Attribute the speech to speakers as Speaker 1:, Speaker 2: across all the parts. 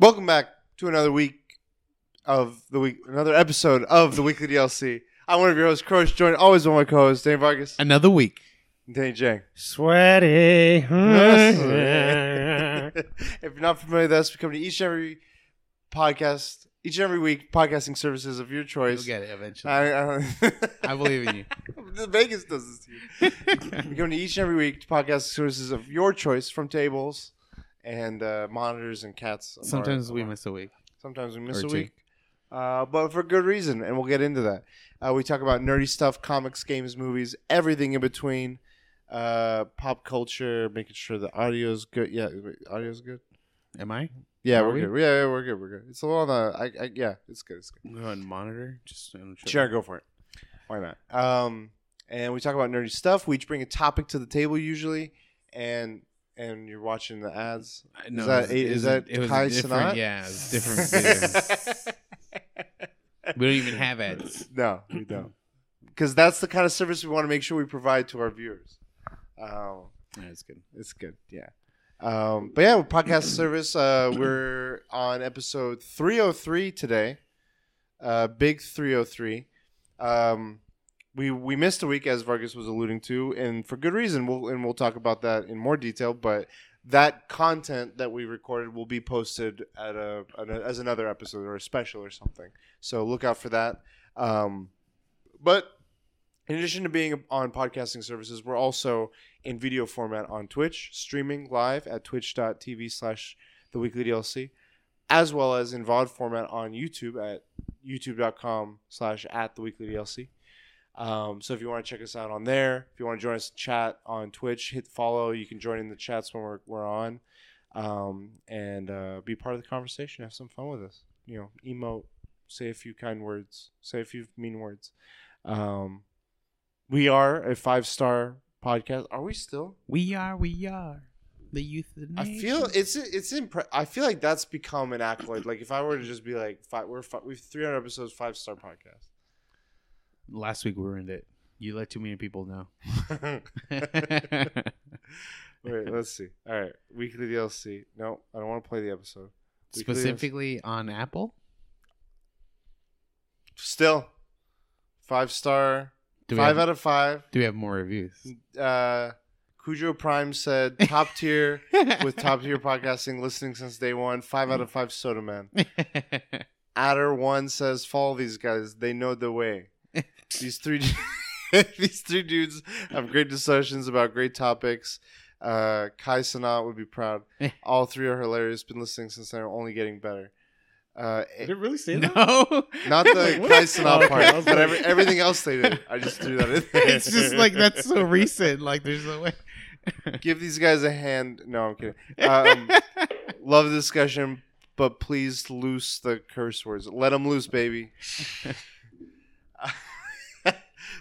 Speaker 1: Welcome back to another week of the week, another episode of the Weekly DLC. I'm one of your hosts, Croach, joined always by my co-host, Dane Vargas
Speaker 2: Another week.
Speaker 1: and Danny Jang.
Speaker 3: Sweaty.
Speaker 1: if you're not familiar with us, we come to each and every podcast, each and every week, podcasting services of your choice.
Speaker 2: You'll get it eventually.
Speaker 1: I, I,
Speaker 2: I believe in you.
Speaker 1: the Vegas does this to you. we come to each and every week to podcast services of your choice from tables and uh, monitors and cats.
Speaker 2: Sometimes
Speaker 1: Or-
Speaker 2: we miss a week.
Speaker 1: Sometimes we miss
Speaker 2: Or
Speaker 1: a
Speaker 2: two.
Speaker 1: week, uh, but for good reason, and we'll get into that. Uh, we talk about nerdy stuff, comics, games, movies, everything in between, uh, pop culture, making sure the audio's good. Yeah, wait, audio's good.
Speaker 2: Am I?
Speaker 1: Yeah,
Speaker 2: Are
Speaker 1: we're
Speaker 2: we?
Speaker 1: good. Yeah, yeah, we're good. We're good. It's a little on the. I, I, yeah, it's good. It's good.
Speaker 2: Go ahead and monitor. Just I'm
Speaker 1: Sure, go for it. Why not? Um, and we talk about nerdy stuff. We each bring a topic to the table usually, and and you're watching the ads.
Speaker 2: No,
Speaker 1: that
Speaker 2: it
Speaker 1: is that
Speaker 2: it was
Speaker 1: Kai
Speaker 2: different?
Speaker 1: Cenat?
Speaker 2: Yeah, it was different. we don't even have ads.
Speaker 1: No, we don't. Because that's the kind of service we want to make sure we provide to our viewers. Um,
Speaker 2: That's good.
Speaker 1: it's good, yeah. Um, but yeah, podcast service, uh, we're on episode 303 today. Uh, big 303. Um, we we missed a week, as Vargas was alluding to, and for good reason. We'll and we'll talk about that in more detail. But that content that we recorded will be posted at a, at a as another episode or a special or something. So look out for that. Um, but in addition to being on podcasting services, we're also in video format on Twitch, streaming live at twitch.tv slash the weekly DLC, as well as in VOD format on YouTube at youtube.com slash at the weekly DLC. Um, so if you want to check us out on there, if you want to join us in chat on Twitch, hit follow. You can join in the chats when we're, we're on um, and uh, be part of the conversation. Have some fun with us. You know, emote, say a few kind words, say a few mean words. Um, we are a five star podcast. Are we still?
Speaker 2: We are. We are the youth of the nation.
Speaker 1: I feel it's it's impre- I feel like that's become an accolade. Like if I were to just be like, five, we're fi- we've 300 episodes, five star podcast.
Speaker 2: Last week we ruined it. You let too many people know.
Speaker 1: Wait, let's see. All right, weekly DLC. No, I don't want to play the episode. Weekly DLC.
Speaker 2: Specifically on Apple.
Speaker 1: Still, five star,
Speaker 2: Do
Speaker 1: five
Speaker 2: have,
Speaker 1: out of five.
Speaker 2: Do we have more reviews?
Speaker 1: Uh, Cujo Prime said top tier with top tier podcasting, listening since day one. Five out of five Soda Man. Adder one says follow these guys. They know the way. These three these three dudes have great discussions about great topics. Uh, Kai Cenat would be proud. All three are hilarious. Been listening since they're only getting better. Uh,
Speaker 3: Did it really say that?
Speaker 2: no.
Speaker 1: not the Kai Cenat
Speaker 3: Oh, okay.
Speaker 1: part, but every, everything else they did. I just threw that in there.
Speaker 2: it's just like that's so recent. Like there's no way.
Speaker 1: Give these guys a hand. No, I'm kidding. Um, love the discussion, but please loose the curse words. Let them loose, baby.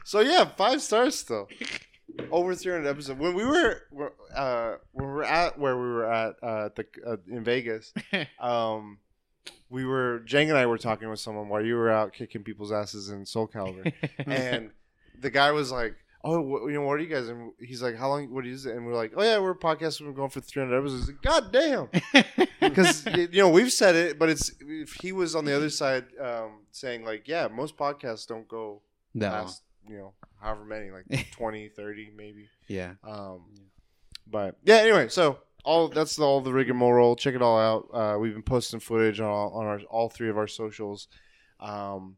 Speaker 1: So yeah, five stars still. Over 300 episodes. When we were, uh, when we were at where we were at uh, the uh, in Vegas, um, we were Jang and I were talking with someone while you were out kicking people's asses in Soul Calibur, and the guy was like, "Oh, wh- you know, what are you guys?" And he's like, "How long? What is it?" And we're like, "Oh yeah, we're podcasting. We're going for 300 episodes." Like, God damn, because you know we've said it, but it's if he was on the other side um, saying like, "Yeah, most podcasts don't go
Speaker 2: no.
Speaker 1: past you know however many, like 20, 30 maybe."
Speaker 2: Yeah.
Speaker 1: Um, but yeah, anyway, so all that's all the rigmarole. Check it all out. Uh, we've been posting footage on all, on our all three of our socials, um,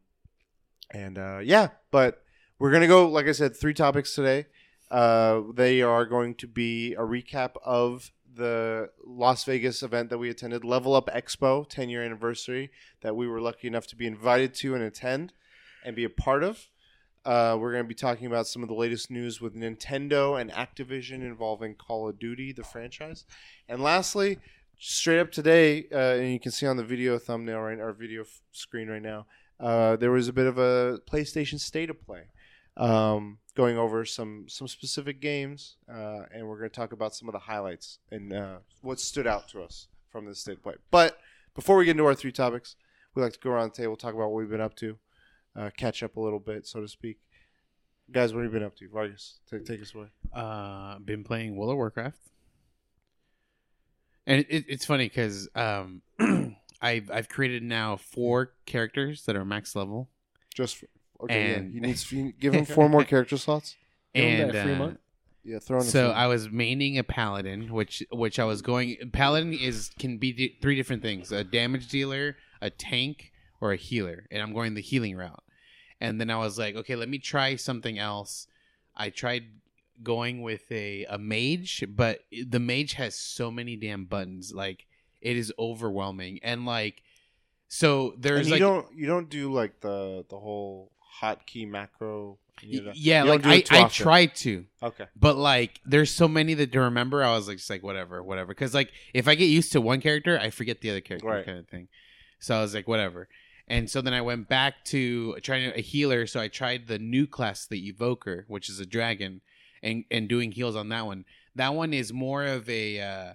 Speaker 1: and uh, yeah. But we're gonna go, like I said, three topics today. Uh, they are going to be a recap of the Las Vegas event that we attended, Level Up Expo, 10 year anniversary, that we were lucky enough to be invited to and attend and be a part of. Uh, we're going to be talking about some of the latest news with Nintendo and Activision involving Call of Duty, the franchise. And lastly, straight up today, uh, and you can see on the video thumbnail right, our video f- screen right now, uh, there was a bit of a PlayStation State of Play, um, going over some some specific games, uh, and we're going to talk about some of the highlights and uh, what stood out to us from this State of Play. But before we get into our three topics, we like to go around the table, talk about what we've been up to, uh, catch up a little bit, so to speak. Guys, what have you been up to? Vargas, take, take us away.
Speaker 2: Uh, been playing World of Warcraft, and it, it's funny because um, I've I've created now four characters that are max level,
Speaker 1: Just for, okay.
Speaker 2: And-
Speaker 1: yeah. He needs you give him four more character slots.
Speaker 3: Give him
Speaker 2: and
Speaker 3: that free
Speaker 2: uh,
Speaker 3: month.
Speaker 1: Yeah, throw
Speaker 2: so. I was maining a paladin, which which I was going. Paladin is can be di- three different things: a damage dealer, a tank, or a healer. And I'm going the healing route. And then I was like, okay, let me try something else. I tried going with a a mage, but the mage has so many damn buttons, like it is overwhelming. And like, so
Speaker 1: And
Speaker 2: there's
Speaker 1: you
Speaker 2: like
Speaker 1: don't you don't do like the the whole hotkey macro. You
Speaker 2: yeah, like I, I
Speaker 1: often.
Speaker 2: tried to,
Speaker 1: Okay.
Speaker 2: but like there's so many that to remember. I was like, just like whatever, whatever. Because like if I get used to one character, I forget the other character,
Speaker 1: Right.
Speaker 2: kind of thing. So I was like, whatever. And so then I went back to trying a healer. So I tried the new class, the Evoker, which is a dragon, and and doing heals on that one. That one is more of a uh,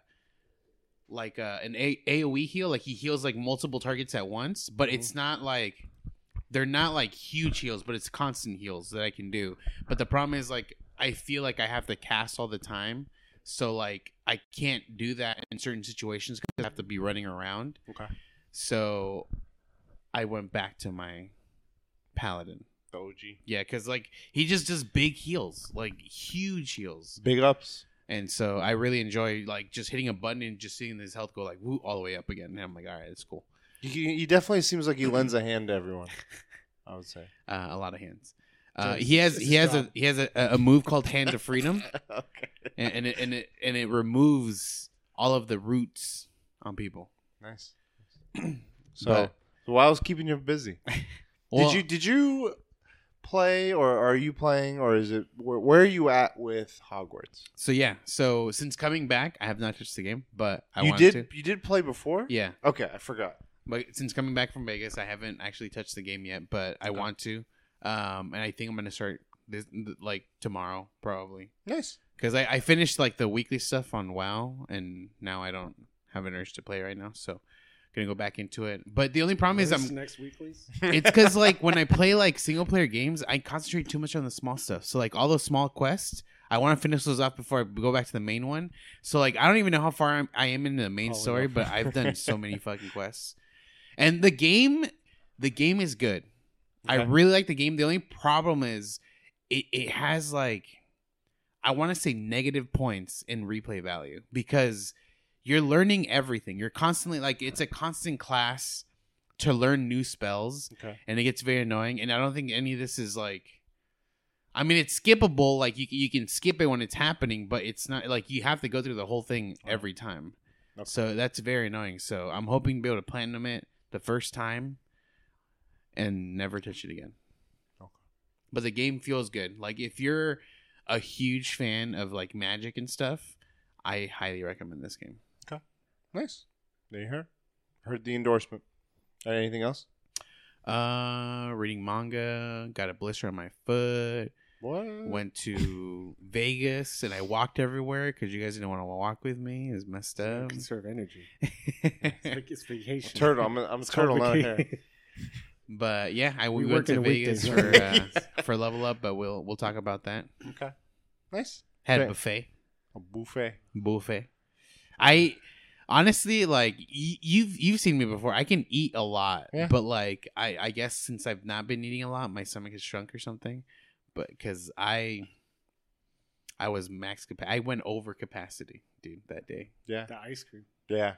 Speaker 2: like uh, an a- AOE heal. Like he heals like multiple targets at once, but it's not like they're not like huge heals, but it's constant heals that I can do. But the problem is like I feel like I have to cast all the time, so like I can't do that in certain situations because I have to be running around.
Speaker 1: Okay.
Speaker 2: So I went back to my paladin.
Speaker 1: The OG.
Speaker 2: Yeah, because like he just does big heals, like huge heals,
Speaker 1: Big ups.
Speaker 2: and so I really enjoy like just hitting a button and just seeing his health go like woo all the way up again. And I'm like, all right, it's cool.
Speaker 1: He, he definitely seems like he lends a hand to everyone. I would say.
Speaker 2: Uh, a lot of hands. Uh, he has he has a he has a, a move called Hand of Freedom,
Speaker 1: okay.
Speaker 2: and, and it and it and it removes all of the roots on people.
Speaker 1: Nice. So,
Speaker 2: But-
Speaker 1: so I was keeping you busy,
Speaker 2: Well,
Speaker 1: did you did you play or are you playing or is it where, where are you at with Hogwarts?
Speaker 2: So yeah, so since coming back, I have not touched the game, but I
Speaker 1: you did
Speaker 2: to.
Speaker 1: you did play before?
Speaker 2: Yeah,
Speaker 1: Okay, I forgot.
Speaker 2: but since coming back from Vegas, I haven't actually touched the game yet, but I
Speaker 1: Okay.
Speaker 2: want to. Um, and I think I'm gonna start this like tomorrow probably
Speaker 1: Nice.
Speaker 2: because I, I finished like the weekly stuff on WoW, and now I don't have an urge to play right now, so gonna go back into it. But the only problem is I'm
Speaker 3: next weeklies.
Speaker 2: it's because like when I play like single player games, I concentrate too much on the small stuff. So like all those small quests, I want to finish those off before I go back to the main one. So like I don't even know how far I'm, I am in the main
Speaker 3: Oh,
Speaker 2: story, but I've done so many fucking quests. And the game, the game is good. I really like the game. The only problem is it it has like I want to say negative points in replay value because you're learning everything. You're constantly like it's a constant class to learn new spells
Speaker 1: Okay.
Speaker 2: and it gets very annoying. And I don't think any of this is like. I mean, it's skippable. Like you, you can skip it when it's happening, but it's not like you have to go through the whole thing every time.
Speaker 1: Okay.
Speaker 2: So that's very annoying. So I'm hoping to be able to platinum it the first time, and never touch it again.
Speaker 1: Okay.
Speaker 2: But the game feels good. Like if you're a huge fan of like magic and stuff, I highly recommend this game.
Speaker 1: Nice. There you heard. Heard the endorsement. Anything else?
Speaker 2: Uh, reading manga, got a blister on my foot.
Speaker 1: What?
Speaker 2: Went to Vegas and I walked everywhere because you guys didn't want to walk with me. It's messed up.
Speaker 3: Conserve energy. It's, vac- it's vacation.
Speaker 1: Turtle. I'm a, I'm a
Speaker 3: It's
Speaker 1: turtle, not a hare.
Speaker 2: but yeah, I we,
Speaker 3: We
Speaker 2: went to Vegas for uh, for level up, but we'll we'll talk about that.
Speaker 1: Okay. Nice.
Speaker 2: Had a buffet,
Speaker 1: A buffet.
Speaker 2: buffet. I honestly like y- you've you've seen me before. I can eat a lot,
Speaker 1: Yeah.
Speaker 2: but like I I guess since I've not been eating a lot, my stomach has shrunk or something. But because I I was max capacity, I went over capacity, dude, that day.
Speaker 1: Yeah.
Speaker 3: The ice cream.
Speaker 1: Yeah.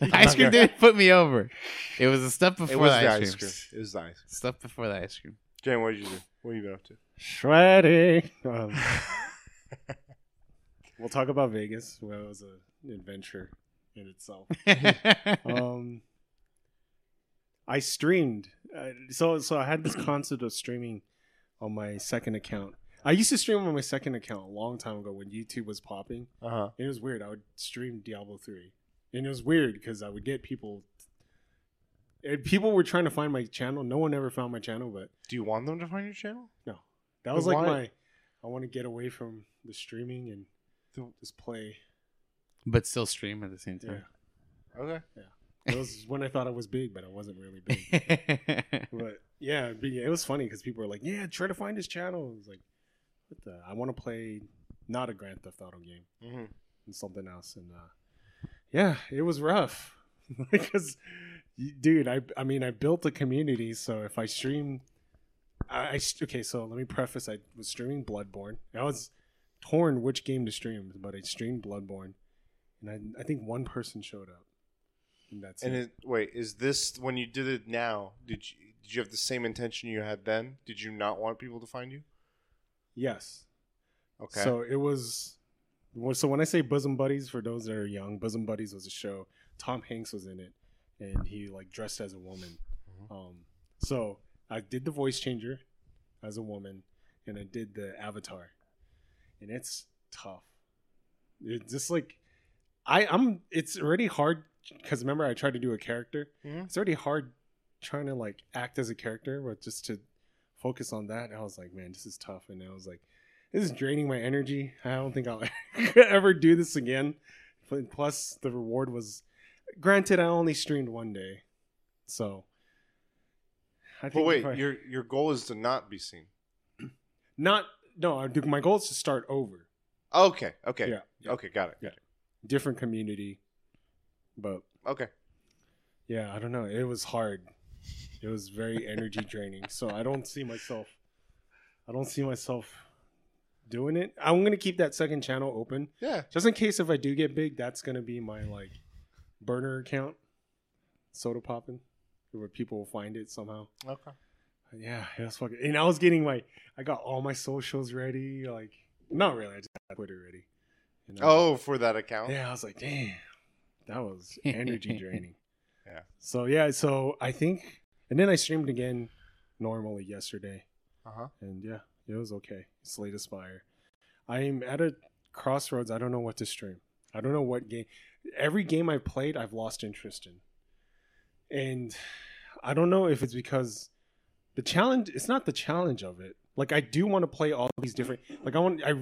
Speaker 2: The ice cream didn't put me over. It was the stuff before
Speaker 1: It was
Speaker 2: the
Speaker 1: the
Speaker 2: ice,
Speaker 1: ice
Speaker 2: cream.
Speaker 1: cream. It was the ice.
Speaker 2: Stuff before the ice cream.
Speaker 1: Jane, what did you do? What have you been up to?
Speaker 3: Shreddy. Um, we'll talk about Vegas. Well, it was a- an adventure in itself. um, I streamed. Uh, so so I had this concept of streaming on my second account. I used to stream on my second account a long time ago when YouTube was popping.
Speaker 1: Uh huh.
Speaker 3: And It was weird. I would stream Diablo three, and it was weird because I would get people. And people were trying to find my channel. No one ever found my channel, but
Speaker 1: Do you want them to find your channel?
Speaker 3: No, that was
Speaker 1: But
Speaker 3: like
Speaker 1: why-
Speaker 3: my. I want to get away from the streaming and don't just play.
Speaker 2: But still stream at the same
Speaker 3: Yeah,
Speaker 2: time.
Speaker 1: Okay. Yeah.
Speaker 3: It was when I thought I was big, but I wasn't really big. but yeah, it'd it was funny because people were like, "Yeah, try to find his channel." I was like, "What the? I want to play not a Grand Theft Auto game
Speaker 1: Mm-hmm.
Speaker 3: and something else." And uh, yeah, it was rough. because, dude, I I mean I built a community. So if I stream, I, I okay. So let me preface: I was streaming Bloodborne. I was torn which game to stream, but I streamed Bloodborne, and I I think one person showed up, and that's it.
Speaker 1: And
Speaker 3: it.
Speaker 1: it, wait, is this when you did it now? Did you did you have the same intention you had then? Did you not want people to find you?
Speaker 3: Yes.
Speaker 1: Okay.
Speaker 3: So it was. So when I say bosom buddies, for those that are young, bosom buddies was a show. Tom Hanks was in it, and he like dressed as a woman.
Speaker 1: Mhm.
Speaker 3: Um, so I did the voice changer as a woman, and I did the avatar, and it's tough. It's just like I I'm. It's already hard because remember I tried to do a character.
Speaker 1: Mhm.
Speaker 3: It's already hard trying to like act as a character, but just to focus on that, I was like, man, this is tough, and I was like this is draining my energy. I don't think I'll ever do this again. But Plus, the reward was granted. I only streamed one day, so I
Speaker 1: but wait,
Speaker 3: I-
Speaker 1: your your goal is to not be seen.
Speaker 3: not no. My goal is to start over,
Speaker 1: Okay. Okay.
Speaker 3: Yeah, yeah.
Speaker 1: Okay. Got it.
Speaker 3: Yeah. Different community, but
Speaker 1: Okay.
Speaker 3: yeah, I don't know. It was hard. It was very energy draining. So I don't see myself. I don't see myself doing it. I'm gonna keep that second channel open.
Speaker 1: Yeah.
Speaker 3: just in case if I do get big, that's gonna be my like burner account, soda popping, where people will find it somehow.
Speaker 1: Okay.
Speaker 3: Yeah, it was fucking. And I was getting my, I got all my socials ready. Like, not really. I just got Twitter ready. And I
Speaker 1: Oh, for that account.
Speaker 3: yeah. I was like, damn, that was energy draining.
Speaker 1: Yeah.
Speaker 3: So yeah, so I think, and then I streamed again normally yesterday.
Speaker 1: Uh huh.
Speaker 3: and yeah, it was okay. Slate Aspire. I'm at a crossroads. I don't know what to stream. I don't know what game. Every game I've played, I've lost interest in, and I don't know if it's because the challenge. It's not the challenge of it. Like I do want to play all these different. Like I want. I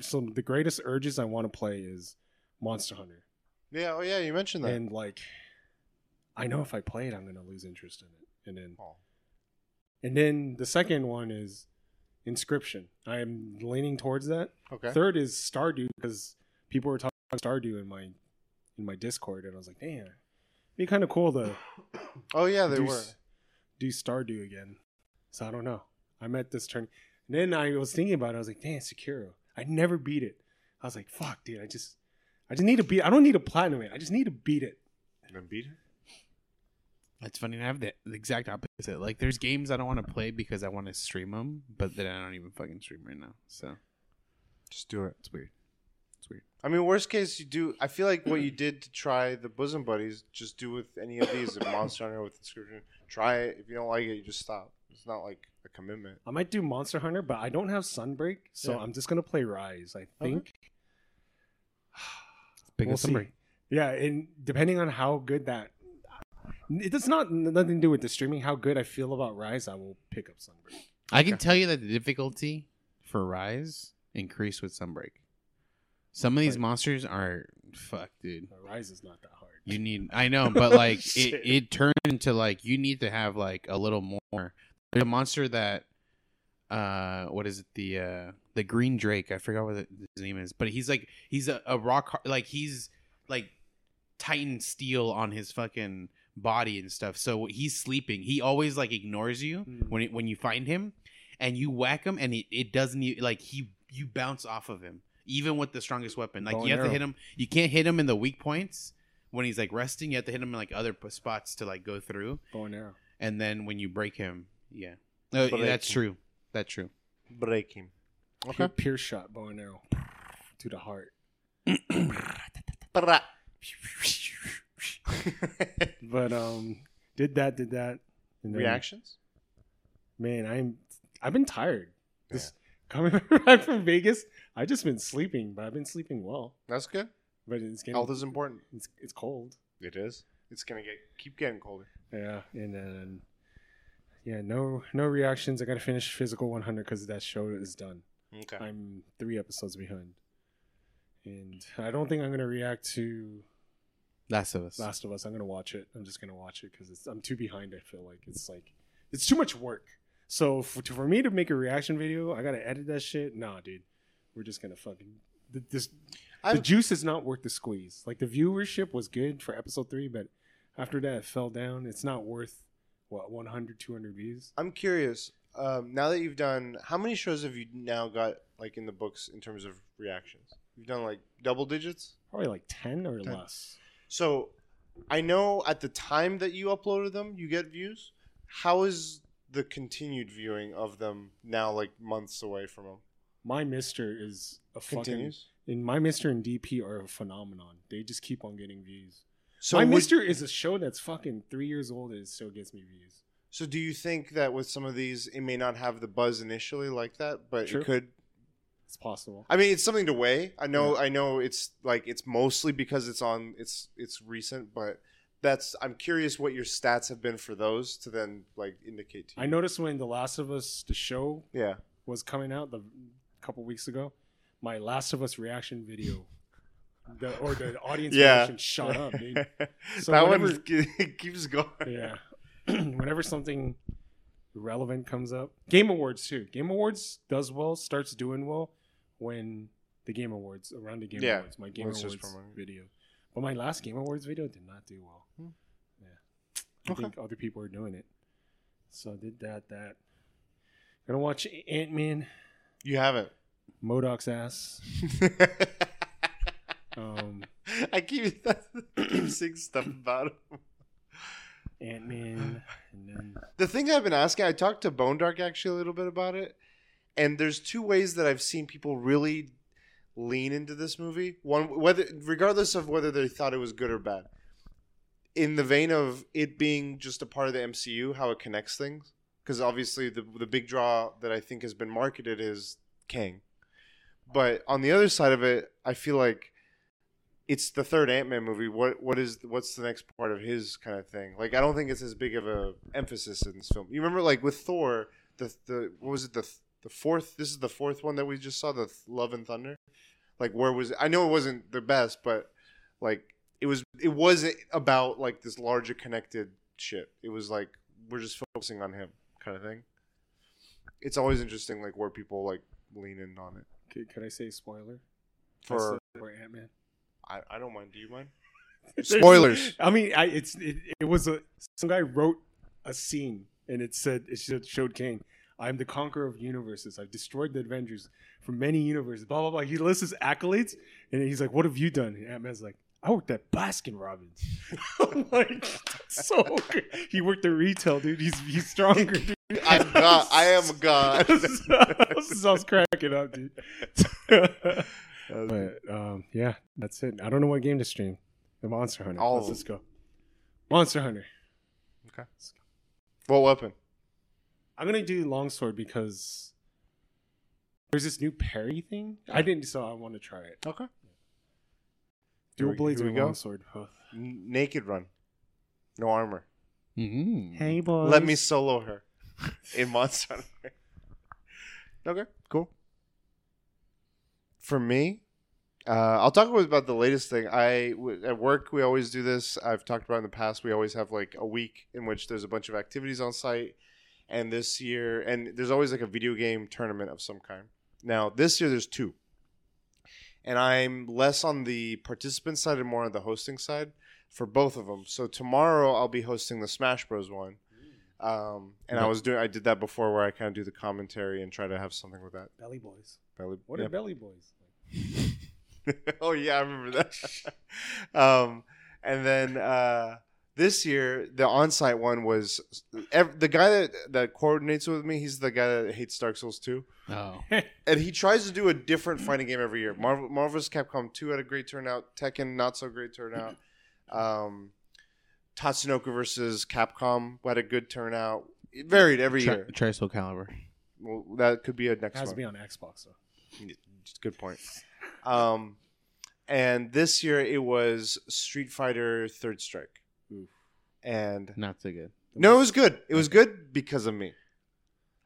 Speaker 3: so the greatest urges I want to play is Monster Hunter,
Speaker 1: Yeah. Oh, yeah. You mentioned that.
Speaker 3: and like I know if I play it, I'm gonna lose interest in it, and then
Speaker 1: oh.
Speaker 3: and then the second one is Inscryption. I'm leaning towards that.
Speaker 1: Okay.
Speaker 3: Third is Stardew because people were talking about Stardew in my in my Discord, and I was like, damn, it'd be kind of cool to
Speaker 1: Oh, yeah. They
Speaker 3: do,
Speaker 1: were.
Speaker 3: do Stardew again. So I don't know. I'm at this turn. And then I was thinking about it. I was like, damn, Sekiro. I never beat it. I was like, fuck, dude. I just, I just need to beat. I don't need to platinum it. I just need to beat it.
Speaker 1: And then beat it.
Speaker 2: It's funny. I have the, the exact opposite. Like, there's games I don't want to play because I want to stream them, but then I don't even fucking stream right now. So
Speaker 1: Just do it.
Speaker 2: it's weird. It's weird.
Speaker 1: I mean, worst case, you do. I feel like what you did to try the bosom buddies, just do with any of these. If Monster Hunter with Inscryption, try it. If you don't like it, you just stop. It's not like a commitment.
Speaker 3: I might do Monster Hunter, but I don't have Sunbreak, so
Speaker 1: Yeah.
Speaker 3: I'm just gonna play Rise. I think.
Speaker 2: Big
Speaker 3: We'll
Speaker 2: as
Speaker 3: see.
Speaker 2: Sunbreak.
Speaker 3: Yeah, and depending on how good that, it does not nothing to do with the streaming. How good I feel about Rise, I will pick up Sunbreak.
Speaker 2: I can tell you that the difficulty for Rise increased with Sunbreak. Some of these
Speaker 3: Right.
Speaker 2: monsters are fuck, dude.
Speaker 3: But Rise is not that hard.
Speaker 2: You need I know, but like it,
Speaker 3: Shit.
Speaker 2: it turned into like you need to have like a little more. There's a monster that uh what is it? The uh the green drake. I forgot what the- his name is but he's like he's a, a rock like he's like titan steel on his fucking body and stuff. So he's sleeping. He always like ignores you
Speaker 3: Mm.
Speaker 2: when it, when you find him and you whack him and it, it doesn't like he you bounce off of him even with the strongest weapon. Like
Speaker 3: Bow
Speaker 2: you have to hit him. You can't hit him in the weak points when he's like resting. You have to hit him in like other p- spots to like go through.
Speaker 3: Bow and arrow.
Speaker 2: and then when you break him yeah oh,
Speaker 1: Break
Speaker 2: that's
Speaker 1: him.
Speaker 2: true that's true
Speaker 1: Break him.
Speaker 3: Okay.
Speaker 1: Okay.
Speaker 3: Pierce shot, bow and arrow, to the heart. But um, did that, did that. And then-
Speaker 1: Reactions?
Speaker 3: Man, I'm. I've been tired. This coming back from Vegas, I've just been sleeping, but I've been sleeping well.
Speaker 1: That's good.
Speaker 3: But it's getting
Speaker 1: Health is important.
Speaker 3: it's, it's cold.
Speaker 1: It is. It's gonna get keep getting colder.
Speaker 3: Yeah, and then yeah, no no reactions. I gotta finish physical 100 because that show is done.
Speaker 1: Okay.
Speaker 3: I'm three episodes behind, and I don't think I'm gonna react to
Speaker 2: last of us
Speaker 3: Last of Us. I'm gonna watch it. I'm just gonna watch it because I'm too behind. I feel like it's like it's too much work. So for, for me to make a reaction video, I gotta edit that shit. Nah, dude, we're just gonna fucking th- this. The
Speaker 1: I'm-
Speaker 3: juice is not worth the squeeze. Like the viewership was good for episode three, but After that, it fell down. It's not worth what 100, 200 views.
Speaker 1: I'm curious. Um, now that you've done, how many shows have you now got like in the books in terms of reactions? You've done like double digits.
Speaker 3: Probably like ten or
Speaker 1: 10.
Speaker 3: less.
Speaker 1: So, I know at the time that you uploaded them, you get views. How is the continued viewing of them now, like months away from them?
Speaker 3: My Mister is a fucking.
Speaker 1: Continues.
Speaker 3: And my Mister and DP are a phenomenon. They just keep on getting views.
Speaker 1: So,
Speaker 3: my
Speaker 1: would-
Speaker 3: Mister is a show that's fucking three years old and it still gets me views.
Speaker 1: So, do you think that with some of these, it may not have the buzz initially like that, but
Speaker 3: True.
Speaker 1: it could?
Speaker 3: It's possible.
Speaker 1: I mean, it's something to weigh. I know, I know, it's like it's mostly because it's on, it's it's recent, but that's. I'm curious what your stats have been for those to then like indicate to you.
Speaker 3: I noticed when The Last of Us, the show,
Speaker 1: Yeah.
Speaker 3: was coming out the couple weeks ago, my Last of Us reaction video, the, or the audience
Speaker 1: Yeah.
Speaker 3: reaction shot up, dude. So
Speaker 1: that
Speaker 3: whenever-
Speaker 1: one keeps going.
Speaker 3: Yeah. Whenever something relevant comes up, Game Awards too. Game Awards does well, starts doing well when the Game Awards around the Game
Speaker 1: Yeah,
Speaker 3: Awards, my Game
Speaker 1: just
Speaker 3: Awards video. But my last Game Awards video did not do well.
Speaker 1: Hmm.
Speaker 3: Yeah, I
Speaker 1: Okay.
Speaker 3: think other people are doing it. So I did that. That gonna watch Ant Man,
Speaker 1: You haven't.
Speaker 3: MODOK's ass.
Speaker 1: I keep, I keep saying stuff about him.
Speaker 3: Ant Man, then
Speaker 1: The thing I've been asking, I talked to Bone Dark actually a little bit about it, and there's two ways that I've seen people really lean into this movie. One, whether regardless of whether they thought it was good or bad, in the vein of it being just a part of the MCU, how it connects things. Because obviously, the the big draw that I think has been marketed is Kang, but on the other side of it, I feel like it's the third Ant Man movie. What what is what's the next part of his kind of thing? Like I don't think it's as big of a emphasis in this film. You remember like with Thor, the the what was it the the fourth? This is the fourth one that we just saw, the Th- Love and Thunder. Like where was I know it wasn't the best, but like it was it wasn't about like this larger connected shit. It was like we're just focusing on him kind of thing. It's always interesting like where people like lean in on it.
Speaker 3: could, could I say spoiler
Speaker 1: For
Speaker 3: for Ant Man?
Speaker 1: I, I don't mind. Do you mind? Spoilers.
Speaker 3: I mean, I it's it, it was a some guy wrote a scene and it said it showed, showed Kang. I'm the conqueror of universes. I've destroyed the Avengers from many universes. Blah blah blah. He lists his accolades and he's like, "What have you done?" And Ant Man's like, "I worked at Baskin Robbins." I'm like, so good. He worked at retail, dude. He's he's stronger. Dude.
Speaker 1: I'm God. I am a God.
Speaker 3: This is I was cracking up, dude. But um, yeah, that's it. I don't know what game to stream. The Monster Hunter.
Speaker 1: All
Speaker 3: Let's,
Speaker 1: of
Speaker 3: let's go. Monster Hunter. Okay.
Speaker 1: What weapon?
Speaker 3: I'm gonna do longsword because there's this new parry thing. I didn't, so I want to try it.
Speaker 1: Okay.
Speaker 3: Dual blades
Speaker 1: here
Speaker 3: or
Speaker 1: we go.
Speaker 3: longsword. Both.
Speaker 1: N- naked run. No armor.
Speaker 2: Mm-hmm.
Speaker 3: Hey boys.
Speaker 1: Let me solo her in Monster Hunter. okay, cool. For me, uh, I'll talk about the latest thing. I w- at work we always do this. I've talked about in the past. We always have like a week in which there's a bunch of activities on site, and this year, and there's always like a video game tournament of some kind. Now this year there's two, and I'm less on the participant side and more on the hosting side for both of them. So tomorrow I'll be hosting the Smash Bros one. Um, and I was doing, I did that before where I kind of do the commentary and try to have something with that.
Speaker 3: belly boys.
Speaker 1: Belly,
Speaker 3: What
Speaker 1: yeah.
Speaker 3: are belly boys?
Speaker 1: oh yeah, I remember that. um, and then uh, this year the on-site one was ev- the guy that that coordinates with me. He's the guy that hates Dark Souls 2.
Speaker 2: Oh.
Speaker 1: and he tries to do a different fighting game every year. Marvel, Marvel's Capcom 2 had a great turnout. Tekken not so great turnout. Um, Tatsunoko versus Capcom had a good turnout. It varied every
Speaker 2: Tri-
Speaker 1: year.
Speaker 2: Tri Soul Calibur.
Speaker 1: Well, that could be a
Speaker 3: It
Speaker 1: next
Speaker 3: has
Speaker 1: one.
Speaker 3: to be on Xbox though.
Speaker 1: Good point. Um, and this year it was Street Fighter Third Strike,
Speaker 3: Oof.
Speaker 1: and
Speaker 2: Not so good.
Speaker 1: no, it was good. It was good because of me.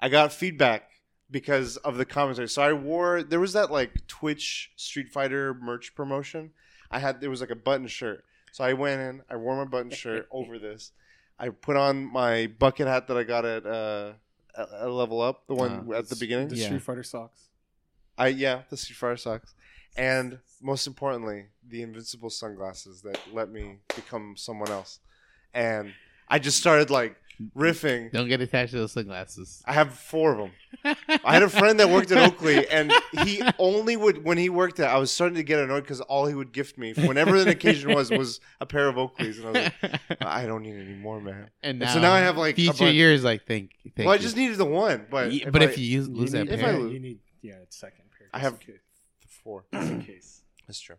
Speaker 1: I got feedback because of the commentary. So I wore there was that like Twitch Street Fighter merch promotion. I had there was like a button shirt. So I went in, I wore my button shirt over this. I put on my bucket hat that I got at uh at at Level Up, the one
Speaker 2: Uh,
Speaker 1: at the beginning.
Speaker 3: The
Speaker 2: Yeah.
Speaker 3: Street Fighter socks.
Speaker 1: I yeah, the Street Fighter socks, and most importantly, the invincible sunglasses that let me become someone else. and I just started like riffing.
Speaker 2: Don't get attached to those sunglasses.
Speaker 1: I have four of them. I had a friend that worked at Oakley, and he only would when he worked there. I was starting to get annoyed because all he would gift me, whenever an occasion was, was a pair of Oakleys, and I was like, I don't need any more, man.
Speaker 2: and
Speaker 1: And so now I have, like, a
Speaker 2: future
Speaker 1: bunch-
Speaker 2: years like thank. thank
Speaker 1: well, I
Speaker 2: you.
Speaker 1: just needed the one, but
Speaker 2: Ye-
Speaker 1: if
Speaker 2: but
Speaker 1: I,
Speaker 2: if you use,
Speaker 3: You
Speaker 2: lose that
Speaker 3: need,
Speaker 1: If
Speaker 2: pair,
Speaker 1: I lose-
Speaker 3: you need yeah, it's second pair.
Speaker 1: I have- four.
Speaker 3: Case.
Speaker 1: That's true.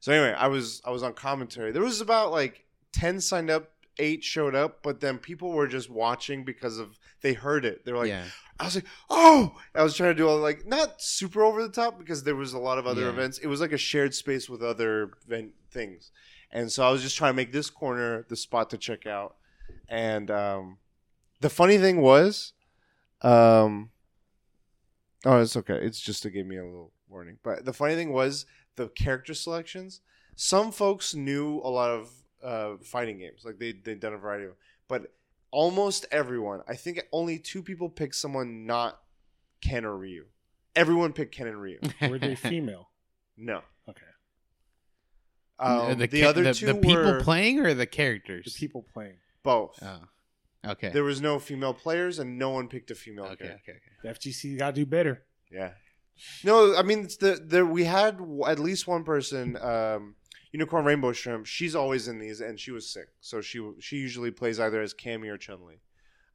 Speaker 1: So anyway, I was I was on commentary. There was about like ten signed up, eight showed up, but then people were just watching because of they heard it. They were like,
Speaker 2: yeah,
Speaker 1: I was like, oh, I was trying to do all like not super over the top because there was a lot of other
Speaker 2: Yeah.
Speaker 1: events. It was like a shared space with other event things, and so I was just trying to make this corner the spot to check out. And um, the funny thing was, um, oh, it's okay. It's just to give me a little warning. But the funny thing was the character selections. Some folks knew a lot of uh, fighting games, like they they'd done a variety of, but almost everyone. I think only two people picked someone not Ken or Ryu. Everyone picked Ken and Ryu.
Speaker 3: Were they female?
Speaker 1: No.
Speaker 3: Okay.
Speaker 1: Um, the,
Speaker 2: ca-
Speaker 1: other
Speaker 2: the,
Speaker 1: two
Speaker 2: the people
Speaker 1: were
Speaker 2: playing or the characters.
Speaker 3: The people playing.
Speaker 1: both.
Speaker 2: Oh, okay.
Speaker 1: There was no female players, and no one picked a female.
Speaker 2: okay,
Speaker 1: character.
Speaker 2: okay, okay.
Speaker 3: The FGC got to do better.
Speaker 1: Yeah. No, I mean it's the there we had w- at least one person, um, Unicorn Rainbow Shrimp. She's always in these, and she was sick, so she she usually plays either as Cammy or Chun Li,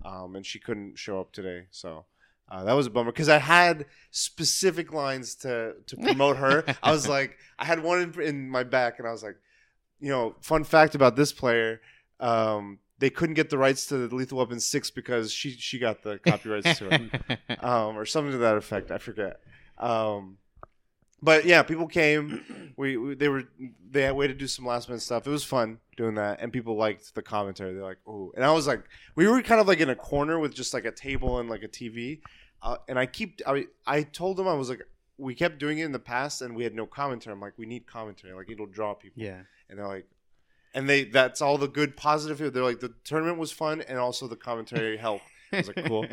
Speaker 1: um, and she couldn't show up today, so. Uh, that was a bummer because I had specific lines to to promote her. I was like, I had one in, in my back, and I was like, you know, fun fact about this player, um, they couldn't get the rights to the Lethal Weapon six because she she got the copyrights to it um, or something to that effect. I forget. Um, but yeah, people came. We, we they were they had way to do some last minute stuff. It was fun doing that, and people liked the commentary. They're like, "Oh," and I was like, we were kind of like in a corner with just like a table and like a TV. Uh, and I keep I I told them I was like, we kept doing it in the past, and we had no commentary. I'm like, we need commentary. Like it'll draw people.
Speaker 2: yeah.
Speaker 1: And they're like, and they that's all the good positive. They're like, the tournament was fun, and also the commentary helped. I was like, cool.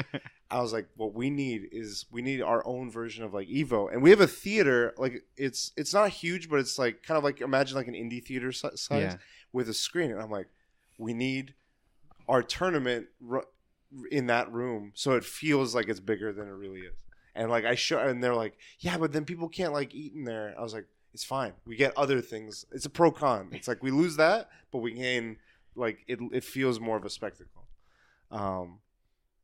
Speaker 1: I was like, what we need is we need our own version of like Evo, and we have a theater. Like it's it's not huge, but it's like kind of like imagine like an indie theater size
Speaker 2: Yeah.
Speaker 1: with a screen. And I'm like, we need our tournament in that room so it feels like it's bigger than it really is. And like I show, and they're like, yeah, but then people can't like eat in there. I was like, it's fine. We get other things. It's a pro con. It's like we lose that, but we gain like it. It feels more of a spectacle. Um,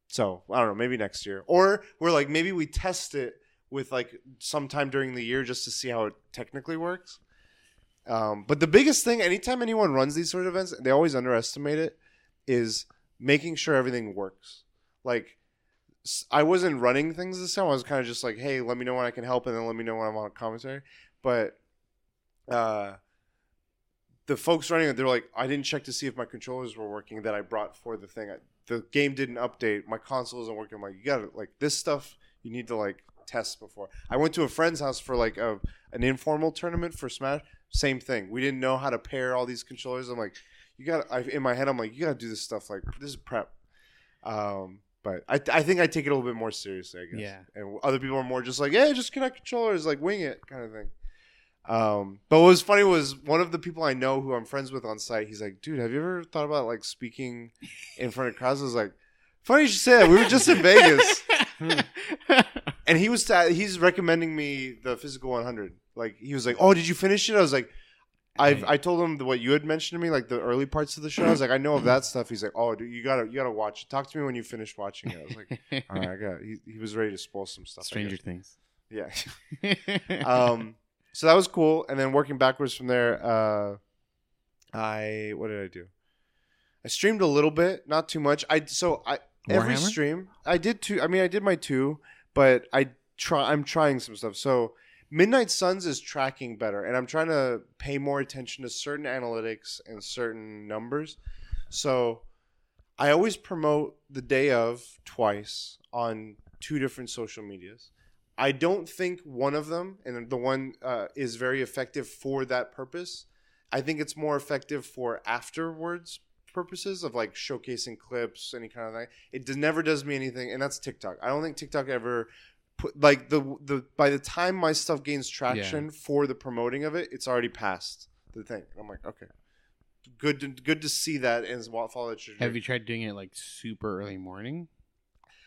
Speaker 1: so I don't know, maybe next year, or we're like maybe we test it with like sometime during the year just to see how it technically works. Um, but the biggest thing, anytime anyone runs these sort of events, they always underestimate it, is making sure everything works. Like I wasn't running things this time. I was kind of just like, hey, let me know when I can help, and then let me know when I'm on commentary. But uh, the folks running it, they're like, I didn't check to see if my controllers were working that I brought for the thing. I, the game didn't update. My console isn't working. I'm like, you gotta like this stuff. You need to like test before. I went to a friend's house for like a an informal tournament for Smash. Same thing. We didn't know how to pair all these controllers. I'm like, you got. to In my head, I'm like, you got to do this stuff. Like this is prep. Um, but I, I think I take it a little bit more seriously. I guess.
Speaker 2: Yeah.
Speaker 1: And other people are more just like, yeah, just connect controllers, like wing it, kind of thing. Um, but what was funny was one of the people I know who I'm friends with on site. He's like, dude, have you ever thought about like speaking in front of crowds? I was like, funny you should say that. We were just in Vegas, and he was he's recommending me the physical 100. Like he was like, oh, did you finish it? I was like. I've, I told him the, what you had mentioned to me, like the early parts of the show. I was like, I know of that stuff. He's like, oh, dude, you gotta, you gotta watch. it. Talk to me when you finish watching it. I was like, all right, I got. It. He, he was ready to spoil some stuff.
Speaker 2: Stranger. Things.
Speaker 1: Yeah. um, so that was cool. And then working backwards from there, uh, I what did I do? I streamed a little bit, not too much. I so I every stream I did two. I mean, I did my two, but I try. I'm trying some stuff. So Midnight Suns is tracking better, and I'm trying to pay more attention to certain analytics and certain numbers. So I always promote the day of twice on two different social medias. I don't think one of them, and the one uh, is very effective for that purpose. I think it's more effective for afterwards purposes of like showcasing clips, any kind of thing. It does, never does me anything, and that's TikTok. I don't think TikTok ever put like the the by the time my stuff gains traction for the promoting of it, it's already past the thing. I'm like, okay, good to good to see that and follow that.
Speaker 2: Have you tried doing it like super early morning?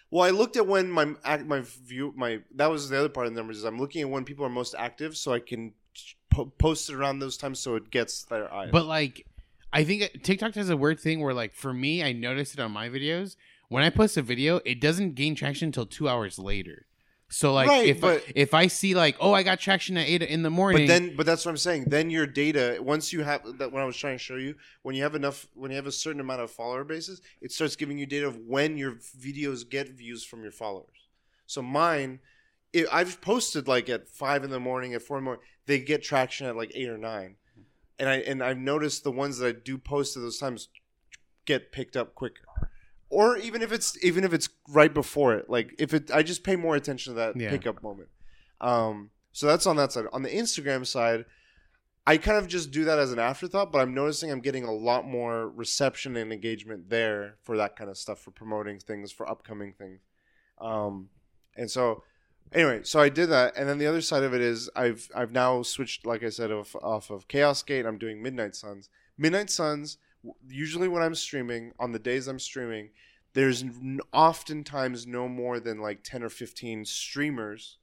Speaker 1: Well, I looked at when my my view my that was the other part of the numbers is I'm looking at when people are most active, so I can po- post it around those times so it gets their eyes.
Speaker 2: But like, I think TikTok has a weird thing where, like, for me, I noticed it on my videos. When I post a video, it doesn't gain traction until two hours later. So like,
Speaker 1: Right,
Speaker 2: if
Speaker 1: but-
Speaker 2: I, if I see like, oh, I got traction at eight in the morning,
Speaker 1: But then, but that's what I'm saying. Then your data, once you have that, what I was trying to show you, when you have enough, when you have a certain amount of follower bases, it starts giving you data of when your videos get views from your followers. So mine, it, I've posted like at five in the morning, at four in the morning, they get traction at like eight or nine, and I and I've noticed the ones that I do post at those times get picked up quicker. Or even if it's even if it's right before it, like if it, I just pay more attention to that
Speaker 2: Yeah.
Speaker 1: pickup moment. Um, so that's on that side. On the Instagram side, I kind of just do that as an afterthought, but I'm noticing I'm getting a lot more reception and engagement there for that kind of stuff, for promoting things, for upcoming things. Um, and so, anyway, so I did that, and then the other side of it is I've I've now switched, like I said, off, off of Chaos Gate. I'm doing Midnight Suns. Midnight Suns. Usually, when I'm streaming, on the days I'm streaming, there's oftentimes no more than like 10 or 15 streamers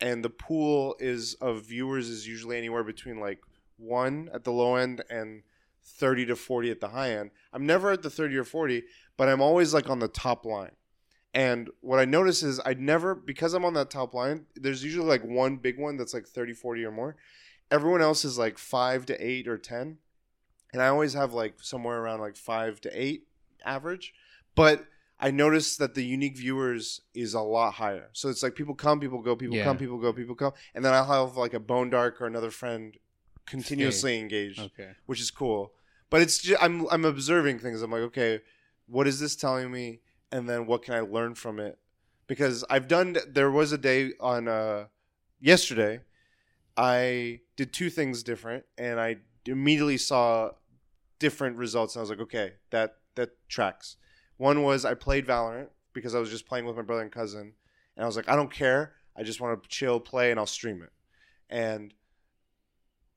Speaker 1: and the pool is of viewers is usually anywhere between like one at the low end and 30 to 40 at the high end. I'm never at the 30 or 40 but i'm always like on the top line. And what i notice is i never because i'm on that top line there's usually like one big one that's like 30 40 or more everyone else is like 5 to 8 or 10 and i always have like somewhere around like 5 to 8 average but I noticed that the unique viewers is a lot higher. So it's like people come, people go, people
Speaker 2: Yeah.
Speaker 1: come, people go, people come, and then I'll have like a Bone Dark or another friend continuously engaged,
Speaker 2: okay,
Speaker 1: which is cool. But it's just, I'm I'm observing things. I'm like, okay, what is this telling me? And then what can I learn from it? Because I've done. There was a day on uh, yesterday. I did two things different, and I immediately saw different results. And I was like, okay, that that tracks. One was I played Valorant because I was just playing with my brother and cousin, and I was like, I don't care. I just want to chill, play, and I'll stream it. And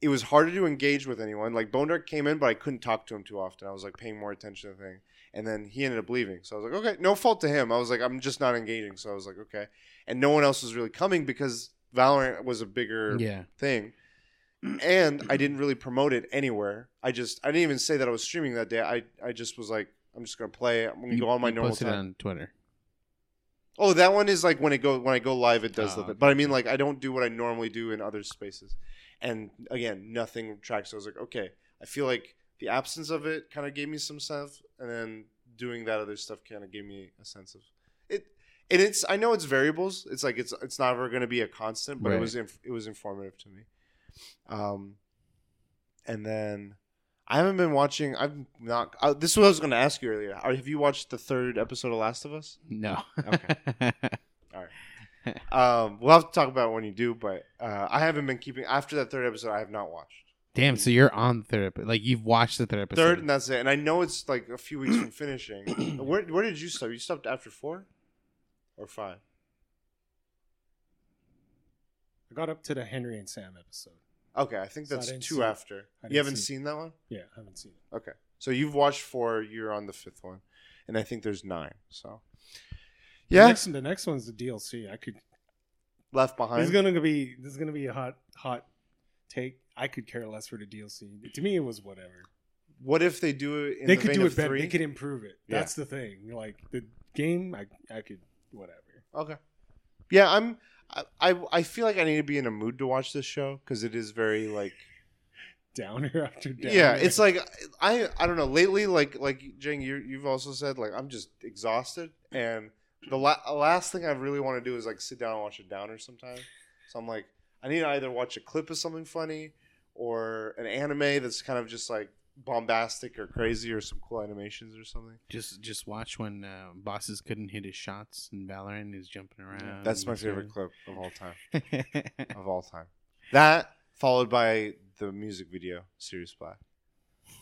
Speaker 1: it was harder to engage with anyone. Like Bone Dark came in, but I couldn't talk to him too often. I was like paying more attention to the thing. And then he ended up leaving. So I was like, okay, no fault to him. I was like, I'm just not engaging. So I was like, okay. And no one else was really coming because Valorant was a bigger
Speaker 2: yeah,
Speaker 1: thing. And I didn't really promote it anywhere. I just I didn't even say that I was streaming that day. I, I just was like, I'm just gonna play. I'm gonna
Speaker 2: You-
Speaker 1: go on my normal time.
Speaker 2: on Twitter.
Speaker 1: Oh, that one is like when it go when I go live, it does
Speaker 2: Oh, okay.
Speaker 1: But I mean, like I don't do what I normally do in other spaces. And again, nothing tracks. So I was like, okay, I feel like the absence of it kind of gave me some stuff, and then doing that other stuff kind of gave me a sense of it. And it's I know it's variables. It's like it's it's not ever going to be a constant, but it was inf- it was informative to me. Um, and then I haven't been watching. I'm not. Uh, this is what I was going to ask you earlier. Are, have you watched the third episode of Last of Us?
Speaker 2: No.
Speaker 1: Okay. All right. Um, we'll have to talk about it when you do, but uh, I haven't been keeping after that third episode. I have not watched
Speaker 2: Damn. So you're on the third episode. Like you've watched the third episode.
Speaker 1: third, and that's it. And I know it's like a few weeks from finishing. where where did you stop? You stopped after four or five?
Speaker 3: I got up to the Henry and Sam episode.
Speaker 1: Okay, I think
Speaker 3: So I
Speaker 1: that's
Speaker 3: didn't
Speaker 1: two
Speaker 3: it.
Speaker 1: after.
Speaker 3: I
Speaker 1: You
Speaker 3: didn't
Speaker 1: haven't
Speaker 3: see
Speaker 1: seen that one?
Speaker 3: Yeah, I haven't seen it.
Speaker 1: Okay, so you've watched four. You're on the fifth one, and I think there's nine. So
Speaker 3: The
Speaker 1: yeah,
Speaker 3: next, the next one's the DLC. I could.
Speaker 1: left
Speaker 3: This
Speaker 1: behind.
Speaker 3: is gonna be. This is gonna be a hot, hot take. I could care less for the DLC. To me, it was whatever.
Speaker 1: what if they do it? In
Speaker 3: they
Speaker 1: the
Speaker 3: could
Speaker 1: vein
Speaker 3: do
Speaker 1: of
Speaker 3: it better.
Speaker 1: Three?
Speaker 3: They could improve it.
Speaker 1: Yeah.
Speaker 3: That's the thing. Like the game, I, I could whatever.
Speaker 1: Okay. Yeah, I'm. I, I I feel like I need to be in a mood to watch this show because it is very like.
Speaker 3: Downer after downer.
Speaker 1: Yeah, it's like I I don't know. Lately, like like Jing, you you've also said like I'm just exhausted, and the la- last thing I really want to do is like sit down and watch a downer sometime. So I'm like, I need to either watch a clip of something funny, or an anime that's kind of just like bombastic or crazy, or some cool animations or something.
Speaker 2: Just just watch when uh, bosses couldn't hit his shots and Valorant. is jumping around.
Speaker 1: That's my favorite
Speaker 2: doing-
Speaker 1: clip of all time. Of all time. That followed by the music video, Sirius Black.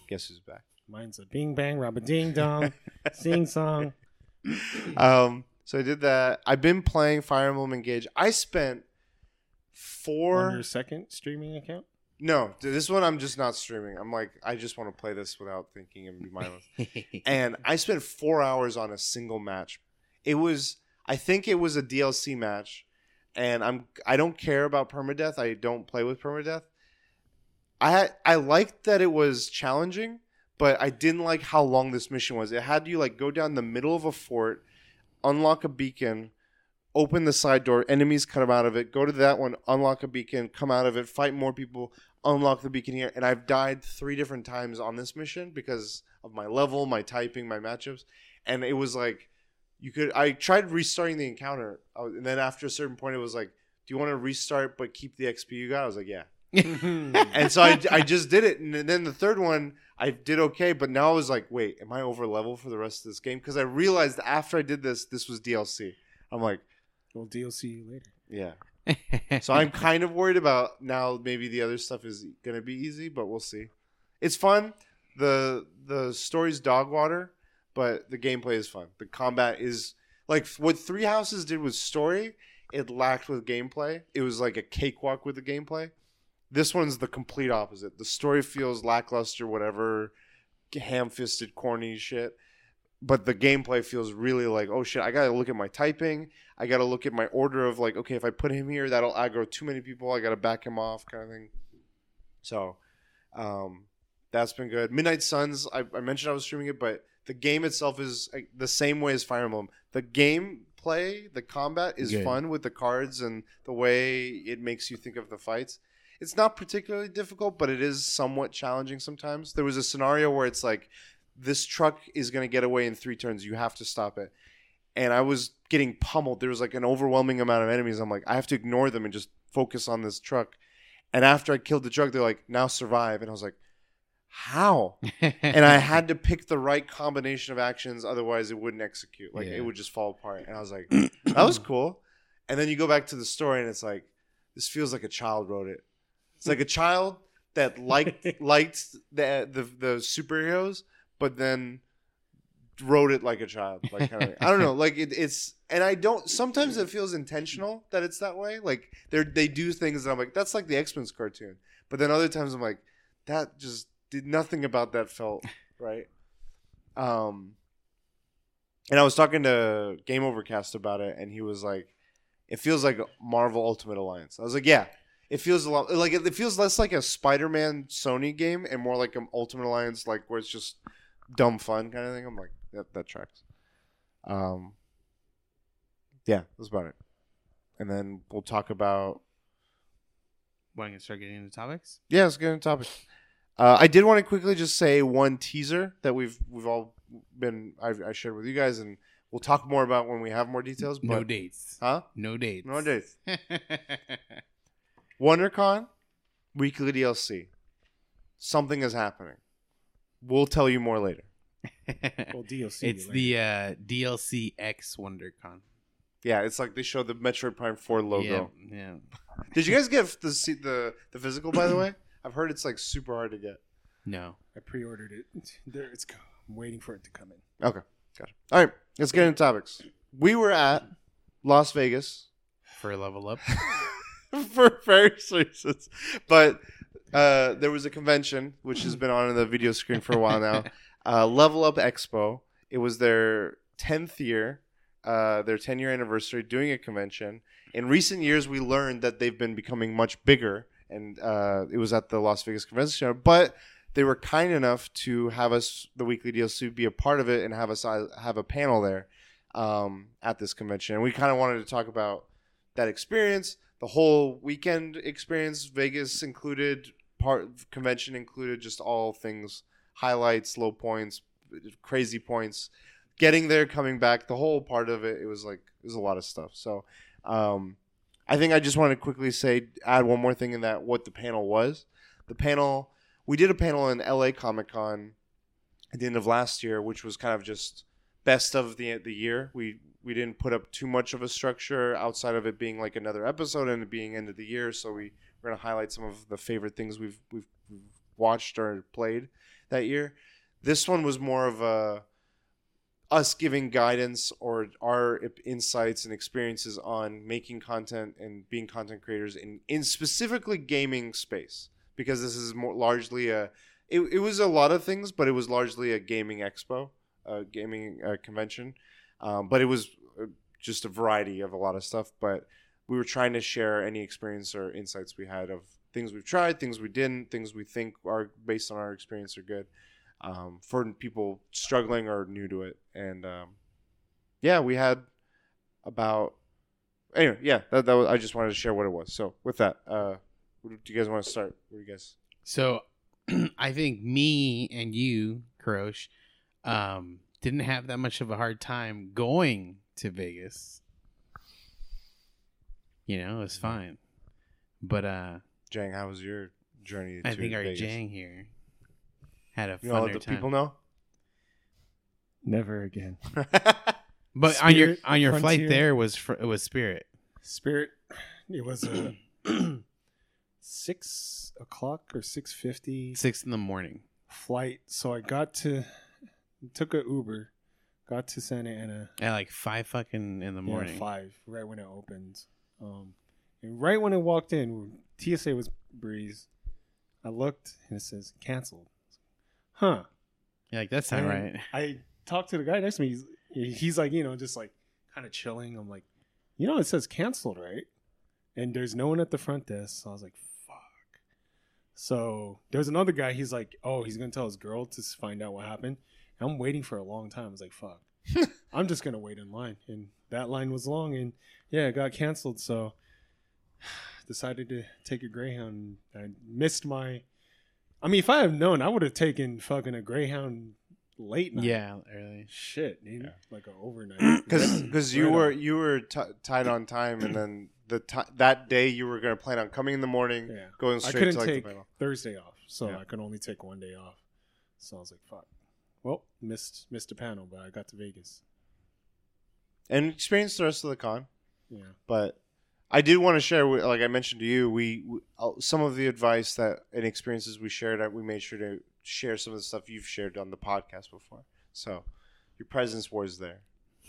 Speaker 1: Guess who's back?
Speaker 3: mine's a bing bang, rubber ding dong, sing song.
Speaker 1: um, so I did that. I've been playing Fire Emblem Engage. I spent four.
Speaker 3: On your second streaming account.
Speaker 1: No, this one I'm just not streaming. I'm like, I just want to play this without thinking and be mindless. and I spent four hours on a single match. It was, I think it was a DLC match, and I'm I don't care about permadeath. I don't play with permadeath. I had, I liked that it was challenging, but I didn't like how long this mission was. It had you like go down the middle of a fort, unlock a beacon, open the side door, enemies come out of it, go to that one, unlock a beacon, come out of it, fight more people, unlock the beacon here, and I've died three different times on this mission because of my level, my typing, my matchups, and it was like you could. I tried restarting the encounter, and then after a certain point, it was like, "Do you want to restart but keep the XP you got?" I was like, "Yeah." and so I, I just did it, and then the third one I did okay, but now I was like, "Wait, am I over level for the rest of this game?" Because I realized after I did this, this was DLC. I'm like,
Speaker 3: We'll DLC you later.
Speaker 1: "Yeah." So I'm kind of worried about now. Maybe the other stuff is gonna be easy, but we'll see. It's fun. the The story's dog water, but the gameplay is fun. The combat is like what Three Houses did with story. It lacked with gameplay. It was like a cakewalk with the gameplay. This one's the complete opposite. The story feels lackluster, whatever, ham-fisted, corny shit. But the gameplay feels really like, oh shit, I gotta look at my typing. I gotta look at my order of like, okay, if I put him here, that'll aggro too many people. I gotta back him off, kind of thing. So, um, that's been good. Midnight Suns, I, I mentioned I was streaming it, but the game itself is like, the same way as Fire Emblem. The gameplay, the combat is fun with the cards and the way it makes you think of the fights. It's not particularly difficult, but it is somewhat challenging sometimes. There was a scenario where it's like, this truck is going to get away in three turns. You have to stop it. And I was getting pummeled. There was like an overwhelming amount of enemies. I'm like, I have to ignore them and just focus on this truck. And after I killed the truck, they're like, now survive. And I was like, how? and I had to pick the right combination of actions, otherwise it wouldn't execute. Like
Speaker 2: Yeah.
Speaker 1: it would just fall apart. And I was like, that was cool. And then you go back to the story, and it's like, this feels like a child wrote it. It's like a child that liked liked the the, the superheroes, but then wrote it like a child. Like kind of, I don't know. Like it, it's and I don't. Sometimes it feels intentional that it's that way. Like they they do things that I'm like, that's like the X Men's cartoon. But then other times I'm like, that just did nothing about that felt right. Um, and I was talking to Game Overcast about it, and he was like, "It feels like Marvel Ultimate Alliance." I was like, "Yeah." It feels a lot like it it feels less like a Spider-Man Sony game and more like an Ultimate Alliance, like where it's just dumb fun kind of thing. I'm like, that that tracks. Um, yeah, that's about it. And then we'll talk about
Speaker 2: Want to start getting into topics?
Speaker 1: yeah, let's get into topics. Uh, I did want to quickly just say one teaser that we've we've all been I, I shared with you guys, and we'll talk more about when we have more details. But,
Speaker 2: no dates.
Speaker 1: huh?
Speaker 2: No dates.
Speaker 1: No dates. WonderCon weekly DLC. Something is happening. We'll tell you more later.
Speaker 3: Well, DLC.
Speaker 2: it's
Speaker 3: later.
Speaker 2: the uh, DLC X WonderCon
Speaker 1: Yeah, it's like they show the Metroid Prime Four logo.
Speaker 2: Yeah, yeah.
Speaker 1: Did you guys get the see- the the physical? By the way, I've heard it's like super hard to get.
Speaker 2: No.
Speaker 3: I pre-ordered it. There, it's. co- I'm waiting for it to come in.
Speaker 1: Okay, gotcha. All right, let's get into topics. We were at Las Vegas
Speaker 2: For a level up.
Speaker 1: for various reasons, but uh, there was a convention which has been on the video screen for a while now. Uh, Level Up Expo. It was their tenth year, uh, their ten year anniversary, doing a convention. In recent years, we learned that they've been becoming much bigger, and uh, it was at the Las Vegas Convention Center. But they were kind enough to have us, the weekly DLC, be a part of it and have us uh, have a panel there um, at this convention. And we kind of wanted to talk about that experience, the whole weekend experience, Vegas included, part convention included, just all things, highlights, low points, crazy points, getting there, coming back, the whole part of it. It was like it was a lot of stuff. So, um, I think I just want to quickly say, add one more thing in that what the panel was. The panel we did a panel in LA Comic Con at the end of last year, which was kind of just best of the the year. We we didn't put up too much of a structure outside of it being like another episode and it being end of the year. So we we're gonna highlight some of the favorite things we've we've, watched or played that year. This one was more of a us giving guidance or our insights and experiences on making content and being content creators in in specifically gaming space because this is more largely a. It, it was a lot of things, but it was largely a gaming expo, a gaming uh, convention. Um, but it was uh, just a variety of a lot of stuff. But we were trying to share any experience or insights we had of things we've tried, things we didn't, things we think are based on our experience are good um, for people struggling or new to it. And um, yeah, we had about anyway. Yeah, that, that was, I just wanted to share what it was. So with that, uh, do you guys want to start? What do you guys?
Speaker 2: So I think me and you, Karosh, um, didn't have that much of a hard time going to Vegas. You know, it was fine. But uh
Speaker 1: Jang, how was your journey?
Speaker 2: I
Speaker 1: to
Speaker 2: think our
Speaker 1: Vegas?
Speaker 2: Jang here had a
Speaker 1: You know,
Speaker 2: funner
Speaker 1: let the
Speaker 2: time.
Speaker 1: people know.
Speaker 3: Never again.
Speaker 2: but on your
Speaker 3: Spirit,
Speaker 2: on your flight
Speaker 3: Frontier.
Speaker 2: there was fr- it was Spirit.
Speaker 3: Spirit. It was a six o'clock or six fifty
Speaker 2: Six in the morning.
Speaker 3: flight. So I got to took a Uber, got to Santa Ana.
Speaker 2: At like five fucking in the
Speaker 3: Yeah,
Speaker 2: morning.
Speaker 3: five, right when it opened. Um, and right when I walked in, TSA was breeze. I looked and it says canceled. Huh.
Speaker 2: Like, that's not
Speaker 3: And
Speaker 2: right.
Speaker 3: I talked to the guy next to me. He's, he's like, you know, just like kind of chilling. I'm like, you know, it says canceled, right? And there's no one at the front desk. So I was like, fuck. So there's another guy. He's like, oh, he's gonna tell his girl to find out what happened. And I'm waiting for a long time. I was like, fuck. I'm just gonna wait in line, and that line was long, and yeah, it got canceled. So decided to take a Greyhound. I missed my. I mean, if I had known, I would have taken fucking a Greyhound late night.
Speaker 2: Yeah, early.
Speaker 3: Shit, dude.
Speaker 1: Yeah.
Speaker 3: Like an overnight.
Speaker 1: because because you were you were t- tied on time, and then the ti that day you were going to plan on coming in the morning,
Speaker 3: Yeah.
Speaker 1: going
Speaker 3: I
Speaker 1: straight
Speaker 3: couldn't
Speaker 1: to like
Speaker 3: take
Speaker 1: the panel.
Speaker 3: Thursday off, so
Speaker 1: Yeah.
Speaker 3: I could only take one day off. So I was like, fuck. Well, missed missed a panel, but I got to Vegas.
Speaker 1: and experience the rest of the con.
Speaker 3: Yeah.
Speaker 1: But I did want to share, like I mentioned to you, we, we uh, some of the advice that and experiences we shared. uh, We made sure to share some of the stuff you've shared on the podcast before. So your presence was there.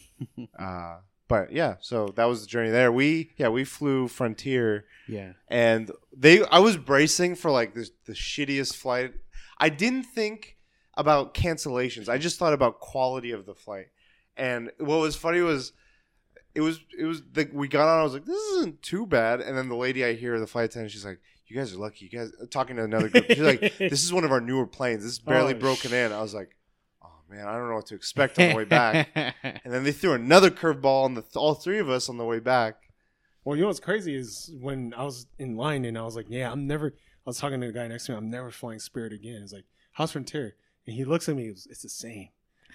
Speaker 1: uh, but yeah, so that was the journey there. We yeah we flew Frontier.
Speaker 2: Yeah.
Speaker 1: and they I was bracing for like this the shittiest flight. I didn't think about cancellations. I just thought about quality of the flight. And what was funny was it was it was the, we got on. I was like, this isn't too bad. And then the lady I hear, the flight attendant, she's like, you guys are lucky. You guys talking to another group. She's like, this is one of our newer planes. This is barely
Speaker 3: Oh,
Speaker 1: broken in. I was like, oh man, I don't know what to expect on the way back. And then they threw another curveball on the all three of us on the way back.
Speaker 3: Well, you know what's crazy is when I was in line and I was like, yeah, I'm never. I was talking to the guy next to me. I'm never flying Spirit again. He's like, how's Frontier? And he looks at me. He goes, it's the same.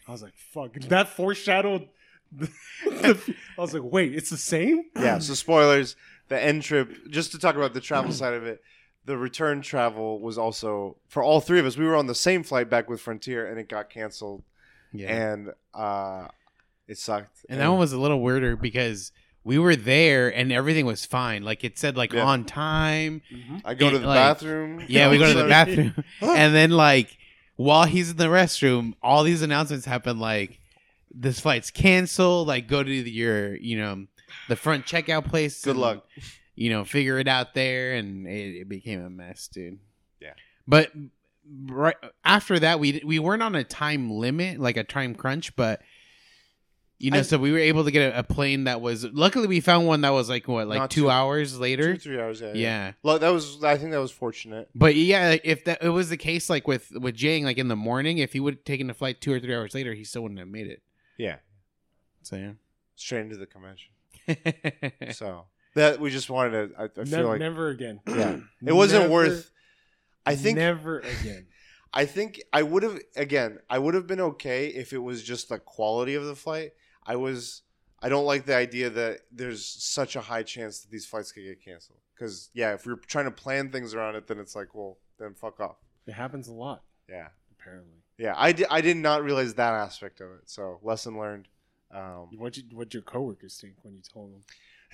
Speaker 3: I was like, fuck. That foreshadowed. the- I was like, wait, it's the same?
Speaker 1: yeah so spoilers the end trip just to talk about the travel side of it the return travel was also for all three of us we were on the same flight back with frontier and it got canceled
Speaker 2: yeah.
Speaker 1: and uh it sucked
Speaker 2: And that one was a little weirder because we were there and everything was fine. Like it said, like
Speaker 1: Yeah.
Speaker 2: on time.
Speaker 1: i go to the
Speaker 2: like,
Speaker 1: bathroom
Speaker 2: Yeah, we go to the bathroom, and then like while he's in the restroom, all these announcements happen. Like this flight's canceled. Like go to the, your, you know, the front checkout place.
Speaker 1: good
Speaker 2: and,
Speaker 1: luck
Speaker 2: You know, figure it out there, and it, it became a mess, dude.
Speaker 1: Yeah.
Speaker 2: But right after that, we we weren't on a time limit, like a time crunch, but. You know,
Speaker 1: I-
Speaker 2: so we were able to get a, a plane that was. Luckily, we found one that was like what, like
Speaker 1: Not
Speaker 2: two hours later.
Speaker 1: two three hours yeah,
Speaker 2: yeah,
Speaker 1: Well, that was i think that was fortunate
Speaker 2: but yeah, like, if that it was the case, like with with Jang, like in the morning, if he would have taken the flight two or three hours later, he still wouldn't have made it.
Speaker 1: yeah
Speaker 2: So yeah,
Speaker 1: straight into the convention so that we just wanted to i, I feel
Speaker 3: never,
Speaker 1: like
Speaker 3: never again.
Speaker 1: yeah it wasn't
Speaker 3: Never-
Speaker 1: worth i think
Speaker 3: never again.
Speaker 1: I think I would have again. I would have been okay if it was just the quality of the flight. I was. I don't like the idea that there's such a high chance that these flights could get canceled. Because yeah, if we're trying to plan things around it, then it's like, well, then fuck off.
Speaker 3: It happens a lot,
Speaker 1: Yeah,
Speaker 3: apparently.
Speaker 1: yeah. I did. I did not realize that aspect of it. So lesson learned. Um,
Speaker 3: What you, what your coworkers think when you told them?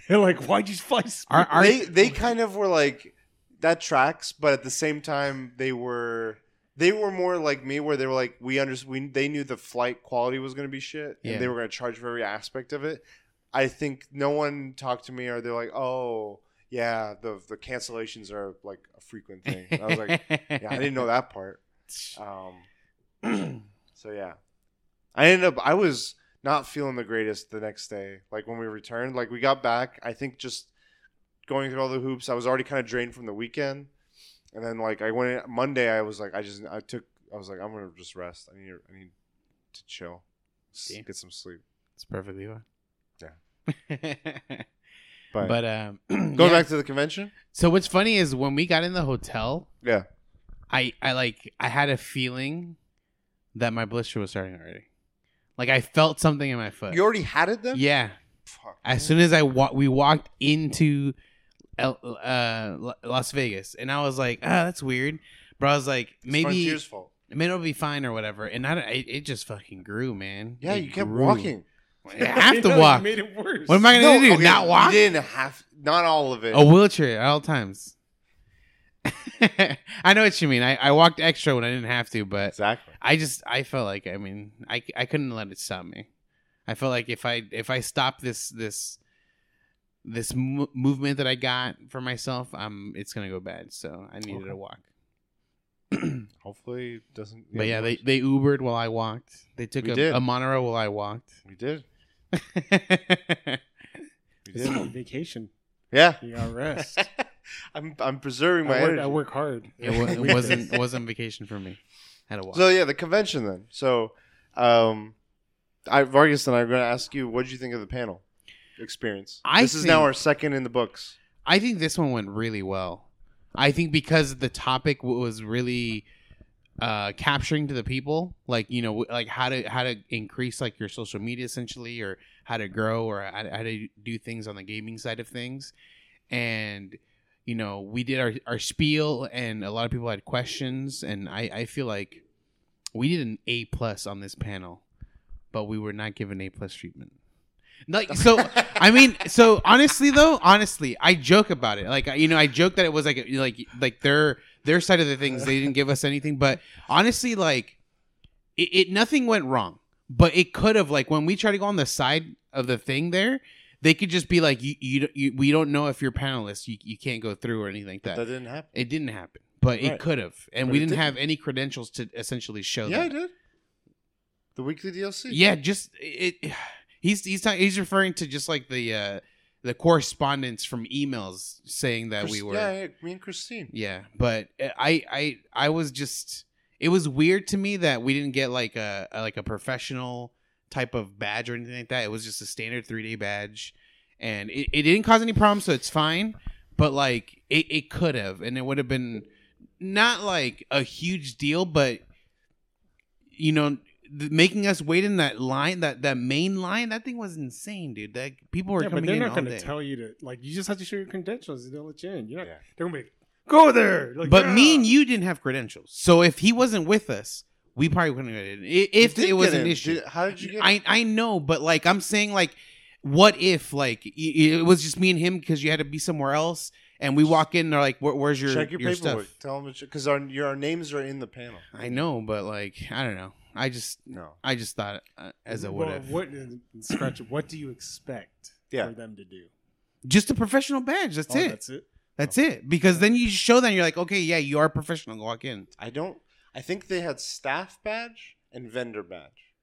Speaker 3: They're like, "Why'd you fly?"
Speaker 2: Are- are-
Speaker 1: they they kind of were like that tracks, but at the same time they were. They were more like me, where they were like, we under we they knew the flight quality was going to be shit,
Speaker 2: Yeah.
Speaker 1: and they were going to charge for every aspect of it. I think no one talked to me, or they're like, oh, yeah, the the cancellations are like a frequent thing. I was like, yeah, I didn't know that part. Um, so yeah, I ended up. I was not feeling the greatest the next day. Like when we returned, like we got back. I think just going through all the hoops, I was already kind of drained from the weekend. And then like I went in, Monday, I was like, I just I took. I was like, I'm gonna just rest. I need I need to chill,
Speaker 2: See?
Speaker 1: get some sleep.
Speaker 2: It's perfectly fine.
Speaker 1: Yeah.
Speaker 2: but
Speaker 1: But,
Speaker 2: um,
Speaker 1: going
Speaker 2: yeah.
Speaker 1: back to the convention,
Speaker 2: So what's funny is when we got in the hotel,
Speaker 1: yeah,
Speaker 2: I I like I had a feeling that my blister was starting already. Like I felt something in my foot.
Speaker 1: you already had it then.
Speaker 2: yeah.
Speaker 1: Fuck.
Speaker 2: As soon as I wa- we walked into El- uh, La- Las Vegas, and I was like, ah, that's weird. But I was like, maybe
Speaker 1: Frontier's fault.
Speaker 2: maybe it'll be fine or whatever. And I, it, it just fucking grew, man.
Speaker 1: Yeah,
Speaker 2: It
Speaker 1: you kept
Speaker 2: grew.
Speaker 1: walking.
Speaker 2: I have to walk.
Speaker 3: Made it worse.
Speaker 2: What am I gonna do?
Speaker 1: okay,
Speaker 2: Not walk?
Speaker 1: You didn't have not all of it.
Speaker 2: A wheelchair at all times. I know what you mean. I, I walked extra when I didn't have to, but
Speaker 1: exactly.
Speaker 2: I just I felt like I mean I, I couldn't let it stop me. I felt like if I if I stop this this this mo- movement that I got for myself, um, it's gonna go bad. So I needed
Speaker 1: Okay.
Speaker 2: to walk.
Speaker 1: Hopefully, it doesn't.
Speaker 2: But yeah, they they Ubered while I walked. They took
Speaker 1: We
Speaker 2: a,
Speaker 1: did.
Speaker 2: a monorail while I walked.
Speaker 1: we did. We did.
Speaker 3: on vacation.
Speaker 1: yeah.
Speaker 3: You got rest.
Speaker 1: I'm I'm preserving my
Speaker 3: I, work,
Speaker 1: energy.
Speaker 3: I work hard.
Speaker 2: it, wa- it wasn't wasn't vacation for me. I had to walk.
Speaker 1: So yeah, the convention then. So, um, I Vargas and I are going to ask you, what did you think of the panel experience?
Speaker 2: I
Speaker 1: this is now our second in the books.
Speaker 2: I think this one went really well. I think because the topic w- was really uh, capturing to the people, like you know, w- like how to how to increase like your social media essentially, or how to grow, or how to, how to do things on the gaming side of things. And you know, we did our our spiel, and a lot of people had questions, and I I feel like we did an A plus on this panel, but we were not given A plus treatment. Like so, I mean, so honestly though, honestly, I joke about it. Like you know, I joke that it was like like like their their side of the things. They didn't give us anything, but honestly, like it, it nothing went wrong. But it could have like when we try to go on the side of the thing there, they could just be like, you, you, you we don't know if you're panelists, you, you can't go through or anything like that.
Speaker 1: That didn't happen.
Speaker 2: It didn't happen, but it could have, and
Speaker 1: But
Speaker 2: we didn't
Speaker 1: didn't.
Speaker 2: have any credentials to essentially show
Speaker 1: Yeah, I did. The weekly DLC.
Speaker 2: Yeah, just it. He's he's he's referring to just like the uh the correspondence from emails saying that we were
Speaker 1: Yeah,
Speaker 2: yeah,
Speaker 1: me and Christine.
Speaker 2: Yeah, but I I I was just it was weird to me that we didn't get like a, a like a professional type of badge or anything like that. It was just a standard three day badge, and it, it didn't cause any problems, so it's fine. But like it, it could have, and it would have been not like a huge deal, but you know, making us wait in that line, that that main line, that thing was insane, dude. That people were
Speaker 3: Yeah, but
Speaker 2: coming
Speaker 3: they're
Speaker 2: in
Speaker 3: not going to tell you to like. You just have to show your credentials. and They'll let you in. You're not.
Speaker 1: Yeah.
Speaker 3: They're gonna be like, go there. Like,
Speaker 2: but me and you didn't have credentials, so if he wasn't with us, we probably wouldn't have gotten in. If it was an
Speaker 1: in.
Speaker 2: issue,
Speaker 1: Did- how did you get?
Speaker 2: I I know, but like I'm saying, like, what if like y- y- it was just me and him because you had to be somewhere else, and we walk in, they're like, "Where's your
Speaker 1: check your,
Speaker 2: your
Speaker 1: paperwork.
Speaker 2: stuff?"
Speaker 1: Tell them because our your our names are in the panel.
Speaker 2: I know, but like I don't know. I just
Speaker 1: No.
Speaker 2: I just thought uh, as a
Speaker 3: Well,
Speaker 2: what if,
Speaker 3: What scratch? What do you expect
Speaker 1: Yeah.
Speaker 3: for them to do?
Speaker 2: just a professional badge. That's
Speaker 3: oh,
Speaker 2: it.
Speaker 3: That's it.
Speaker 2: That's it. Because then you show them, you're like, okay, yeah, you are professional. Walk in.
Speaker 1: I don't. I think they had staff badge and vendor badge.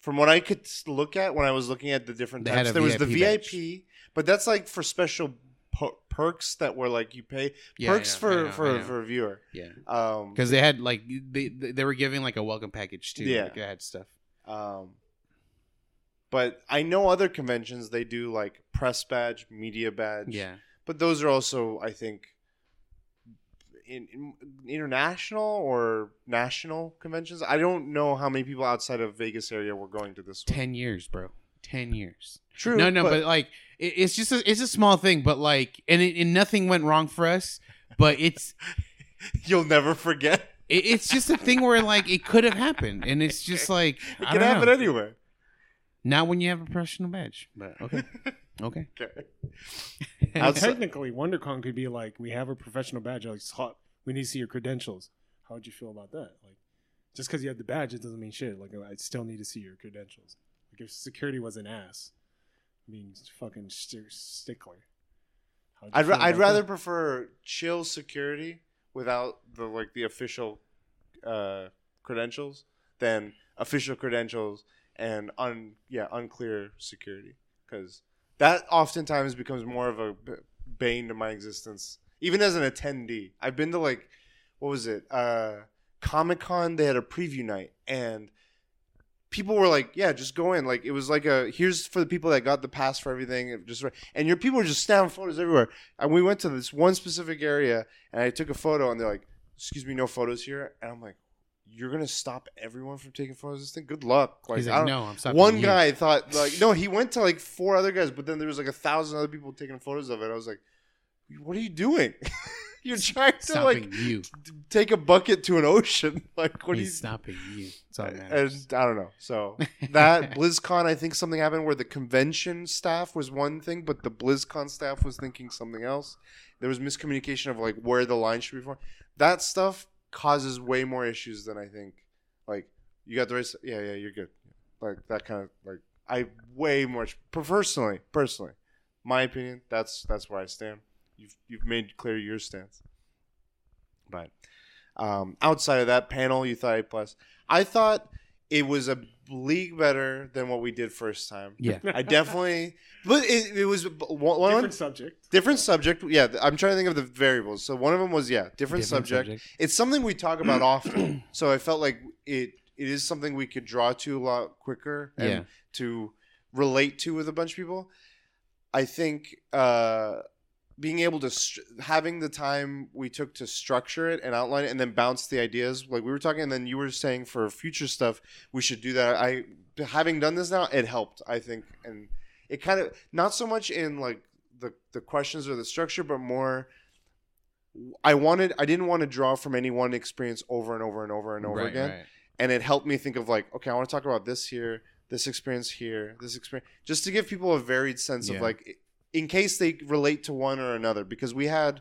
Speaker 1: From what I could look at when I was looking at the different
Speaker 2: They
Speaker 1: types,
Speaker 2: a
Speaker 1: there was the
Speaker 2: VIP
Speaker 1: VIP, but that's like for special per- perks that were like you pay
Speaker 2: Yeah,
Speaker 1: perks
Speaker 2: know,
Speaker 1: for
Speaker 2: know,
Speaker 1: for for a viewer.
Speaker 2: Yeah.
Speaker 1: Um,
Speaker 2: Because they had like they they were giving like a welcome package too.
Speaker 1: Yeah.
Speaker 2: Like, they had stuff.
Speaker 1: Um, but I know other conventions they do like press badge, media badge.
Speaker 2: Yeah.
Speaker 1: But those are also, I think, in, in international or national conventions. I don't know how many people outside of Vegas area were going to this one.
Speaker 2: Ten years, bro. Ten years.
Speaker 1: True.
Speaker 2: no, no, but, like it, it's just a, it's a small thing, but like and, it, and nothing went wrong for us. But it's
Speaker 1: you'll never forget.
Speaker 2: it, it's just a thing where like it could have happened, and it's just like
Speaker 1: It
Speaker 2: I
Speaker 1: can happen
Speaker 2: know.
Speaker 1: anywhere.
Speaker 2: Not when you have a professional badge, but okay, okay.
Speaker 1: Okay.
Speaker 3: And technically, WonderCon could be like, we have a professional badge. Like, hot. We need to see your credentials. How would you feel about that? Like, just because you have the badge, it doesn't mean shit. Like, I still need to see your credentials. Like, if security was an ass, Mean, fucking st- stickler.
Speaker 1: I'd, ra- I'd rather
Speaker 3: that?
Speaker 1: prefer chill security without the like the official uh, credentials than official credentials and un yeah unclear security because that oftentimes becomes more of a b- bane to my existence even as an attendee i've been to like what was it uh comic-con they had a preview night and people were like yeah just go in. Like it was like a here's for the people that got the pass for everything. It just and your people were just snapping photos everywhere. And we went to this one specific area and i took a photo and they're like excuse me no photos here. And i'm like you're gonna stop everyone from taking photos of this thing? Good luck. Like,
Speaker 2: He's like, no, I'm stopping
Speaker 1: one
Speaker 2: you."
Speaker 1: guy thought like no he went to like four other guys but then there was like a thousand other people taking photos of it. I was like what are you doing you're trying to
Speaker 2: stopping
Speaker 1: like
Speaker 2: you.
Speaker 1: take a bucket to an ocean like what are you
Speaker 2: He's stopping you. All that
Speaker 1: and. I don't know. So that BlizzCon, I think something happened where the convention staff was one thing, but the BlizzCon staff was thinking something else. There was miscommunication of like where the line should be for. That stuff causes way more issues than I think. Like you got the right. Yeah, yeah, you're good. Like that kind of like I way much personally, personally, my opinion. That's that's where I stand. You've you've made clear your stance. But um, outside of that panel, you thought A plus. I thought it was a league better than what we did first time.
Speaker 2: yeah.
Speaker 1: I definitely, but it, it was one, one
Speaker 3: different subject.
Speaker 1: different subject. Yeah, I'm trying to think of the variables. So one of them was yeah, different, subject. It's something we talk about often. So I felt like it it is something we could draw to a lot quicker and
Speaker 2: Yeah.
Speaker 1: to relate to with a bunch of people. I think uh, being able to str- having the time we took to structure it and outline it and then bounce the ideas like we were talking and then you were saying for future stuff we should do that. I having done this now it helped I think and it kind of not so much in like the the questions or the structure but more I wanted I didn't want to draw from any one experience over and over and over and over
Speaker 2: Right,
Speaker 1: again
Speaker 2: right.
Speaker 1: and it helped me think of like okay i want to talk about this here this experience here this experience just to give people a varied sense of like in case they relate to one or another because we had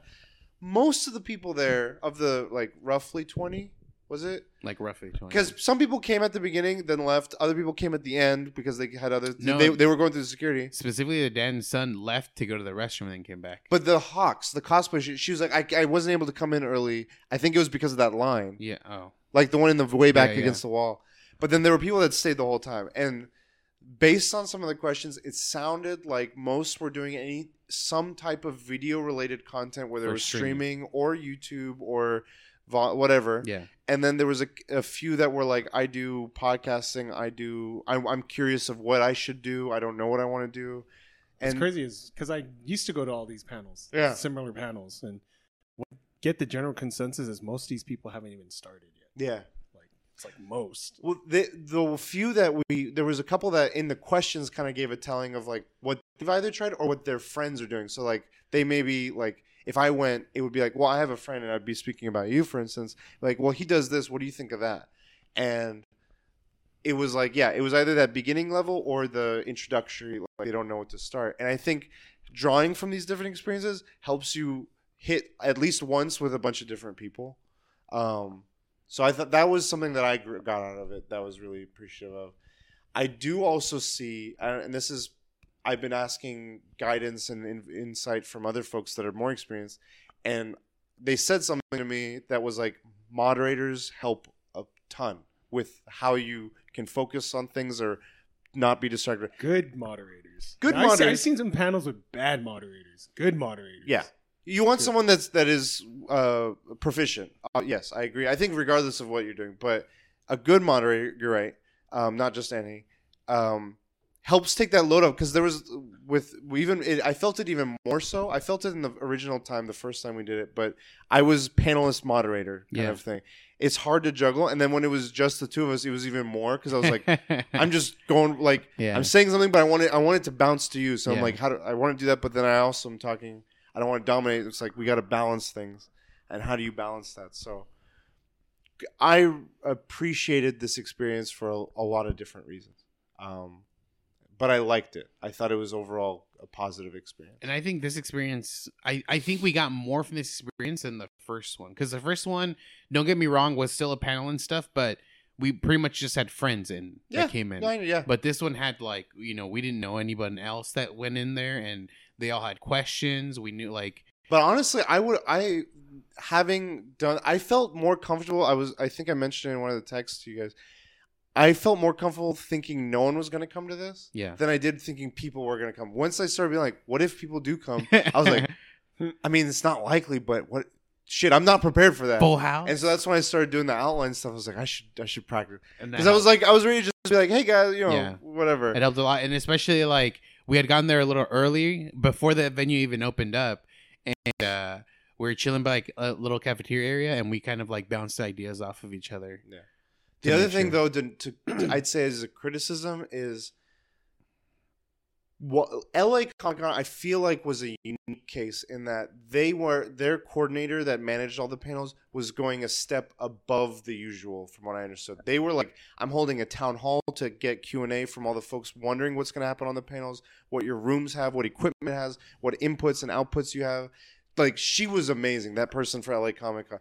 Speaker 1: most of the people there of the like roughly 20 was it
Speaker 2: Like roughly 20.
Speaker 1: because some people came at the beginning then left other people came at the end because they had other
Speaker 2: No.
Speaker 1: they, they were going through security
Speaker 2: specifically the dan's son left to go to the restroom and then came back.
Speaker 1: but the hawks the cosplay she, she was like I, I wasn't able to come in early i think it was because of that line
Speaker 2: yeah. Oh.
Speaker 1: like the one in the way back
Speaker 2: Yeah, yeah.
Speaker 1: against the wall. But then there were people that stayed the whole time, and based on some of the questions, it sounded like most were doing any some type of video related content, whether
Speaker 2: Or
Speaker 1: it was
Speaker 2: streaming.
Speaker 1: streaming or YouTube or vo- whatever.
Speaker 2: Yeah.
Speaker 1: And then there was a, a few that were like, I do podcasting, I do, I'm, I'm curious of what I should do, I don't know what I want to do.
Speaker 3: It's
Speaker 1: And
Speaker 3: crazy is because I used to go to all these panels,
Speaker 1: Yeah.
Speaker 3: similar panels, and what get the general consensus is most of these people haven't even started yet.
Speaker 1: yeah,
Speaker 3: Like it's like most.
Speaker 1: Well, the the few that we there was a couple that in the questions kind of gave a telling of like what they've either tried or what their friends are doing. So like they may be like if I went, it would be like, well, I have a friend and I'd be speaking about you, for instance. Like, well, he does this. What do you think of that? And it was like, yeah, it was either that beginning level or the introductory. Like they don't know what to start. And I think drawing from these different experiences helps you hit at least once with a bunch of different people. Um, so I thought that was something that I got out of it that was really appreciative of. I do also see, and this is, I've been asking guidance and in, insight from other folks that are more experienced, and they said something to me that was like moderators help a ton with how you can focus on things or not be distracted.
Speaker 3: Good moderators.
Speaker 1: Good
Speaker 3: I've,
Speaker 1: moderators.
Speaker 3: I've seen some panels with bad moderators. Good moderators.
Speaker 1: Yeah. You want
Speaker 3: Yeah.
Speaker 1: someone that's that is uh, proficient. Uh, yes, I agree. I think regardless of what you're doing, but a good moderator, you're right. Um, not just any, um, helps take that load up because there was with we even it, I felt it even more so. I felt it in the original time, the first time we did it, but I was panelist moderator kind
Speaker 2: Yeah.
Speaker 1: of thing. It's hard to juggle, and then when it was just the two of us, it was even more because I was like, I'm just going like
Speaker 2: yeah.
Speaker 1: I'm saying something, but I want it. I want it to bounce to you. So I'm like, how do I want to do that? But then I also am talking. I don't want to dominate. It's like we got to balance things, and how do you balance that? So I appreciated this experience for a, a lot of different reasons, um, but I liked it. I thought it was overall a positive experience.
Speaker 2: And I think this experience, I, I think we got more from this experience than the first one. Because the first one, don't get me wrong, was still a panel and stuff, but we pretty much just had friends in
Speaker 1: Yeah,
Speaker 2: that came in.
Speaker 1: Yeah, yeah.
Speaker 2: But this one had like you know we didn't know anybody else that went in there, and they all had questions. We knew like
Speaker 1: But honestly, I would I having done I felt more comfortable. I was I think I mentioned in one of the texts to you guys. I felt more comfortable thinking no one was going to come to this
Speaker 2: yeah.
Speaker 1: than I did thinking people were going to come. Once I started being like, what if people do come? I was like, I mean, it's not likely, but what shit, I'm not prepared for that.
Speaker 2: full house.
Speaker 1: And so that's when I started doing the outline stuff. I was like, I should I should practice
Speaker 2: And
Speaker 1: because I was like I was ready to just be like, hey guys, you know,
Speaker 2: Yeah.
Speaker 1: whatever.
Speaker 2: It helped a lot, and especially like we had gotten there a little early before the venue even opened up, and uh, we were chilling by like a little cafeteria area, and we kind of like bounced ideas off of each other. Yeah.
Speaker 1: The
Speaker 2: to
Speaker 1: other
Speaker 2: make
Speaker 1: thing,
Speaker 2: sure.
Speaker 1: though, to, to, to- I'd say as a criticism is what LA Comic Con. I feel like was a unique case in that they were their coordinator that managed all the panels was going a step above the usual, from what I understood. They were like, "I'm holding a town hall to get Q and A from all the folks wondering what's going to happen on the panels, what your rooms have, what equipment has, what inputs and outputs you have." Like she was amazing. That person for LA Comic Con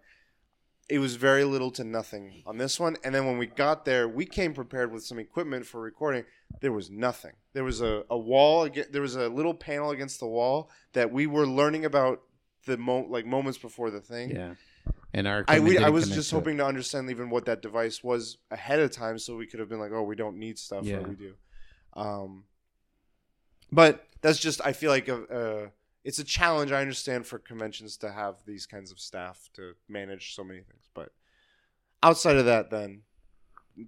Speaker 1: it was very little to nothing on this one. And then when we got there, we came prepared with some equipment for recording. There was nothing. There was a, a wall. There was a little panel against the wall that we were learning about the mo- like moments before the thing.
Speaker 2: Yeah, and our
Speaker 1: I, we, I was just
Speaker 2: to it.
Speaker 1: hoping to understand even what that device was ahead of time, so we could have been like, "Oh, we don't need stuff,
Speaker 2: Yeah.
Speaker 1: or we do." Um, but that's just I feel like a, a it's a challenge. I understand for conventions to have these kinds of staff to manage so many things, but outside of that, then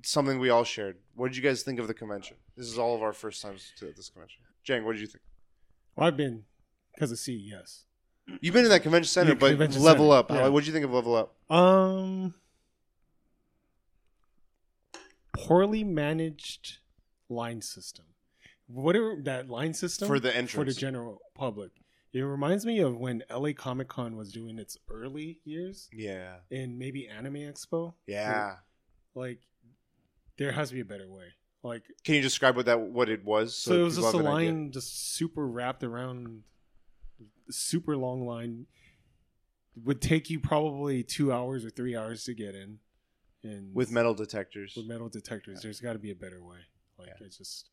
Speaker 1: something we all shared. What did you guys think of the convention? This is all of our first times to this convention. Jang, what did you think?
Speaker 3: Well, I've been because of CES.
Speaker 1: You've been in that convention center,
Speaker 3: Yeah,
Speaker 1: but
Speaker 3: convention
Speaker 1: level
Speaker 3: center,
Speaker 1: up.
Speaker 3: yeah.
Speaker 1: What did you think of level up?
Speaker 3: Um, poorly managed line system. Whatever that line system
Speaker 1: For the entrance
Speaker 3: for the general public. It reminds me of when LA Comic Con was doing its early years
Speaker 1: Yeah,
Speaker 3: in maybe Anime Expo.
Speaker 1: yeah.
Speaker 3: Like, there has to be a better way. Like,
Speaker 1: Can you describe what that what it was?
Speaker 3: so, it was just a
Speaker 1: an idea?
Speaker 3: line just super wrapped around, super long line. Would take you probably two hours or three hours to get in, and
Speaker 1: with metal detectors.
Speaker 3: with metal detectors. There's got to be a better way. Like
Speaker 1: Yeah.
Speaker 3: it's just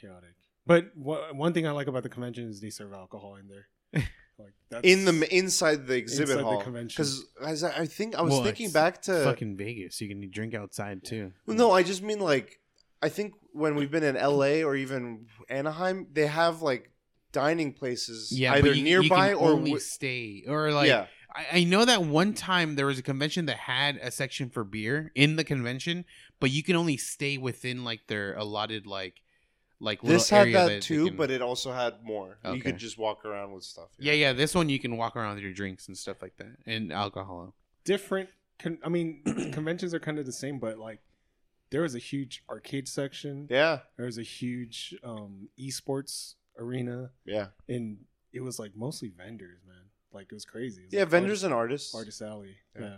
Speaker 3: chaotic. But wha- one thing I like about the convention is they serve alcohol in there. Like that's
Speaker 1: in the inside the exhibit
Speaker 3: Inside the
Speaker 1: hall
Speaker 3: convention.
Speaker 1: because I, I think I was
Speaker 2: Well,
Speaker 1: thinking
Speaker 2: it's
Speaker 1: back to
Speaker 2: fucking Vegas. You can drink outside too.
Speaker 1: Well, no I just mean like I think when we've been in L.A. or even Anaheim they have like dining places
Speaker 2: Yeah,
Speaker 1: either
Speaker 2: but you,
Speaker 1: nearby
Speaker 2: you can
Speaker 1: or
Speaker 2: only
Speaker 1: wi-
Speaker 2: stay or like.
Speaker 1: yeah
Speaker 2: I, I know that one time there was a convention that had a section for beer in the convention, but you can only stay within like their allotted like like
Speaker 1: this had
Speaker 2: area
Speaker 1: that
Speaker 2: they
Speaker 1: too
Speaker 2: can-
Speaker 1: but it also had more you could just walk around with stuff
Speaker 2: yeah, yeah. This one you can walk around with your drinks and stuff like that and alcohol.
Speaker 3: different. Con- I mean, conventions are kind of the same, but like there was a huge arcade section.
Speaker 1: yeah
Speaker 3: There was a huge um, esports arena,
Speaker 1: yeah
Speaker 3: and it was like mostly vendors, man. Like it was crazy. It was
Speaker 1: yeah
Speaker 3: like
Speaker 1: vendors
Speaker 3: artist,
Speaker 1: and artists
Speaker 3: artist alley.
Speaker 1: Yeah.
Speaker 3: Yeah.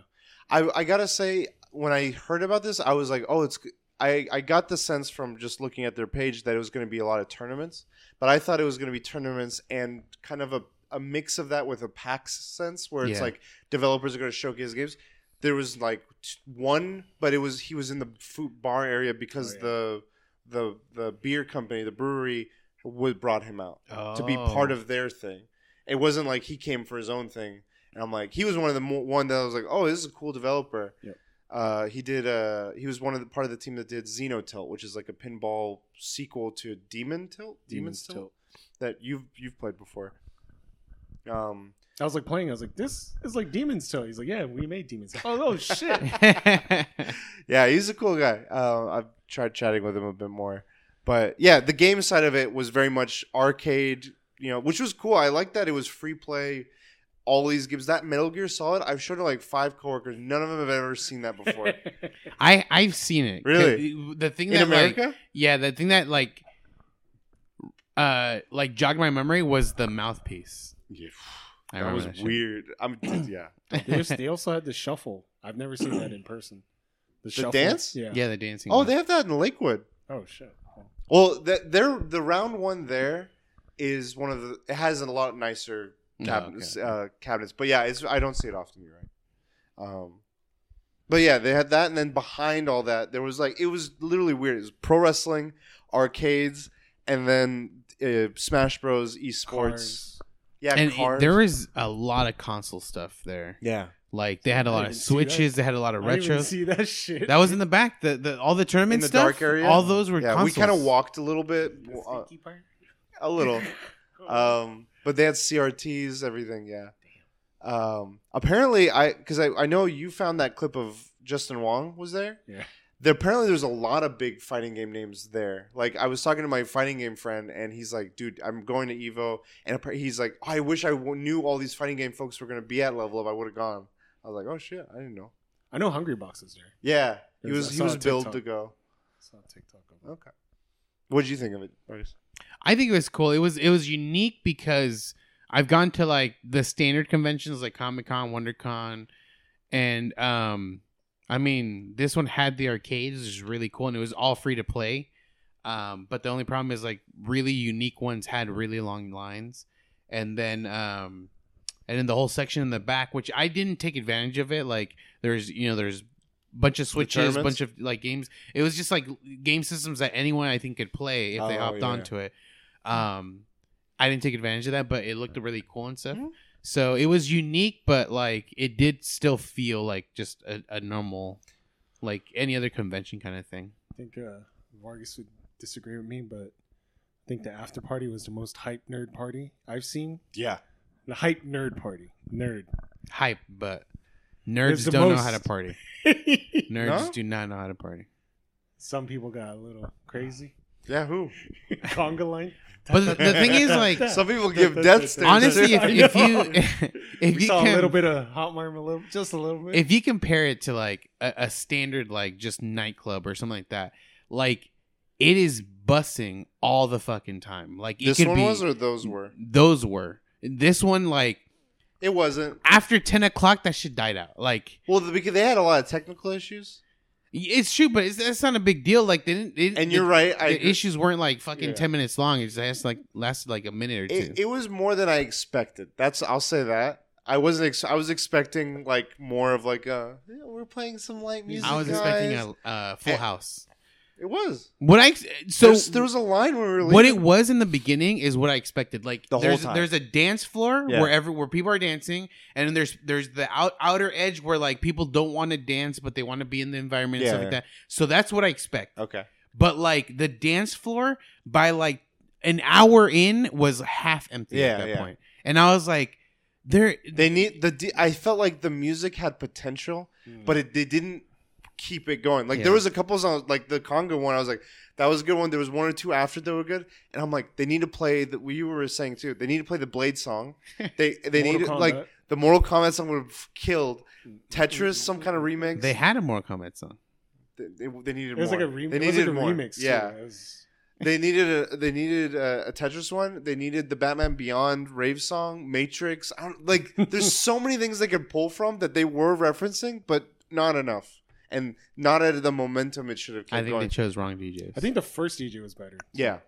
Speaker 1: I, I gotta say when I heard about this, I was like, oh, it's. I, I got the sense from just looking at their page that it was going to be a lot of tournaments, but I thought it was going to be tournaments and kind of a, a mix of that with a PAX sense where it's
Speaker 2: Yeah.
Speaker 1: like developers are going to showcase games. There was like t- one, but it was he was in the food bar area because
Speaker 3: Oh, yeah.
Speaker 1: the the the beer company, the brewery, would brought him out to be
Speaker 2: Oh.
Speaker 1: part of oh. their thing. It wasn't like he came for his own thing. And I'm like, he was one of the mo- one that I was like, oh, this is a cool developer.
Speaker 3: Yep.
Speaker 1: Uh, he did. Uh, he was one of the part of the team that did Xenotilt, which is like a pinball sequel to Demon Tilt. Demon's,
Speaker 3: Demon's
Speaker 1: Tilt,
Speaker 3: Tilt.
Speaker 1: that you've you've played before. Um,
Speaker 3: I was like playing. I was like, this is like Demon's Tilt. He's like, yeah, we made Demon's Tilt. Oh, oh shit.
Speaker 1: yeah, he's a cool guy. Uh, I've tried chatting with him a bit more, but yeah, the game side of it was very much arcade. You know, which was cool. I like that it was free play. All these games. That Metal Gear Solid, I've shown to like five coworkers. None of them have ever seen that before.
Speaker 2: I I've seen it.
Speaker 1: Really?
Speaker 2: The thing
Speaker 1: In
Speaker 2: that like
Speaker 1: America,
Speaker 2: yeah, the thing that like uh like jogged my memory was the mouthpiece.
Speaker 1: yeah,
Speaker 2: I
Speaker 1: that was
Speaker 2: that
Speaker 1: weird. I'm yeah.
Speaker 3: There's, they also had the shuffle. I've never seen that in person. The, shuffle.
Speaker 1: dance?
Speaker 3: Yeah.
Speaker 2: Yeah, the dancing.
Speaker 1: Oh,
Speaker 2: one.
Speaker 1: they have that in Lakewood.
Speaker 3: Oh shit.
Speaker 1: Well, that they're the round one there is one of the. It has a lot nicer
Speaker 2: Oh,
Speaker 1: cabinets.
Speaker 2: okay.
Speaker 1: uh, cabinets, but yeah, it's I don't see it often. You're right. Um, But yeah, they had that, and then behind all that, there was like it was literally weird. It was pro wrestling, arcades, and then uh, Smash Bros. Esports.
Speaker 3: Cars.
Speaker 1: Yeah,
Speaker 2: and it- there was a lot of console stuff there.
Speaker 1: yeah,
Speaker 2: Like they had a lot of switches. They had a lot of
Speaker 3: I didn't even
Speaker 2: retros.
Speaker 3: see that shit.
Speaker 2: That was in the back. The, the all the tournament
Speaker 1: in the
Speaker 2: stuff.
Speaker 1: dark area.
Speaker 2: All those were
Speaker 1: yeah.
Speaker 2: consoles.
Speaker 1: We kind of walked a little bit,
Speaker 3: The
Speaker 1: uh,
Speaker 3: part?
Speaker 1: a little. Um, but they had CRTs, everything. Yeah. Um, apparently, I because I, I know you found that clip of Justin Wong was there.
Speaker 3: Yeah.
Speaker 1: There apparently there's a lot of big fighting game names there. Like I was talking to my fighting game friend, and he's like, "Dude, I'm going to Evo," and he's like, "I wish I w- knew all these fighting game folks were gonna be at level up. I would have gone." I was like, "Oh shit, I didn't know."
Speaker 3: I know Hungrybox is there.
Speaker 1: Yeah, he was
Speaker 3: I
Speaker 1: he was billed to go.
Speaker 3: saw a TikTok.
Speaker 1: Okay. What did you think of it, Marcus?
Speaker 2: I think it was cool. It was it was unique because I've gone to like the standard conventions like Comic Con, WonderCon, and um, I mean this one had the arcades, which is really cool, and it was all free to play. Um, but the only problem is like really unique ones had really long lines, and then um, and then the whole section in the back, which I didn't take advantage of it. Like there's you know there's bunch of switches,
Speaker 1: tournaments?
Speaker 2: bunch of like games. It was just like game systems that anyone I think could play if they
Speaker 1: Oh,
Speaker 2: hopped
Speaker 1: yeah.
Speaker 2: onto it. Um, I didn't take advantage of that, but it looked really cool and stuff.
Speaker 1: Mhm.
Speaker 2: So it was unique, but like it did still feel like just a, a normal, like any other convention kind of thing.
Speaker 3: I think uh, Vargas would disagree with me, but I think the after party was the most hype nerd party I've seen.
Speaker 1: Yeah.
Speaker 3: The hype nerd party. Nerd.
Speaker 2: Hype, but
Speaker 3: It's
Speaker 2: nerds don't know how to party. Nerds
Speaker 1: No?
Speaker 2: do not know how to party.
Speaker 3: Some people got a little crazy.
Speaker 1: Yeah. Who?
Speaker 3: Conga line.
Speaker 2: But the, the thing is, like,
Speaker 1: Some people give death stares.
Speaker 2: honestly, if, if you if
Speaker 3: we
Speaker 2: you
Speaker 3: saw
Speaker 2: can,
Speaker 3: a little bit of hot marm, a little, just a little bit.
Speaker 2: if you compare it to like a, a standard like just nightclub or something like that, like it is bussing all the fucking time. Like it
Speaker 1: this
Speaker 2: could
Speaker 1: one
Speaker 2: be
Speaker 1: was, or those were.
Speaker 2: those were. This one like
Speaker 1: It wasn't.
Speaker 2: after ten o'clock that shit died out. Like
Speaker 1: Well, because they had a lot of technical issues,
Speaker 2: it's true, but it's, not a big deal. Like they didn't. They,
Speaker 1: and you're right. I
Speaker 2: the issues weren't like fucking
Speaker 3: Yeah.
Speaker 2: ten minutes long. It just like lasted like a minute or two.
Speaker 1: It, it was more than I expected. That's I'll say that. I wasn't. Ex- I was expecting like more of like a. We're playing some light music.
Speaker 2: I was
Speaker 1: guys."
Speaker 2: expecting a uh, full
Speaker 1: Eh,
Speaker 2: house.
Speaker 1: It was.
Speaker 2: What I so
Speaker 1: There's- there was a line when we were.
Speaker 2: what it was in the beginning is what I expected. Like
Speaker 1: The whole
Speaker 2: there's
Speaker 1: time.
Speaker 2: there's a dance floor
Speaker 1: Yeah.
Speaker 2: where every where people are dancing, and then there's there's the out, outer edge where like people don't want to dance but they want to be in the environment and
Speaker 1: Yeah,
Speaker 2: stuff
Speaker 1: yeah.
Speaker 2: like that. So that's what I expect.
Speaker 1: Okay.
Speaker 2: But like the dance floor by like an hour in was half empty
Speaker 1: Yeah,
Speaker 2: at that
Speaker 1: yeah.
Speaker 2: point. and I was like, there.
Speaker 1: They need the. D- I felt like the music had potential,
Speaker 3: Mm.
Speaker 1: but it they didn't keep it going. Like
Speaker 2: Yeah.
Speaker 1: there was a couple songs, like the Congo one. I was like, that was a good one. There was one or two after that were good, and I'm like, they need to play the. We were saying too. They need to play the Blade song. They they
Speaker 3: Mortal
Speaker 1: need like the Mortal Kombat song would have killed Tetris, some kind of remix.
Speaker 2: They had a Mortal Kombat song.
Speaker 1: they, they, they needed
Speaker 3: It was
Speaker 1: more.
Speaker 3: like a, remix.
Speaker 1: they
Speaker 3: it was
Speaker 1: needed
Speaker 3: like a
Speaker 1: more.
Speaker 3: remix. too.
Speaker 1: Yeah,
Speaker 3: was-
Speaker 1: they needed a they needed a, a Tetris one. They needed the Batman Beyond rave song, Matrix. I don't like. There's so many things they could pull from that they were referencing, but not enough, and not at the momentum it should have kept
Speaker 2: I think
Speaker 1: going.
Speaker 2: they chose wrong DJs.
Speaker 3: I think the first DJ was better.
Speaker 1: yeah,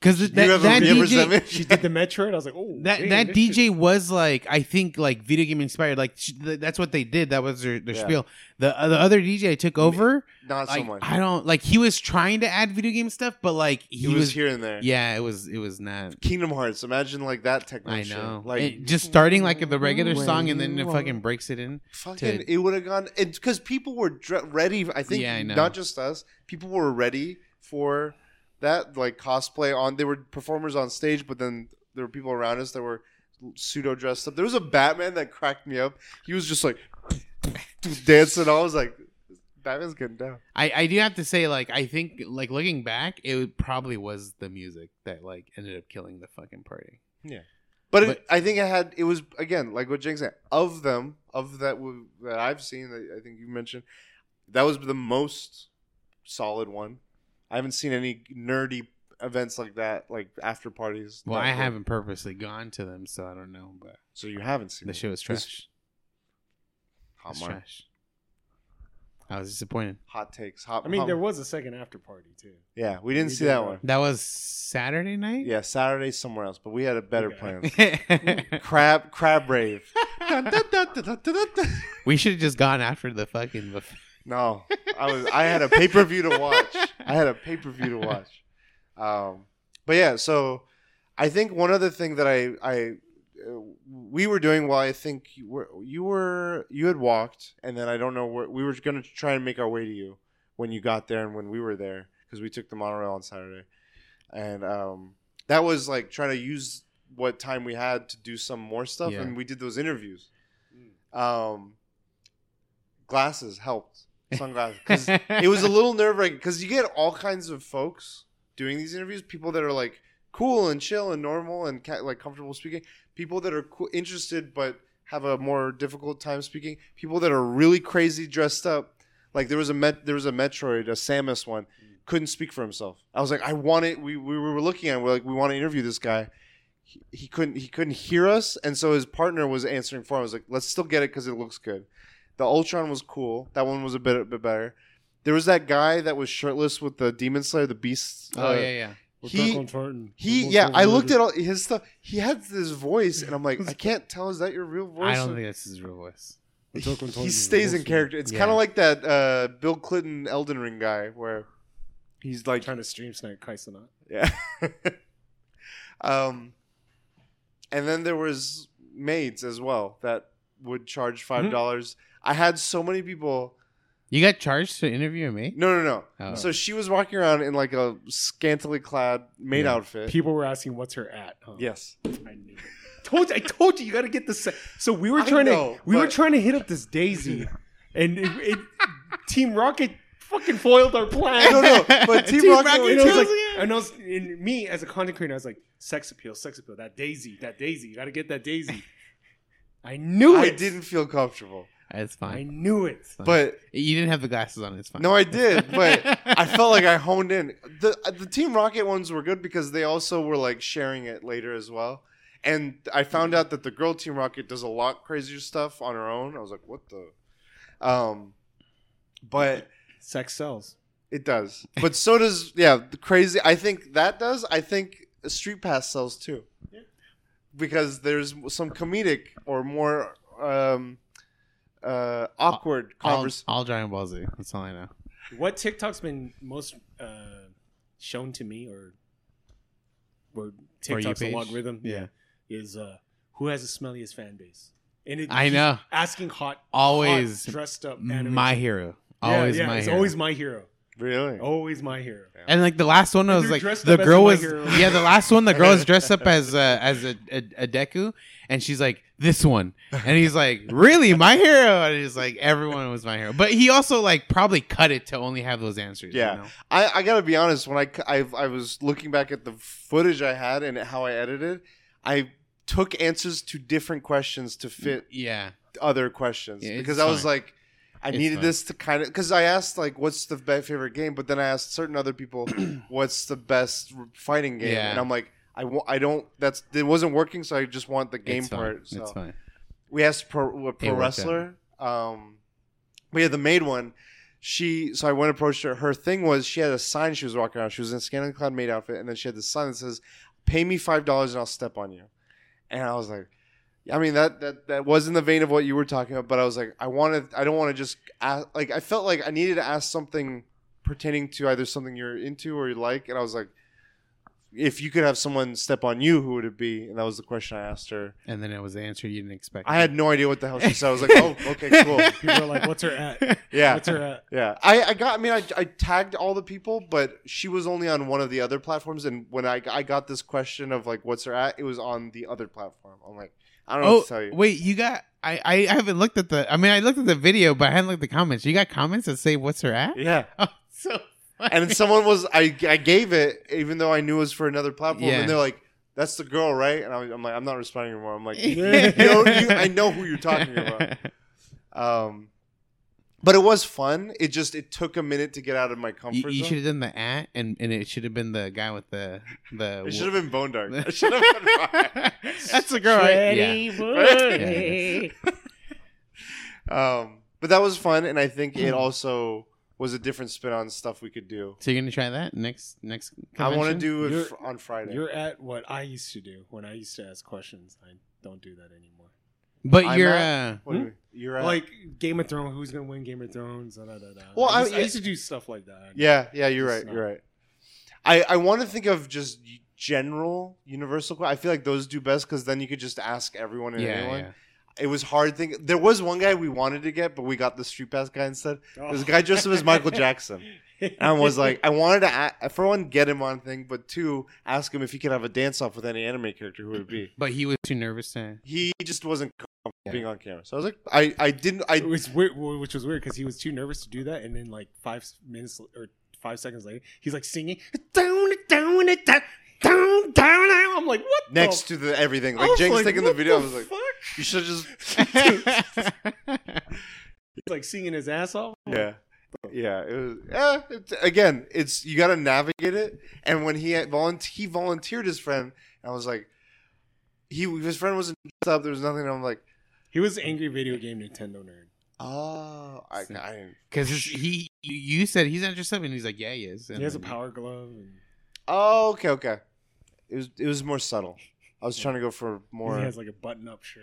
Speaker 2: because that, that
Speaker 1: you ever sent
Speaker 2: DJ?
Speaker 3: She did the Metroid. I was like, oh,
Speaker 2: that
Speaker 3: damn,
Speaker 2: that DJ
Speaker 3: shit-
Speaker 2: was like I think like video game inspired. Like sh- th- that's what they did. That was their, their
Speaker 1: Yeah.
Speaker 2: spiel. The uh, the other DJ I took over.
Speaker 1: not so much.
Speaker 2: I don't like he was trying to add video game stuff, but like he,
Speaker 1: he was,
Speaker 2: was,
Speaker 1: here and there.
Speaker 2: Yeah, it was it was not.
Speaker 1: Kingdom Hearts. Imagine like that technology.
Speaker 2: I
Speaker 1: technology.
Speaker 2: know.
Speaker 1: Like
Speaker 2: It- just starting like the regular song and then it fucking breaks it in.
Speaker 1: fucking,
Speaker 2: to-
Speaker 1: it would have gone. Because people were dre- ready. I think
Speaker 2: Yeah, I know.
Speaker 1: not just us. People were ready for that, like cosplay on. They were performers on stage, but then there were people around us that were pseudo dressed up. There was a Batman that cracked me up. He was just like dancing. I was like, Batman's getting down.
Speaker 2: I I do have to say like I think like looking back, it probably was the music that like ended up killing the fucking party.
Speaker 1: But, it,
Speaker 2: But-
Speaker 1: I think I had it was again like what Jake said. Of them, of that that I've seen, that I think you mentioned, that was the most solid one. I haven't seen any nerdy events like that, like after parties.
Speaker 2: Well, I
Speaker 1: good.
Speaker 2: haven't purposely gone to them, so I don't know. But
Speaker 1: So you haven't seen
Speaker 2: the
Speaker 1: it.
Speaker 2: shit was
Speaker 1: This-
Speaker 2: trash.
Speaker 1: Hot,
Speaker 2: It's trash. I was disappointed.
Speaker 1: hot takes. Hot.
Speaker 3: I mean,
Speaker 1: hot-
Speaker 3: there was a second after party too.
Speaker 1: Yeah, we didn't
Speaker 3: We
Speaker 1: see
Speaker 3: did
Speaker 1: that
Speaker 3: that.
Speaker 1: one.
Speaker 2: That was Saturday night.
Speaker 1: Yeah, Saturday somewhere else, but we had a better
Speaker 3: Okay.
Speaker 1: plan. Crab, crab rave.
Speaker 2: We should have just gone after the fucking. buff-
Speaker 1: no, I was. I had a pay per view to watch. I had a pay per view to watch. Um, but yeah, so I think one other thing that I I uh, we were doing while I think you were you were you had walked, and then I don't know where we were going to try and make our way to you when you got there and when we were there because we took the monorail on Saturday, and um, that was like trying to use what time we had to do some more stuff,
Speaker 2: Yeah.
Speaker 1: and we did those interviews. Um, glasses helped sunglasses because it was a little nerve wracking because you get all kinds of folks doing these interviews. People that are like cool and chill and normal and ca- like comfortable speaking. People that are co- interested but have a more difficult time speaking. People that are really crazy dressed up. Like there was a met- there was a Metroid, a Samus one, mm. couldn't speak for himself. I was like, I want it. We, we were looking at, it, we're like, we want to interview this guy. He, he couldn't he couldn't hear us, and so his partner was answering for him. I was like, let's still get it because it looks good. The Ultron was cool. That one was a bit a bit better. There was that guy that was shirtless with the Demon Slayer, the Beast.
Speaker 2: oh
Speaker 1: uh,
Speaker 2: yeah, yeah.
Speaker 1: He-
Speaker 3: He,
Speaker 1: He yeah, I looked at all his stuff. He had this voice, and I'm like, I can't tell. Is that your real voice?
Speaker 2: I don't think that's his real voice.
Speaker 1: he, he stays in character. It's
Speaker 2: Yeah.
Speaker 1: kind of like that uh, Bill Clinton Elden Ring guy, where he's like,
Speaker 3: trying to stream snipe Kai Cenat.
Speaker 1: yeah. um, and then there was maids as well that would charge five dollars. I had so many people.
Speaker 2: You got charged to interview me?
Speaker 1: No, no, no.
Speaker 2: Oh.
Speaker 1: So she was walking around in like a scantily clad maid
Speaker 2: Yeah.
Speaker 1: outfit.
Speaker 3: People were asking what's her at. Huh?
Speaker 1: yes.
Speaker 3: I knew. Told you, I told you, you got to get the. So we were trying
Speaker 1: know,
Speaker 3: to, we were trying to hit up this Daisy, and it, it, Team Rocket fucking foiled our plan.
Speaker 1: No, no, but Team
Speaker 2: Team
Speaker 1: Rocket,
Speaker 2: Rocket
Speaker 1: was-
Speaker 3: And I was
Speaker 2: tells
Speaker 3: like, and I was, and me as a content creator, I was like, sex appeal, sex appeal. That Daisy, that Daisy, you got to get that Daisy. I knew
Speaker 1: I
Speaker 3: it.
Speaker 1: didn't feel comfortable.
Speaker 2: It's fine.
Speaker 3: I knew it.
Speaker 2: It's fine.
Speaker 1: But
Speaker 2: you didn't have the glasses on. It's fine.
Speaker 1: no, I did. But I felt like I honed in. the The Team Rocket ones were good because they also were like sharing it later as well. And I found out that the girl Team Rocket does a lot crazier stuff on her own. I was like, what the? Um, but
Speaker 3: Sex sells.
Speaker 1: it does. But so does yeah. The crazy. I think that does. I think Street Pass sells too.
Speaker 3: Yeah.
Speaker 1: Because there's some comedic or more um, uh, awkward
Speaker 2: all,
Speaker 1: conversation.
Speaker 2: all Dragon Ball Z. That's all I know.
Speaker 3: What TikTok's been most uh, shown to me, or where
Speaker 2: For you
Speaker 3: TikTok's
Speaker 2: page?
Speaker 3: algorithm,
Speaker 2: Yeah.
Speaker 3: is uh, who has the smelliest fan base? And it,
Speaker 2: I know.
Speaker 3: asking hot,
Speaker 2: Always
Speaker 3: hot, dressed up animation.
Speaker 2: My hero. Always
Speaker 3: yeah,
Speaker 2: my
Speaker 3: it's
Speaker 2: hero.
Speaker 3: always my hero.
Speaker 1: Really?
Speaker 3: Always my hero.
Speaker 2: And like the last one was like the girl was yeah the last one the girl was dressed up as uh, as a, a a Deku and she's like this one and he's like really my hero and he's like everyone was my hero but he also like probably cut it to only have those answers
Speaker 1: Yeah.
Speaker 2: you know?
Speaker 1: I, I gotta be honest. When I, I, I was looking back at the footage I had and how I edited, I took answers to different questions to mm, fit
Speaker 2: yeah
Speaker 1: other questions
Speaker 2: Yeah,
Speaker 1: because I was
Speaker 2: fine.
Speaker 1: like, I
Speaker 2: It's
Speaker 1: needed
Speaker 2: fine.
Speaker 1: this to kind of because I asked like, what's the favorite game, but then I asked certain other people, what's the best fighting game,
Speaker 2: Yeah.
Speaker 1: and I'm like, I wa- I don't. That's it wasn't working, so I just want the game
Speaker 2: it's fine.
Speaker 1: part. So
Speaker 2: it's fine
Speaker 1: we asked pro, a pro wrestler. Um, but yeah, the maid one. She so I went and approached her. Her thing was she had a sign she was walking around. She was in a Scanning Cloud maid outfit, and then she had the sign that says, "Pay me five dollars and I'll step on you." And I was like, I mean that that that was in the vein of what you were talking about, but I was like, I wanted, I don't want to just ask, like I felt like I needed to ask something pertaining to either something you're into or you like, and I was like, if you could have someone step on you, who would it be? And that was the question I asked her.
Speaker 2: and then it was the answer you didn't expect
Speaker 1: I had no idea what the hell she said. I was like, oh, okay, cool.
Speaker 3: People are like, "What's her at?
Speaker 1: Yeah.
Speaker 3: What's her at?"
Speaker 1: Yeah. I, I got, I mean, I, I tagged all the people, but she was only on one of the other platforms. And when I, I got this question of like, what's her at, it was on the other platform. I'm like, I don't know
Speaker 2: oh
Speaker 1: what to oh, tell you.
Speaker 2: wait you got I, I haven't looked at the I mean I looked at the video but I hadn't looked at the comments you got comments that say what's her at
Speaker 1: Yeah.
Speaker 2: oh so funny.
Speaker 1: And someone was, I, I gave it, even though I knew it was for another platform.
Speaker 2: Yeah.
Speaker 1: And they're like, that's the girl, right? And I'm like, I'm not responding anymore. I'm like, you
Speaker 3: Yeah.
Speaker 1: know, you, I know who you're talking about. Um, but it was fun. It just it took a minute to get out of my
Speaker 2: You,
Speaker 1: comfort
Speaker 2: you
Speaker 1: zone.
Speaker 2: should have done the at, and, and it should have been the guy with the the.
Speaker 1: It should have been Bone Dark. It should have been
Speaker 2: That's the girl, right? Yeah.
Speaker 3: Woody.
Speaker 1: um, but that was fun, and I think
Speaker 2: Hmm.
Speaker 1: it also was a different spin on stuff we could do.
Speaker 2: So you're gonna try that next next.
Speaker 1: I want to do it
Speaker 3: You're-
Speaker 1: f- on Friday.
Speaker 3: You're at what I used to do when I used to ask questions. I don't do that anymore.
Speaker 2: But
Speaker 1: I'm
Speaker 2: you're
Speaker 1: at-
Speaker 2: uh,
Speaker 1: What do you mean? You're at,
Speaker 3: like Game of Thrones. Who's gonna win Game of Thrones? Da, da, da, da.
Speaker 1: Well,
Speaker 3: I, used,
Speaker 1: I-
Speaker 3: I used to do stuff like that.
Speaker 1: yeah, yeah. You're right.
Speaker 3: not-
Speaker 1: You're right. I I want to think of just general universal. I feel like those do best because then you could just ask everyone and
Speaker 2: yeah,
Speaker 1: anyone.
Speaker 2: yeah.
Speaker 1: It was hard thing. There was one guy we wanted to get, but we got the street pass guy instead.
Speaker 3: Oh.
Speaker 1: There's a guy dressed up as Michael Jackson. and was like, I wanted to, a- for one, get him on thing, but two, ask him if he could have a dance off with any anime character, who would it be?
Speaker 2: But he was too nervous to.
Speaker 1: He just wasn't comfortable
Speaker 2: Yeah.
Speaker 1: being on camera. So I was like, I, I didn't, I,
Speaker 3: it was weird, which was weird because he was too nervous to do that, and then like five minutes or five seconds later, he's like singing down, down, down, down, down. I'm like, what? the
Speaker 1: next to the everything, like
Speaker 3: was
Speaker 1: Jake's
Speaker 3: like,
Speaker 1: taking the
Speaker 3: what
Speaker 1: video, I was like,
Speaker 3: fuck?
Speaker 1: You should just,
Speaker 3: He's like singing his ass off.
Speaker 1: yeah. Yeah, it was. Yeah, it's, again, it's you got to navigate it. And when he had volunteer, he volunteered his friend, and I was like, he his friend wasn't dressed up. There was nothing. And I'm like,
Speaker 3: He was angry video game Nintendo nerd.
Speaker 1: oh, I, I didn't.
Speaker 2: Because he, you said he's not just and He's like, yeah, he is.
Speaker 3: He has a power glove. And
Speaker 1: Oh, okay, okay. It was it was more subtle. I was trying to go for more.
Speaker 3: he has like a button-up shirt.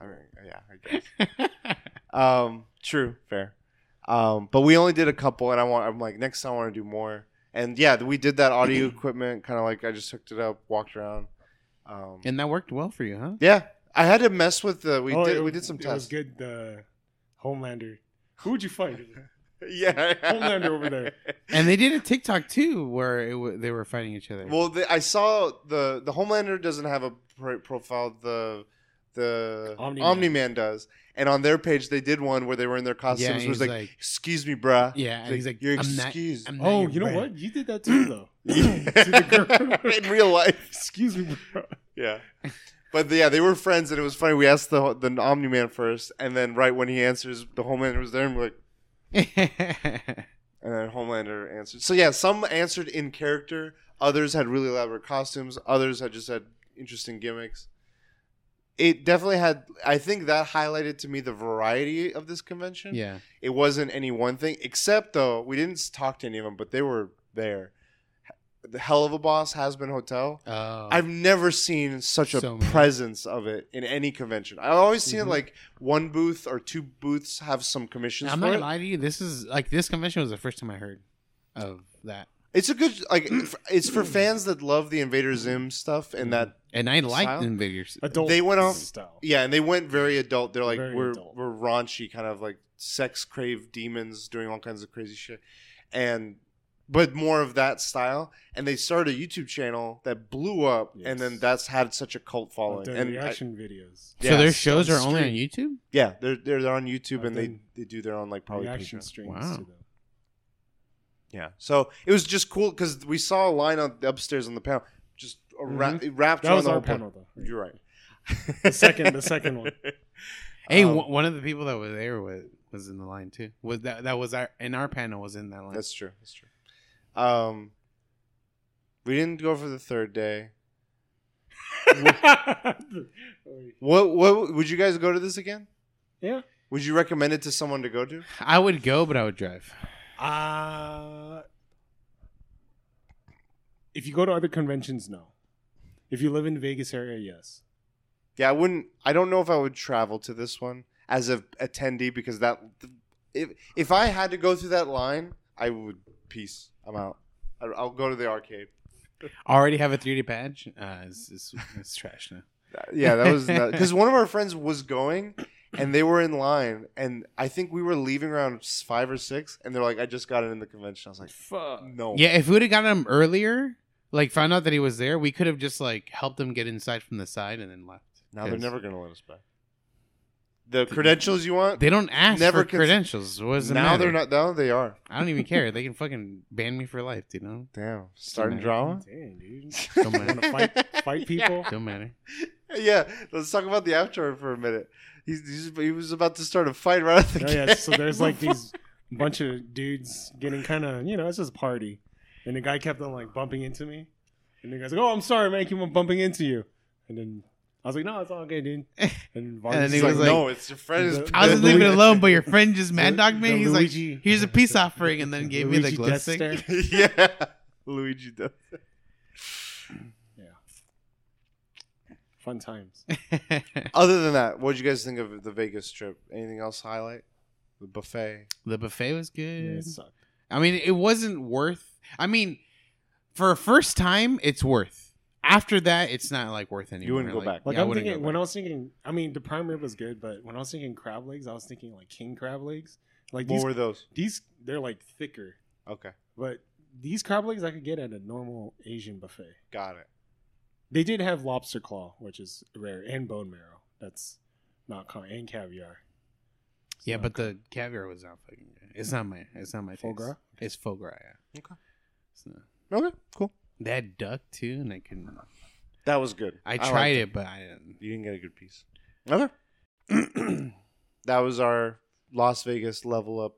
Speaker 1: I mean, yeah, I guess. um, true, fair. Um, but we only did a couple, and I want. I'm like, next time I want to do more. And yeah, we did that audio equipment, kind of like I just hooked it up, walked around. Um,
Speaker 2: and that worked well for you, huh?
Speaker 1: yeah, I had to mess with the. We
Speaker 3: Oh,
Speaker 1: did.
Speaker 3: it-
Speaker 1: we did some
Speaker 3: It was
Speaker 1: tests.
Speaker 3: good. The Homelander. Who would you fight?
Speaker 1: Yeah,
Speaker 3: Homelander over there.
Speaker 2: And they did a TikTok too, where it w- they were fighting each other.
Speaker 1: Well, the, I saw the the Homelander doesn't have a pro- profile. The the
Speaker 3: Omni-Man.
Speaker 1: Does, and on their page they did one where they were in their
Speaker 2: yeah,
Speaker 1: costumes.
Speaker 2: and
Speaker 1: it was
Speaker 2: he's
Speaker 1: like,
Speaker 2: like,
Speaker 1: "Excuse me, bruh."
Speaker 2: yeah, and he's like,
Speaker 1: "You're
Speaker 2: I'm not,
Speaker 1: excused."
Speaker 2: I'm not
Speaker 3: Oh,
Speaker 2: your
Speaker 3: you know
Speaker 2: friend.
Speaker 3: what? You did that too, though.
Speaker 1: Yeah.
Speaker 3: To the girl.
Speaker 1: in real life.
Speaker 3: Excuse me, bro.
Speaker 1: Yeah. But yeah, they were friends, and it was funny. We asked the the Omni Man first, and then right when he answers, the Homelander was there, and we're like, and then Homelander answered. So yeah, some answered in character. Others had really elaborate costumes. Others had just had interesting gimmicks. It definitely had. I think that highlighted to me the variety of this convention.
Speaker 2: yeah,
Speaker 1: It wasn't any one thing, except though we didn't talk to any of them, but they were there. The Helluva Boss Hazbin Hotel.
Speaker 2: oh,
Speaker 1: I've never seen such a
Speaker 2: many.
Speaker 1: presence of it in any convention. I've always seen
Speaker 3: Mhm.
Speaker 1: it like one booth or two booths have some commissions
Speaker 2: I'm
Speaker 1: for
Speaker 2: not
Speaker 1: it.
Speaker 2: gonna lie to you. This is like this convention was the first time I heard of that,
Speaker 1: It's a good like it's for fans that love the Invader Zim stuff and that
Speaker 2: and I like
Speaker 1: Style?
Speaker 2: Invaders.
Speaker 3: Adult
Speaker 1: They went off-
Speaker 3: style.
Speaker 1: yeah, and they went very adult. They're like
Speaker 3: Very
Speaker 1: we're
Speaker 3: adult.
Speaker 1: we're raunchy, kind of like sex crave demons doing all kinds of crazy shit, and but more of that style. And they started a YouTube channel that blew up, and then that's had such a cult following.
Speaker 3: the
Speaker 1: And I-
Speaker 3: reaction videos.
Speaker 2: so their shows are only on. YouTube.
Speaker 1: yeah, they're they're, they're on YouTube
Speaker 3: I've
Speaker 1: and they they do their own like probably
Speaker 3: reaction
Speaker 1: Patreon.
Speaker 3: streams
Speaker 2: Wow.
Speaker 3: to them.
Speaker 1: Yeah. So it was just cool because we saw a line on upstairs on the panel, just a ra- it wrapped
Speaker 3: That
Speaker 1: around
Speaker 3: was
Speaker 1: the
Speaker 3: our
Speaker 1: whole pan-
Speaker 3: panel, though.
Speaker 1: You're right.
Speaker 3: The second- the second one.
Speaker 2: Hey,
Speaker 1: Um,
Speaker 2: one one of the people that was there was was in the line too. Was that that was our in our panel was in that line?
Speaker 1: That's true. That's true. Um, we didn't go for the third day. What what would you guys go to this again?
Speaker 3: yeah.
Speaker 1: Would you recommend it to someone to go to?
Speaker 2: I would go, but I would drive.
Speaker 3: Uh, if you go to other conventions, no. If you live in the Vegas area, yes.
Speaker 1: Yeah, I wouldn't. I don't know if I would travel to this one as a attendee because that if if I had to go through that line, I would. Peace. I'm out. I- I'll go to the arcade.
Speaker 2: Already have a 3D badge. Uh, it's, it's, it's trash now.
Speaker 1: Yeah, that was because one of our friends was going, and they were in line, and I think we were leaving around five or six, and they're like, "I just got it in the convention." I was like,
Speaker 3: Fuck.
Speaker 1: "No."
Speaker 2: Yeah, if we would have gotten him earlier, like found out that he was there, we could have just like helped him get inside from the side and then left.
Speaker 1: Now they're never gonna let us back. The credentials you want?
Speaker 2: They don't ask
Speaker 1: Never
Speaker 2: for
Speaker 1: cons-
Speaker 2: credentials. What does it
Speaker 1: now
Speaker 2: matter?
Speaker 1: they're not. Now they are.
Speaker 2: I don't even care. They can fucking ban me for life. You know,
Speaker 1: Damn, starting
Speaker 2: matter.
Speaker 1: drama.
Speaker 3: Damn, dude.
Speaker 2: don't
Speaker 3: Want to
Speaker 2: matter.
Speaker 3: fight, fight people?
Speaker 2: don't matter.
Speaker 1: Yeah, let's talk about the after for a minute. He's, he's he was about to start a fight right at the
Speaker 3: Oh,
Speaker 1: gate.
Speaker 3: yeah, so there's like these bunch of dudes getting kind of, you know, it's just a party. And the guy kept on like bumping into me. And the guy's like, oh, I'm sorry, man, I keep on bumping into you. And then I was like, no, it's all okay, dude. And
Speaker 2: And then he was like-
Speaker 1: "No, it's your friend." is-
Speaker 3: The-
Speaker 2: I was
Speaker 3: the
Speaker 2: leaving it alone, but your friend just mad dogged me. He's
Speaker 3: Luigi-
Speaker 2: like, "Here's a peace offering," and then gave me the
Speaker 3: Luigi
Speaker 2: glow stick.
Speaker 1: Yeah, Luigi does.
Speaker 3: Yeah, fun times.
Speaker 1: Other than that, what did you guys think of the Vegas trip? Anything else to highlight? The buffet.
Speaker 2: the buffet was
Speaker 3: Yeah,
Speaker 2: good.
Speaker 3: it sucked.
Speaker 2: I mean, it wasn't worth. I mean, for a first time, it's worth. After that, it's not like worth anymore.
Speaker 1: You wouldn't go
Speaker 2: Like,
Speaker 1: back.
Speaker 3: Like
Speaker 2: yeah, I
Speaker 3: I'm
Speaker 2: wouldn't
Speaker 3: thinking when. I was thinking, I mean, the prime rib was good, but when I was thinking crab legs, I was thinking like king crab legs. Like
Speaker 1: What
Speaker 3: these,
Speaker 1: were those?
Speaker 3: these they're like thicker,
Speaker 1: Okay,
Speaker 3: but these crab legs I could get at a normal Asian buffet.
Speaker 1: got it.
Speaker 3: They did have lobster claw, which is rare, and bone marrow. That's not common, and caviar. It's
Speaker 2: yeah,
Speaker 3: not
Speaker 2: but the caviar was not fucking good. It's not my. It's not my
Speaker 3: Foie
Speaker 2: taste.
Speaker 3: gras?
Speaker 2: It's foie gras. Yeah.
Speaker 1: Okay.
Speaker 2: So,
Speaker 1: Okay, cool.
Speaker 2: They had duck too, and I couldn't.
Speaker 1: That was good.
Speaker 2: I
Speaker 1: liked
Speaker 2: tried it, but I didn't.
Speaker 1: You didn't get a good piece. Okay. that was our Las Vegas level up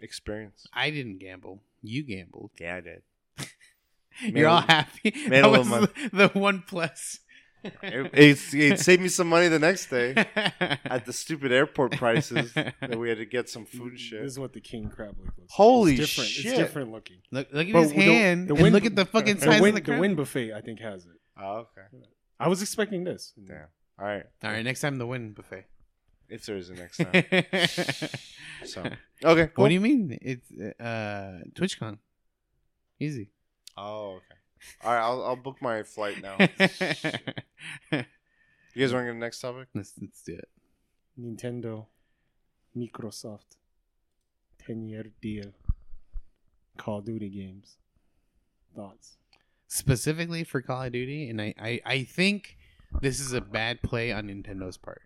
Speaker 1: experience.
Speaker 2: I didn't gamble. You gambled.
Speaker 1: Yeah, I did.
Speaker 2: You're all happy.
Speaker 1: made
Speaker 2: that
Speaker 1: a little
Speaker 2: was
Speaker 1: money.
Speaker 2: the, the one plus.
Speaker 1: It, it, it saved me some money the next day at the stupid airport prices that we had to get some food
Speaker 3: This
Speaker 1: shit.
Speaker 3: This is what the king crab leg looks like.
Speaker 1: Holy
Speaker 3: it's different.
Speaker 1: shit.
Speaker 3: It's different looking.
Speaker 2: Look, look at
Speaker 3: But
Speaker 2: his hand.
Speaker 3: the
Speaker 2: and
Speaker 3: Wynn-
Speaker 2: look at the fucking
Speaker 3: The
Speaker 2: size of the crab.
Speaker 3: the
Speaker 2: crab.
Speaker 3: Wynn buffet, I think, has it.
Speaker 1: Oh, okay.
Speaker 3: I was expecting this.
Speaker 1: Damn. All right.
Speaker 2: All right, next time the wind buffet.
Speaker 1: If there is a next time. So okay. Cool.
Speaker 2: What do you mean? It's uh TwitchCon. Easy.
Speaker 1: Oh, okay. All right. I'll I'll book my flight now. You guys want to get the next topic?
Speaker 2: let's do it.
Speaker 3: Nintendo, Microsoft, 10 year deal, Call of Duty games. Thoughts?
Speaker 2: Specifically for Call of Duty, and I, I, I think this is a bad play on Nintendo's part.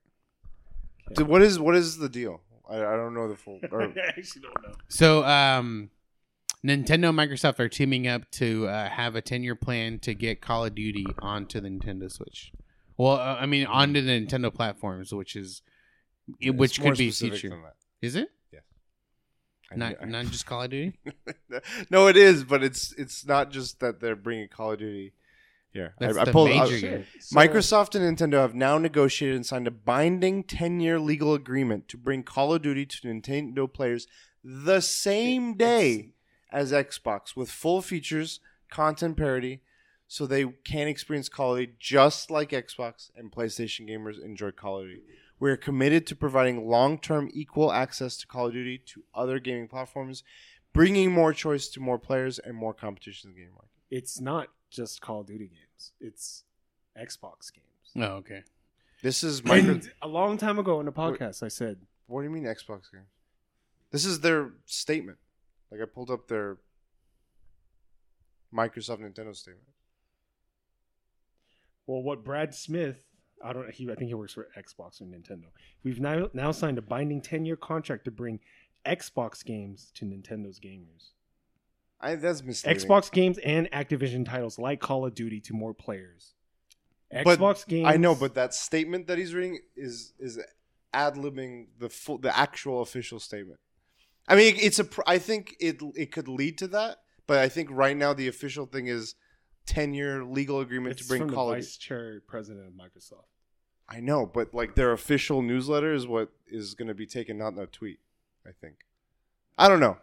Speaker 1: So what is what is the deal? I, I don't know the full. Or,
Speaker 3: I actually don't know.
Speaker 2: So, um, Nintendo and Microsoft are teaming up to uh, have a 10 year plan to get Call of Duty onto the Nintendo Switch. Well, uh, I mean, onto the Nintendo platforms, which is,
Speaker 1: it's
Speaker 2: which could be
Speaker 1: specific
Speaker 2: future.
Speaker 1: than that.
Speaker 2: Is it
Speaker 1: I
Speaker 2: not
Speaker 1: knew-
Speaker 2: not just Call of Duty?
Speaker 1: no, it is, but it's it's not just that they're bringing Call of Duty here.
Speaker 2: That's
Speaker 1: I, I
Speaker 2: the
Speaker 1: pulled,
Speaker 2: major
Speaker 1: I-
Speaker 2: game.
Speaker 3: So-
Speaker 1: Microsoft and Nintendo have now negotiated and signed a binding 10-year legal agreement to bring Call of Duty to Nintendo players the same day as Xbox with full features, content parity, so they can experience Call of Duty just like Xbox and PlayStation gamers enjoy Call of Duty. We are committed to providing long-term equal access to Call of Duty to other gaming platforms, bringing more choice to more players and more competition in the game market.
Speaker 3: It's not just Call of Duty games, it's Xbox games.
Speaker 2: Oh, okay.
Speaker 1: This is micro-
Speaker 3: a long time ago in the podcast, I said,
Speaker 1: What do you mean Xbox games? This is their statement. Like I pulled up their Microsoft Nintendo statement.
Speaker 3: well, what Brad Smith, I don't he I think he works for Xbox or Nintendo. We've now now signed a binding 10-year contract to bring Xbox games to Nintendo's gamers.
Speaker 1: I that's misleading.
Speaker 3: Xbox games and Activision titles like Call of Duty to more players.
Speaker 1: But
Speaker 3: Xbox games
Speaker 1: I know, but that statement that he's reading is is ad libbing the full the actual official statement. I mean, it's a. I think it it could lead to that, but I think right now the official thing is ten year legal agreement
Speaker 3: it's
Speaker 1: to bring
Speaker 3: from
Speaker 1: Call
Speaker 3: the vice chair president of Microsoft.
Speaker 1: I know, but like their official newsletter is what is going to be taken, not in a tweet. I think. I don't know.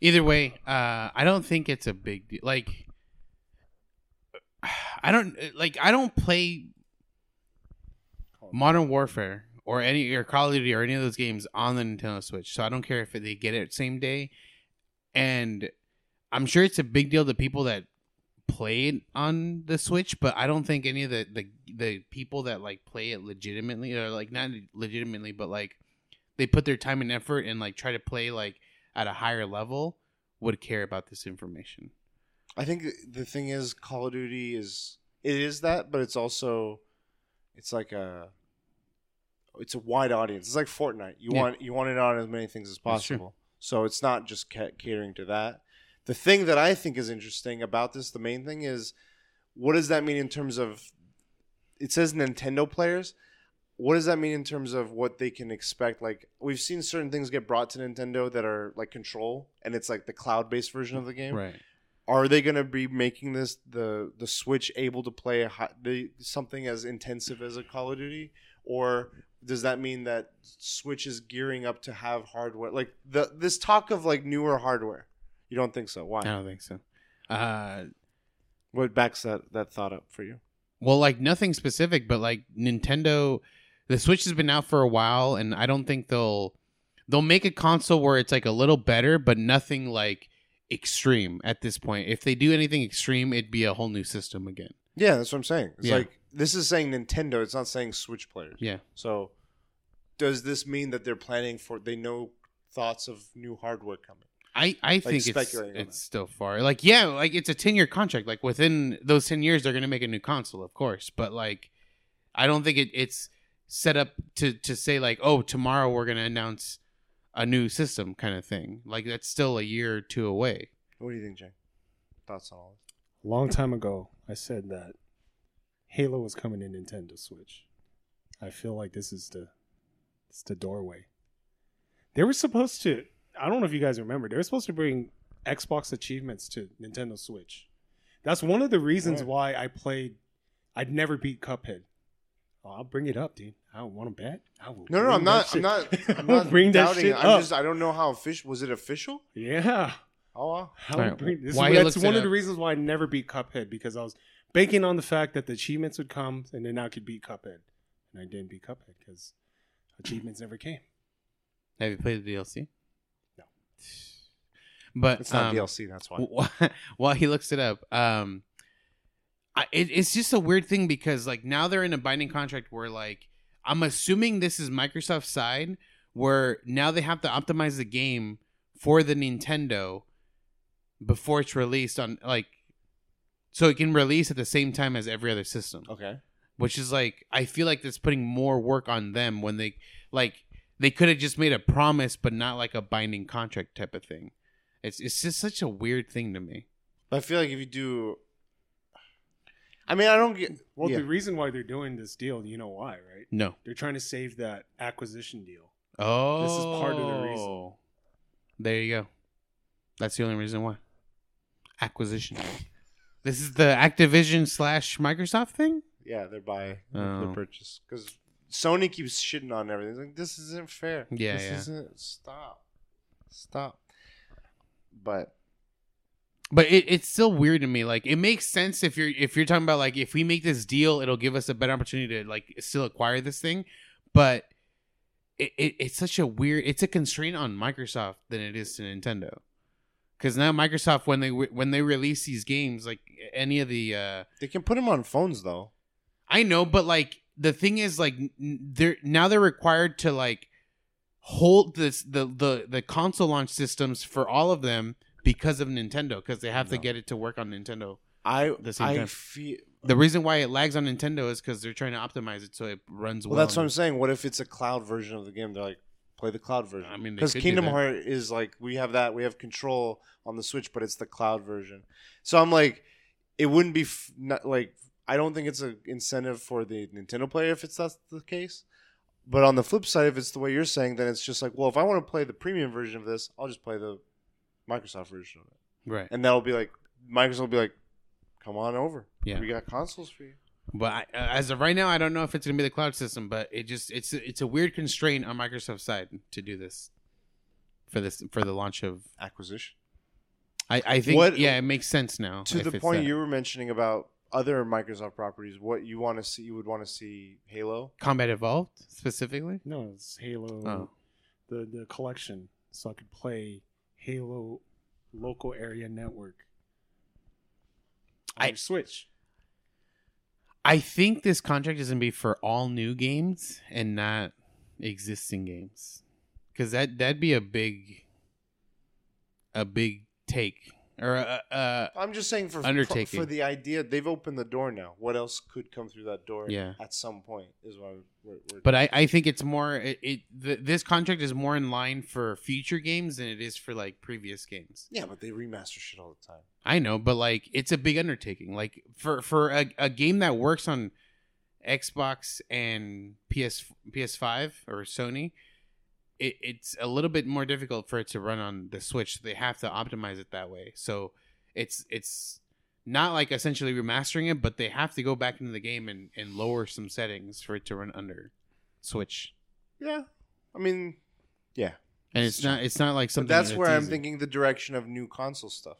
Speaker 2: Either way, uh, I don't think it's a big deal. Like, I don't like. I don't play
Speaker 3: Call of Duty.
Speaker 2: Modern Warfare or any or Call of Duty or any of those games on the Nintendo Switch. So I don't care if they get it same day. And I'm sure it's a big deal to people that play it on the Switch, but I don't think any of the the, the people that like play it legitimately or like not legitimately, but like they put their time and effort and like try to play like at a higher level would care about this information.
Speaker 1: I think the thing is Call of Duty is it is that, but it's also it's like a it's a wide audience. It's like Fortnite. You
Speaker 2: Yeah.
Speaker 1: want you want it on as many things as possible. So it's not just ca- catering to that. The thing that I think is interesting about this, the main thing is, what does that mean in terms of? It says Nintendo players. What does that mean in terms of what they can expect? Like we've seen certain things get brought to Nintendo that are like Control, and it's like the cloud-based version of the game
Speaker 2: Right.
Speaker 1: are they going to be making this the the switch able to play a hi- the, something as intensive as a call of duty or does that mean that switch is gearing up to have hardware like the this talk of like newer hardware you don't think so why
Speaker 2: I don't think so. Uh,
Speaker 1: what backs that that thought up for you
Speaker 2: Well, like nothing specific, but like Nintendo, the Switch has been out for a while, and I don't think they'll they'll make a console where it's like a little better, but nothing like extreme at this point. If they do anything extreme, it'd be a whole new system again.
Speaker 1: Yeah, that's what I'm saying. It's
Speaker 2: Yeah.
Speaker 1: like this is saying Nintendo. It's not saying Switch players.
Speaker 2: Yeah.
Speaker 1: So, does this mean that they're planning for? They know thoughts of new hardware coming.
Speaker 2: I, I think it's it's still far. Like yeah, like it's a ten year contract. Like within those ten years, they're gonna make a new console, of course. But like, I don't think it, it's set up to to say like, oh, tomorrow we're gonna announce a new system kind of thing. Like that's still a year or two away.
Speaker 1: What do you think, Jay? Thoughts on all this?
Speaker 3: A long time ago, I said that Halo was coming to Nintendo Switch. I feel like this is the it's the doorway. They were supposed to. I don't know if you guys remember. They were supposed to bring Xbox achievements to Nintendo Switch. That's one of the reasons
Speaker 1: Right.
Speaker 3: why I played. I'd never beat Cuphead. Oh, I'll bring it up, dude. I don't want to bet. I will
Speaker 1: No, no, I'm not. I'm not. I'm
Speaker 3: I'll
Speaker 1: not
Speaker 3: bring that shit
Speaker 1: it. I'm
Speaker 3: up.
Speaker 1: just. I don't know how official. Was it official?
Speaker 3: Yeah.
Speaker 1: Oh, wow.
Speaker 3: How
Speaker 2: Alright,
Speaker 3: bring, this
Speaker 2: while
Speaker 3: is, that's one
Speaker 2: it
Speaker 3: of the reasons why I never beat Cuphead because I was banking on the fact that the achievements would come and then I could beat Cuphead, and I didn't beat Cuphead because achievements never came.
Speaker 2: Have you played the DLC?
Speaker 3: No.
Speaker 2: But
Speaker 1: It's not
Speaker 2: um,
Speaker 1: DLC. That's why.
Speaker 2: while he looks it up um I, it, it's just a weird thing because like now they're in a binding contract where like i'm assuming this is microsoft's side where now they have to optimize the game for the nintendo before it's released on like so it can release at the same time as every other system
Speaker 1: Okay.
Speaker 2: which is like I feel like that's putting more work on them when they like they could have just made a promise but not like a binding contract type of thing. It's it's just such a weird thing to me.
Speaker 1: But I feel like if you do, I mean, I don't get.
Speaker 3: Well,
Speaker 1: yeah.
Speaker 3: the reason why they're doing this deal, you know why, right?
Speaker 2: No.
Speaker 3: They're trying to save that acquisition deal.
Speaker 2: Oh,
Speaker 3: This is part of the reason. Oh.
Speaker 2: There you go. That's the only reason why. Acquisition. this is the Activision slash Microsoft thing.
Speaker 1: yeah, they're buy,
Speaker 2: Oh.
Speaker 1: the purchase because Sony keeps shitting on everything. It's like this isn't fair.
Speaker 2: Yeah,
Speaker 1: this
Speaker 2: yeah.
Speaker 1: isn't. Stop. Stop. But
Speaker 2: But it, it's still weird to me. Like it makes sense if you're if you're talking about like if we make this deal, it'll give us a better opportunity to like still acquire this thing. But it, it it's such a weird. It's a constraint on Microsoft than it is to Nintendo. Because now Microsoft when they when they release these games, like any of the uh
Speaker 1: they can put them on phones though.
Speaker 2: I know, but like the thing is, like they're now they're required to like hold this the the the console launch systems for all of them because of Nintendo because they have to get it to work on Nintendo.
Speaker 1: I
Speaker 2: the same
Speaker 1: I
Speaker 2: time.
Speaker 1: feel.
Speaker 2: The reason why it lags on Nintendo is because they're trying to optimize it so it runs well.
Speaker 1: Well, that's what I'm saying. What if it's a cloud version of the game? They're like, play the cloud version.
Speaker 2: I mean,
Speaker 1: because Kingdom. Heart is like we have that we have control on the Switch, but it's the cloud version. So I'm like, it wouldn't be f- not like I don't think it's an incentive for the Nintendo player if it's that's the case. But on the flip side, if it's the way you're saying, then it's just like, well, if I want to play the premium version of this, I'll just play the Microsoft version of it,
Speaker 2: right?
Speaker 1: and that'll be like Microsoft will be like, come on over,
Speaker 2: Yeah.
Speaker 1: we got consoles for you.
Speaker 2: But I, uh, as of right now, I don't know if it's gonna be the cloud system. But it just it's it's a weird constraint on Microsoft's side to do this for this for the launch of.
Speaker 1: Acquisition.
Speaker 2: I I think
Speaker 1: What-
Speaker 2: yeah, it makes sense now.
Speaker 1: to the point
Speaker 2: that.
Speaker 1: you were mentioning about other Microsoft properties, what you want to see, you would want to see Halo.
Speaker 2: Combat Evolved specifically.
Speaker 3: No, it's Halo,
Speaker 2: Oh.
Speaker 3: the the collection, so I could play Halo local area network. On
Speaker 2: I-
Speaker 3: Switch.
Speaker 2: I think this contract is gonna be for all new games and not existing games, because that that'd be a big, a big take or a, a,
Speaker 1: I'm just saying for
Speaker 2: Undertaking.
Speaker 1: for the idea they've opened the door now. What else could come through that door?
Speaker 2: Yeah.
Speaker 1: at some point is what we're, we're
Speaker 2: But I, I think it's more it, it th- this contract is more in line for future games than it is for like previous games.
Speaker 1: yeah, but they remaster shit all the time.
Speaker 2: I know, but like it's a big undertaking. Like for for a, a game that works on Xbox and PS PS5 or Sony, it, it's a little bit more difficult for it to run on the Switch. They have to optimize it that way. So it's it's not like essentially remastering it, but they have to go back into the game and, and lower some settings for it to run under Switch.
Speaker 1: Yeah, I mean, yeah.
Speaker 2: And it's not it's not like
Speaker 1: But
Speaker 2: something
Speaker 1: that's
Speaker 2: that's
Speaker 1: where I'm
Speaker 2: easy.
Speaker 1: thinking the direction of new console stuff.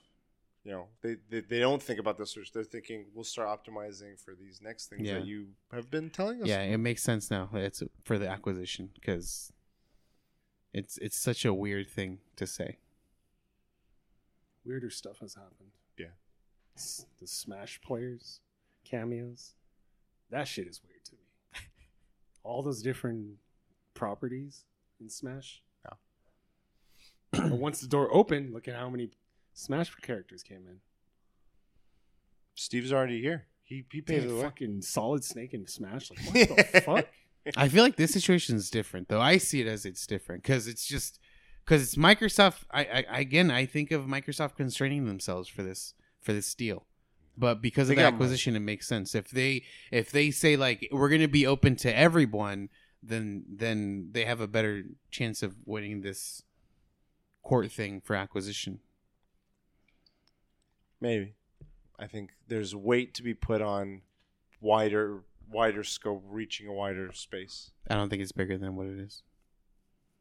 Speaker 1: you know they, they they don't think about the search. They're thinking we'll start optimizing for these next things
Speaker 2: Yeah.
Speaker 1: that you have been telling us.
Speaker 2: Yeah, it makes sense now. It's for the acquisition because it's it's such a weird thing to say.
Speaker 3: Weirder stuff has happened.
Speaker 1: Yeah.
Speaker 3: S- The Smash players, cameos. That shit is weird to me. All those different properties in Smash.
Speaker 1: Yeah.
Speaker 3: but once the door opened, look at how many Smash characters came in.
Speaker 1: Steve's already here. He he paved the way.
Speaker 3: fucking Solid Snake in Smash. Like, what the fuck?
Speaker 2: I feel like this situation is different, though. I see it as it's different because it's just because it's Microsoft. I, I again, I think of Microsoft constraining themselves for this for this deal, but because of the
Speaker 1: got money.
Speaker 2: acquisition, it makes sense. If they if they say like we're going to be open to everyone, then then they have a better chance of winning this court thing for acquisition.
Speaker 1: Maybe. I think there's weight to be put on wider wider scope, reaching a wider space.
Speaker 2: I don't think it's bigger than what it is.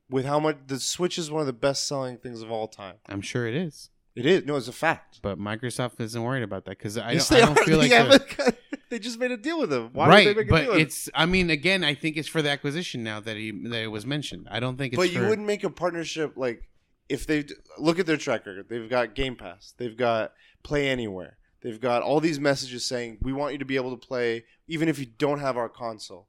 Speaker 1: With how much the Switch is one of the best selling things of all time.
Speaker 2: I'm sure it is,
Speaker 1: It is. No, it's a fact.
Speaker 2: but Microsoft isn't worried about that because I,
Speaker 1: Yes,
Speaker 2: don't, I don't feel like
Speaker 1: They
Speaker 2: the-
Speaker 1: have they just made a deal with them. Why
Speaker 2: right,
Speaker 1: would they make a
Speaker 2: but
Speaker 1: deal with him?
Speaker 2: it's. I mean, again, I think it's for the acquisition now that he that it was mentioned. I don't think it's.
Speaker 1: But you
Speaker 2: for-
Speaker 1: wouldn't make a partnership like if they look at their track record. They've got Game Pass. They've got Play Anywhere. They've got all these messages saying we want you to be able to play even if you don't have our console.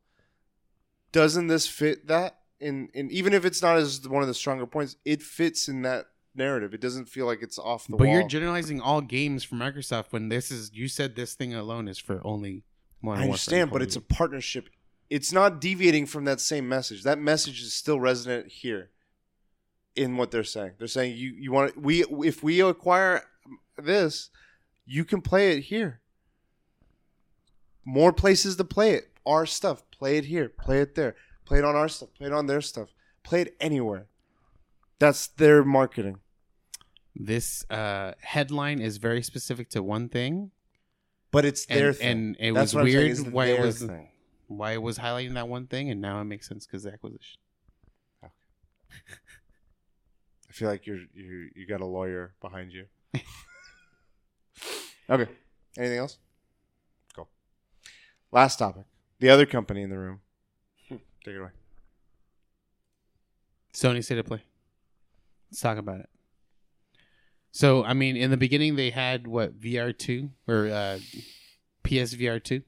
Speaker 1: Doesn't this fit that? In in even if it's not as one of the stronger points, it fits in that narrative. It doesn't feel like it's off the
Speaker 2: But
Speaker 1: wall.
Speaker 2: you're generalizing all games for Microsoft when this is. You said this thing alone is for only Modern
Speaker 1: I understand, but it's a partnership. It's not deviating from that same message. That message is still resonant here in what they're saying. They're saying you you want we if we acquire this, you can play it here. More places to play it. Our stuff. Play it here. Play it there. Play it on our stuff. Play it on their stuff. Play it anywhere. That's their marketing.
Speaker 2: This uh, headline is very specific to one thing,
Speaker 1: But it's
Speaker 2: and,
Speaker 1: their thing.
Speaker 2: and it
Speaker 1: That's
Speaker 2: was
Speaker 1: I'm saying,
Speaker 2: weird why it was
Speaker 1: thing.
Speaker 2: why it was highlighting that one thing, and now it makes sense because the acquisition.
Speaker 1: I feel like you're you you got a lawyer behind you. okay. Anything else? Cool. Last topic. The other company in the room. Take it away.
Speaker 2: Sony State of Play. Let's talk about it. So, I mean, in the beginning, they had what VR two or uh, PSVR two.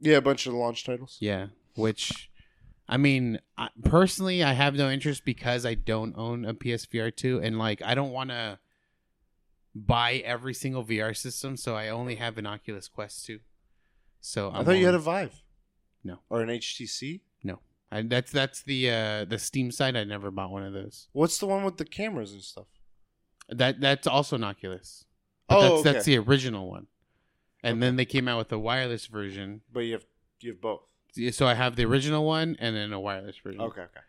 Speaker 1: Yeah, a bunch of launch titles.
Speaker 2: Yeah, which, I mean, I, personally, I have no interest because I don't own a PSVR two, and like, I don't want to buy every single VR system, so I only have an Oculus Quest two. So
Speaker 1: I thought you had a Vive.
Speaker 2: No.
Speaker 1: Or an HTC. No.
Speaker 2: I, that's that's the uh, the Steam side. I never bought one of those.
Speaker 1: What's the one with the cameras and stuff?
Speaker 2: That that's also an Oculus. But
Speaker 1: Oh,
Speaker 2: that's
Speaker 1: okay.
Speaker 2: that's the original one. And then they came out with a wireless version.
Speaker 1: But you have you have both.
Speaker 2: So I have the original one and then a wireless version.
Speaker 1: Okay, okay.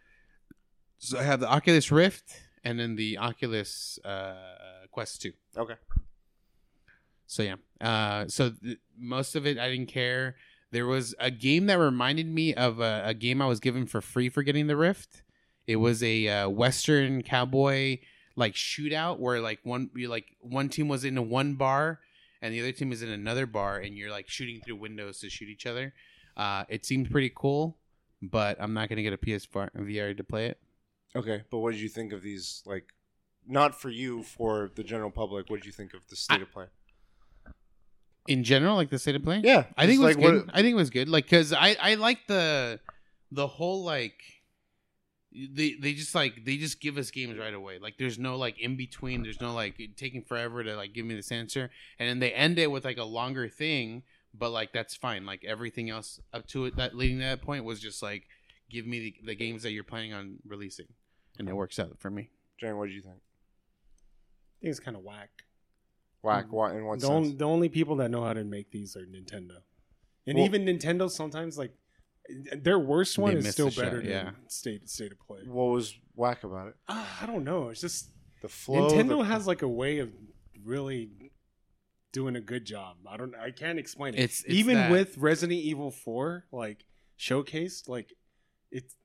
Speaker 2: So I have the Oculus Rift and then the Oculus uh, Quest 2.
Speaker 1: Okay.
Speaker 2: So yeah. Uh, so th- most of it I didn't care. There was a game that reminded me of a, a game I was given for free for getting the Rift. It was a uh, Western cowboy like shootout where like one you like one team was in one bar and the other team is in another bar and you're like shooting through windows to shoot each other. Uh, it seemed pretty cool, but I'm not gonna get a PS4 VR to play it.
Speaker 1: Okay. But what did you think of these like not for you, for the general public, what did you think of the state of play?
Speaker 2: In general, like the state of play.
Speaker 1: Yeah.
Speaker 2: I think it was
Speaker 1: like
Speaker 2: good. I think it was good. Like, cause I I like the the whole like they they just like they just give us games right away. Like, there's no like in between. There's no like taking forever to like give me this answer, and then they end it with like a longer thing. But like that's fine. Like everything else up to it that leading to that point was just like give me the, the games that you're planning on releasing, and it works out for me.
Speaker 1: Jan, what did you think?
Speaker 3: I think it's kind of whack.
Speaker 1: Whack. What in what
Speaker 3: The, on-
Speaker 1: sense?
Speaker 3: the only people that know how to make these are Nintendo, and
Speaker 1: Well-
Speaker 3: even Nintendo sometimes like their worst one is still
Speaker 2: the shot,
Speaker 3: better than
Speaker 2: yeah.
Speaker 3: state state of play.
Speaker 1: What was whack about it?
Speaker 3: Ah, I don't know. It's just
Speaker 1: The flow.
Speaker 3: Nintendo
Speaker 1: the-
Speaker 3: has like a way of really doing a good job. I don't. I can't explain it.
Speaker 2: It's- it's
Speaker 3: even
Speaker 2: that-
Speaker 3: with Resident Evil Four like showcased, like it's.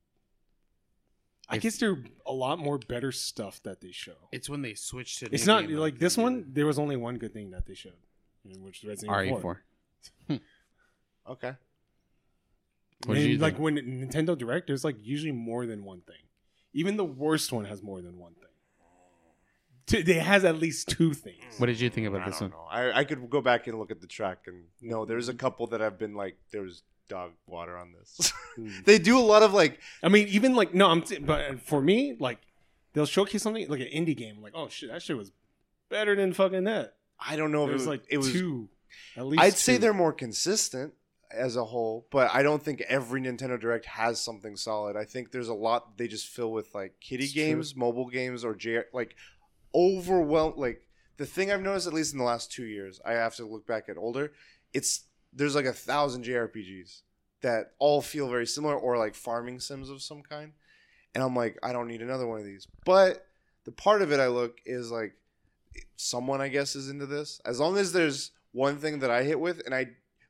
Speaker 3: I guess there are a lot more better stuff that they show.
Speaker 2: It's when they switched to.
Speaker 3: It's not like this one. There was only one good thing that they showed, which is Resident Evil 4.
Speaker 2: RE4.
Speaker 1: Okay.
Speaker 2: What
Speaker 3: And,
Speaker 2: you
Speaker 3: like
Speaker 2: think?
Speaker 3: when Nintendo Direct, there's like usually more than one thing. Even the worst one has more than one thing. T- It has at least two things.
Speaker 2: What did you think about
Speaker 1: I
Speaker 2: this one?
Speaker 1: I, I could go back and look at the track and no, there's a couple that have been like there was dog water on this.
Speaker 3: Hmm.
Speaker 1: they do a lot of like
Speaker 3: I mean, even like no, I'm. T- but for me, like they'll showcase something like an indie game. like, oh shit, that shit was better than fucking that.
Speaker 1: I don't know if
Speaker 3: It
Speaker 1: it
Speaker 3: was
Speaker 1: was
Speaker 3: like
Speaker 1: it was
Speaker 3: two. At least
Speaker 1: I'd say they're more consistent as a whole, but I don't think every Nintendo Direct has something solid. I think there's a lot they just fill with like kiddie
Speaker 3: It's true.
Speaker 1: games, mobile games, or J- like overwhelmed. Like the thing I've noticed, at least in the last two years, I have to look back at older. It's there's like a thousand JRPGs that all feel very similar, or like farming sims of some kind, and I'm like, I don't need another one of these. But the part of it I look is like someone I guess is into this. As long as there's one thing that I hit with, and I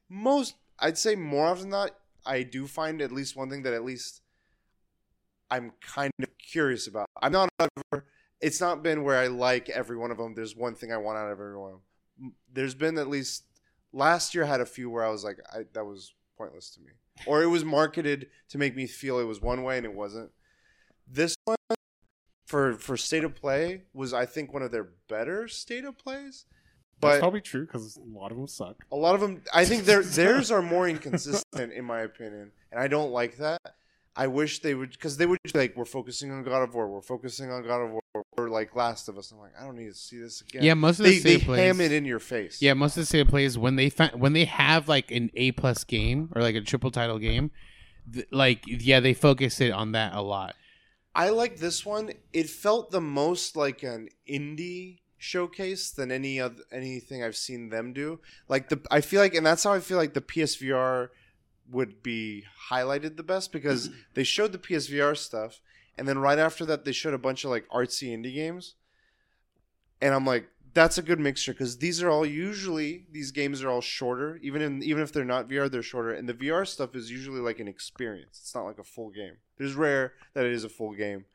Speaker 1: most I'd say more often than not, I do find at least one thing that at least I'm kind of curious about. I'm not ever. It's not been where I like every one of them. There's one thing I want out of every one. of 'em. There's been at least last year I had a few where I was like, I, that was pointless to me, or it was marketed to make me feel it was one way and it wasn't. This one for for state of play was I think one of their better state of plays,
Speaker 3: That's
Speaker 1: but
Speaker 3: probably true because a lot of them suck.
Speaker 1: a lot of them i think their theirs are more inconsistent in my opinion and i don't like that i wish they would because they would be like we're focusing on god of war we're focusing on god of war or like last of us i'm like i don't need to see this again
Speaker 2: Yeah, most of
Speaker 1: they,
Speaker 2: the
Speaker 1: they
Speaker 2: plays.
Speaker 1: ham it in your face
Speaker 2: Yeah, most of the state plays when they when they have like an A plus game or like a triple title game, th- like yeah, they focus it on that a lot.
Speaker 1: i like this one it felt the most like an indie showcase than any other anything i've seen them do like the i feel like and that's how i feel like the psvr would be highlighted the best because they showed the PSVR stuff, and then right after that they showed a bunch of like artsy indie games, and I'm like, that's a good mixture because these are all usually these games are all shorter, even in even if they're not VR, they're shorter, and the VR stuff is usually like an experience. It's not like a full game. It is rare that it is a full game,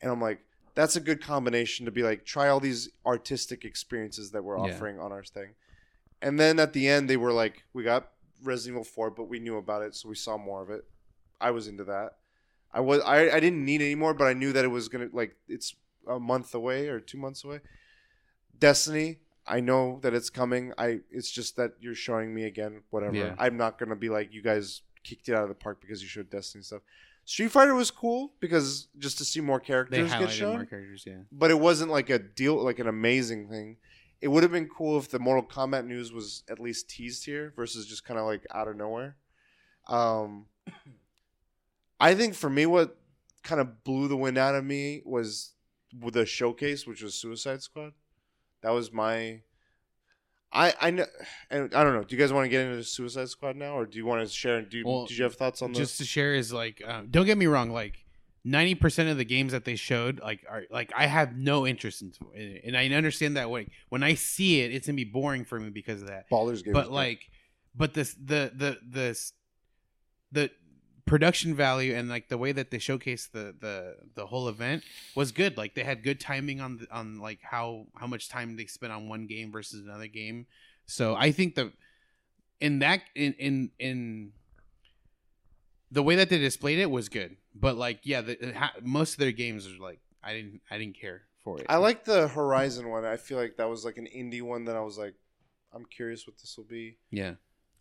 Speaker 1: and I'm like, that's a good combination to be like try all these artistic experiences that we're
Speaker 2: Yeah.
Speaker 1: offering on our thing, and then at the end they were like, we got Resident Evil 4, but we knew about it, so we saw more of it. I was into that. I was I, I didn't need any more, but I knew that it was gonna like it's a month away or two months away. Destiny, I know that it's coming. I it's just that you're showing me again, whatever.
Speaker 2: Yeah.
Speaker 1: I'm not gonna be like you guys kicked it out of the park because you showed Destiny stuff. Street Fighter was cool because just to see more characters get shown
Speaker 2: more characters. Yeah,
Speaker 1: but it wasn't like a deal like an amazing thing it would have been cool if the mortal kombat news was at least teased here versus just kind of like out of nowhere um i think for me what kind of blew the wind out of me was the showcase which was suicide squad that was my I, I know, and I don't know. Do you guys want to get into Suicide Squad now, or do you want to share? Do you,
Speaker 2: Well,
Speaker 1: did you have thoughts on
Speaker 2: just
Speaker 1: this?
Speaker 2: to share is like, um, don't get me wrong, like. Ninety percent of the games that they showed, like, are like I have no interest in, it, and I understand that way. When I see it, it's gonna be boring for me because of that.
Speaker 1: Baldur's Gate, was
Speaker 2: but
Speaker 1: good.
Speaker 2: like but this the the the the production value and like the way that they showcased the the the whole event was good like they had good timing on the, on like how how much time they spent on one game versus another game so i think the in that in in in the way that they displayed it was good but like yeah the, ha- most of their games are like i didn't i didn't care for it
Speaker 1: I like the Horizon one. I feel like that was like an indie one that I was like, I'm curious what this will be.
Speaker 2: yeah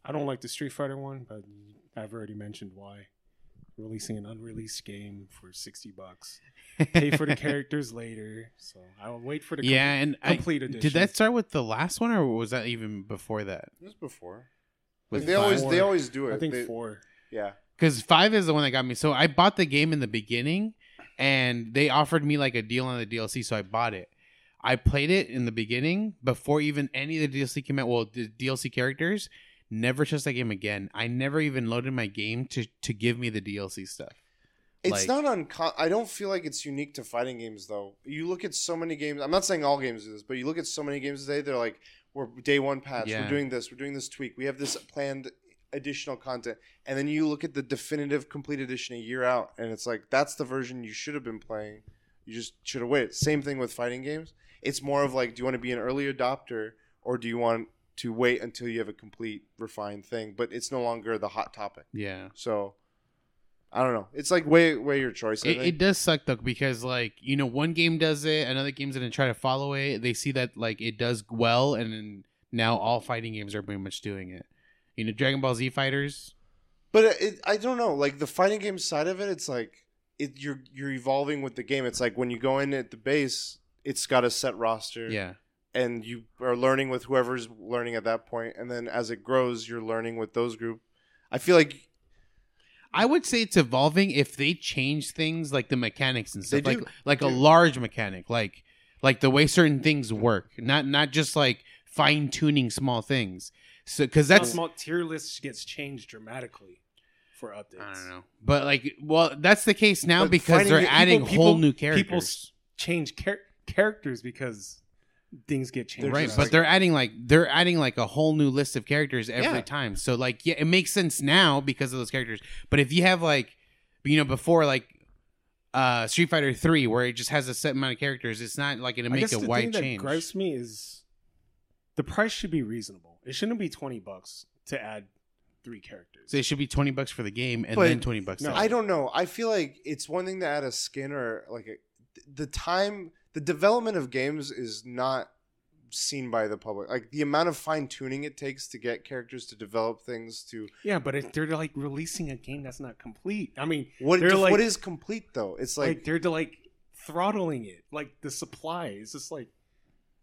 Speaker 3: I don't like the Street Fighter one, but I've already mentioned why. Releasing an unreleased game for sixty bucks. Pay for the characters later, so I'll wait for the
Speaker 2: yeah
Speaker 3: com-
Speaker 2: and I,
Speaker 3: complete edition.
Speaker 2: did that start with the last one or was that even before that
Speaker 1: It was before.
Speaker 2: Was
Speaker 1: Like they
Speaker 2: five?
Speaker 1: always they always do it.
Speaker 3: I think
Speaker 1: They-
Speaker 3: four.
Speaker 1: Yeah.
Speaker 2: Because five is the one that got me. So I bought the game in the beginning, and they offered me like a deal on the DLC, so I bought it. I played it in the beginning before even any of the DLC came out. Well, the DLC characters never touched that game again. I never even loaded my game to to give me the DLC stuff.
Speaker 1: It's
Speaker 2: Like-
Speaker 1: not uncon. I don't feel like it's unique to fighting games though. You look at so many games. I'm not saying all games do this, but you look at so many games today. They're like, we're day one patch.
Speaker 2: Yeah.
Speaker 1: We're doing this. We're doing this tweak. We have this planned additional content, and then you look at the definitive complete edition a year out, and it's like that's the version you should have been playing. You just should have waited. Same thing with fighting games. It's more of like, do you want to be an early adopter or do you want to wait until you have a complete refined thing? But it's no longer the hot topic.
Speaker 2: Yeah.
Speaker 1: So I don't know. It's like way way your choice.
Speaker 2: It, it does suck though because like you know one game does it, another game's gonna try to follow it. They see that like it does well, and then now all fighting games are pretty much doing it. You know, Dragon Ball Z fighters.
Speaker 1: But it, I don't know. Like the fighting game side of it, it's like it, you're you're evolving with the game. It's like when you go in at the base, it's got a set roster,
Speaker 2: Yeah,
Speaker 1: and you are learning with whoever's learning at that point, and then as it grows, you're learning with those group. I feel like
Speaker 2: I would say it's evolving if they change things like the mechanics and stuff, like like a large mechanic, like like the way certain things work, not not just like fine tuning small things. So because
Speaker 3: That
Speaker 2: that's
Speaker 3: small tier list gets changed dramatically for updates.
Speaker 2: I don't know, but like well that's the case now
Speaker 1: But
Speaker 2: because
Speaker 1: fighting
Speaker 2: they're
Speaker 1: ga-
Speaker 2: adding
Speaker 3: people-
Speaker 2: whole
Speaker 3: people-
Speaker 2: new
Speaker 3: people
Speaker 2: characters.
Speaker 3: s- Change char- characters because things get changed.
Speaker 1: They're
Speaker 2: right
Speaker 1: just
Speaker 2: but
Speaker 1: like-
Speaker 2: they're adding like they're adding like a whole new list of characters every
Speaker 1: Yeah.
Speaker 2: time so like yeah it makes sense now because of those characters but if you have like you know before like uh street fighter 3 where it just has a set amount of characters it's not like gonna
Speaker 3: I
Speaker 2: make
Speaker 3: guess
Speaker 2: a
Speaker 3: the
Speaker 2: wide
Speaker 3: thing that
Speaker 2: change
Speaker 3: gripes me is the price should be reasonable. It shouldn't be twenty bucks to add three characters.
Speaker 2: so it should be 20 bucks for the game and
Speaker 1: But-
Speaker 2: then 20 bucks
Speaker 3: No.
Speaker 2: to
Speaker 1: I don't know. I feel like it's one thing to add a skin or like a, the time, the development of games is not seen by the public. Like the amount of fine tuning it takes to get characters to develop things to
Speaker 3: yeah, but if they're like releasing a game that's not complete. I mean,
Speaker 1: what
Speaker 3: They're like-
Speaker 1: what is complete though? It's
Speaker 3: like,
Speaker 1: like,
Speaker 3: they're like throttling it, like the supply. It's just like it's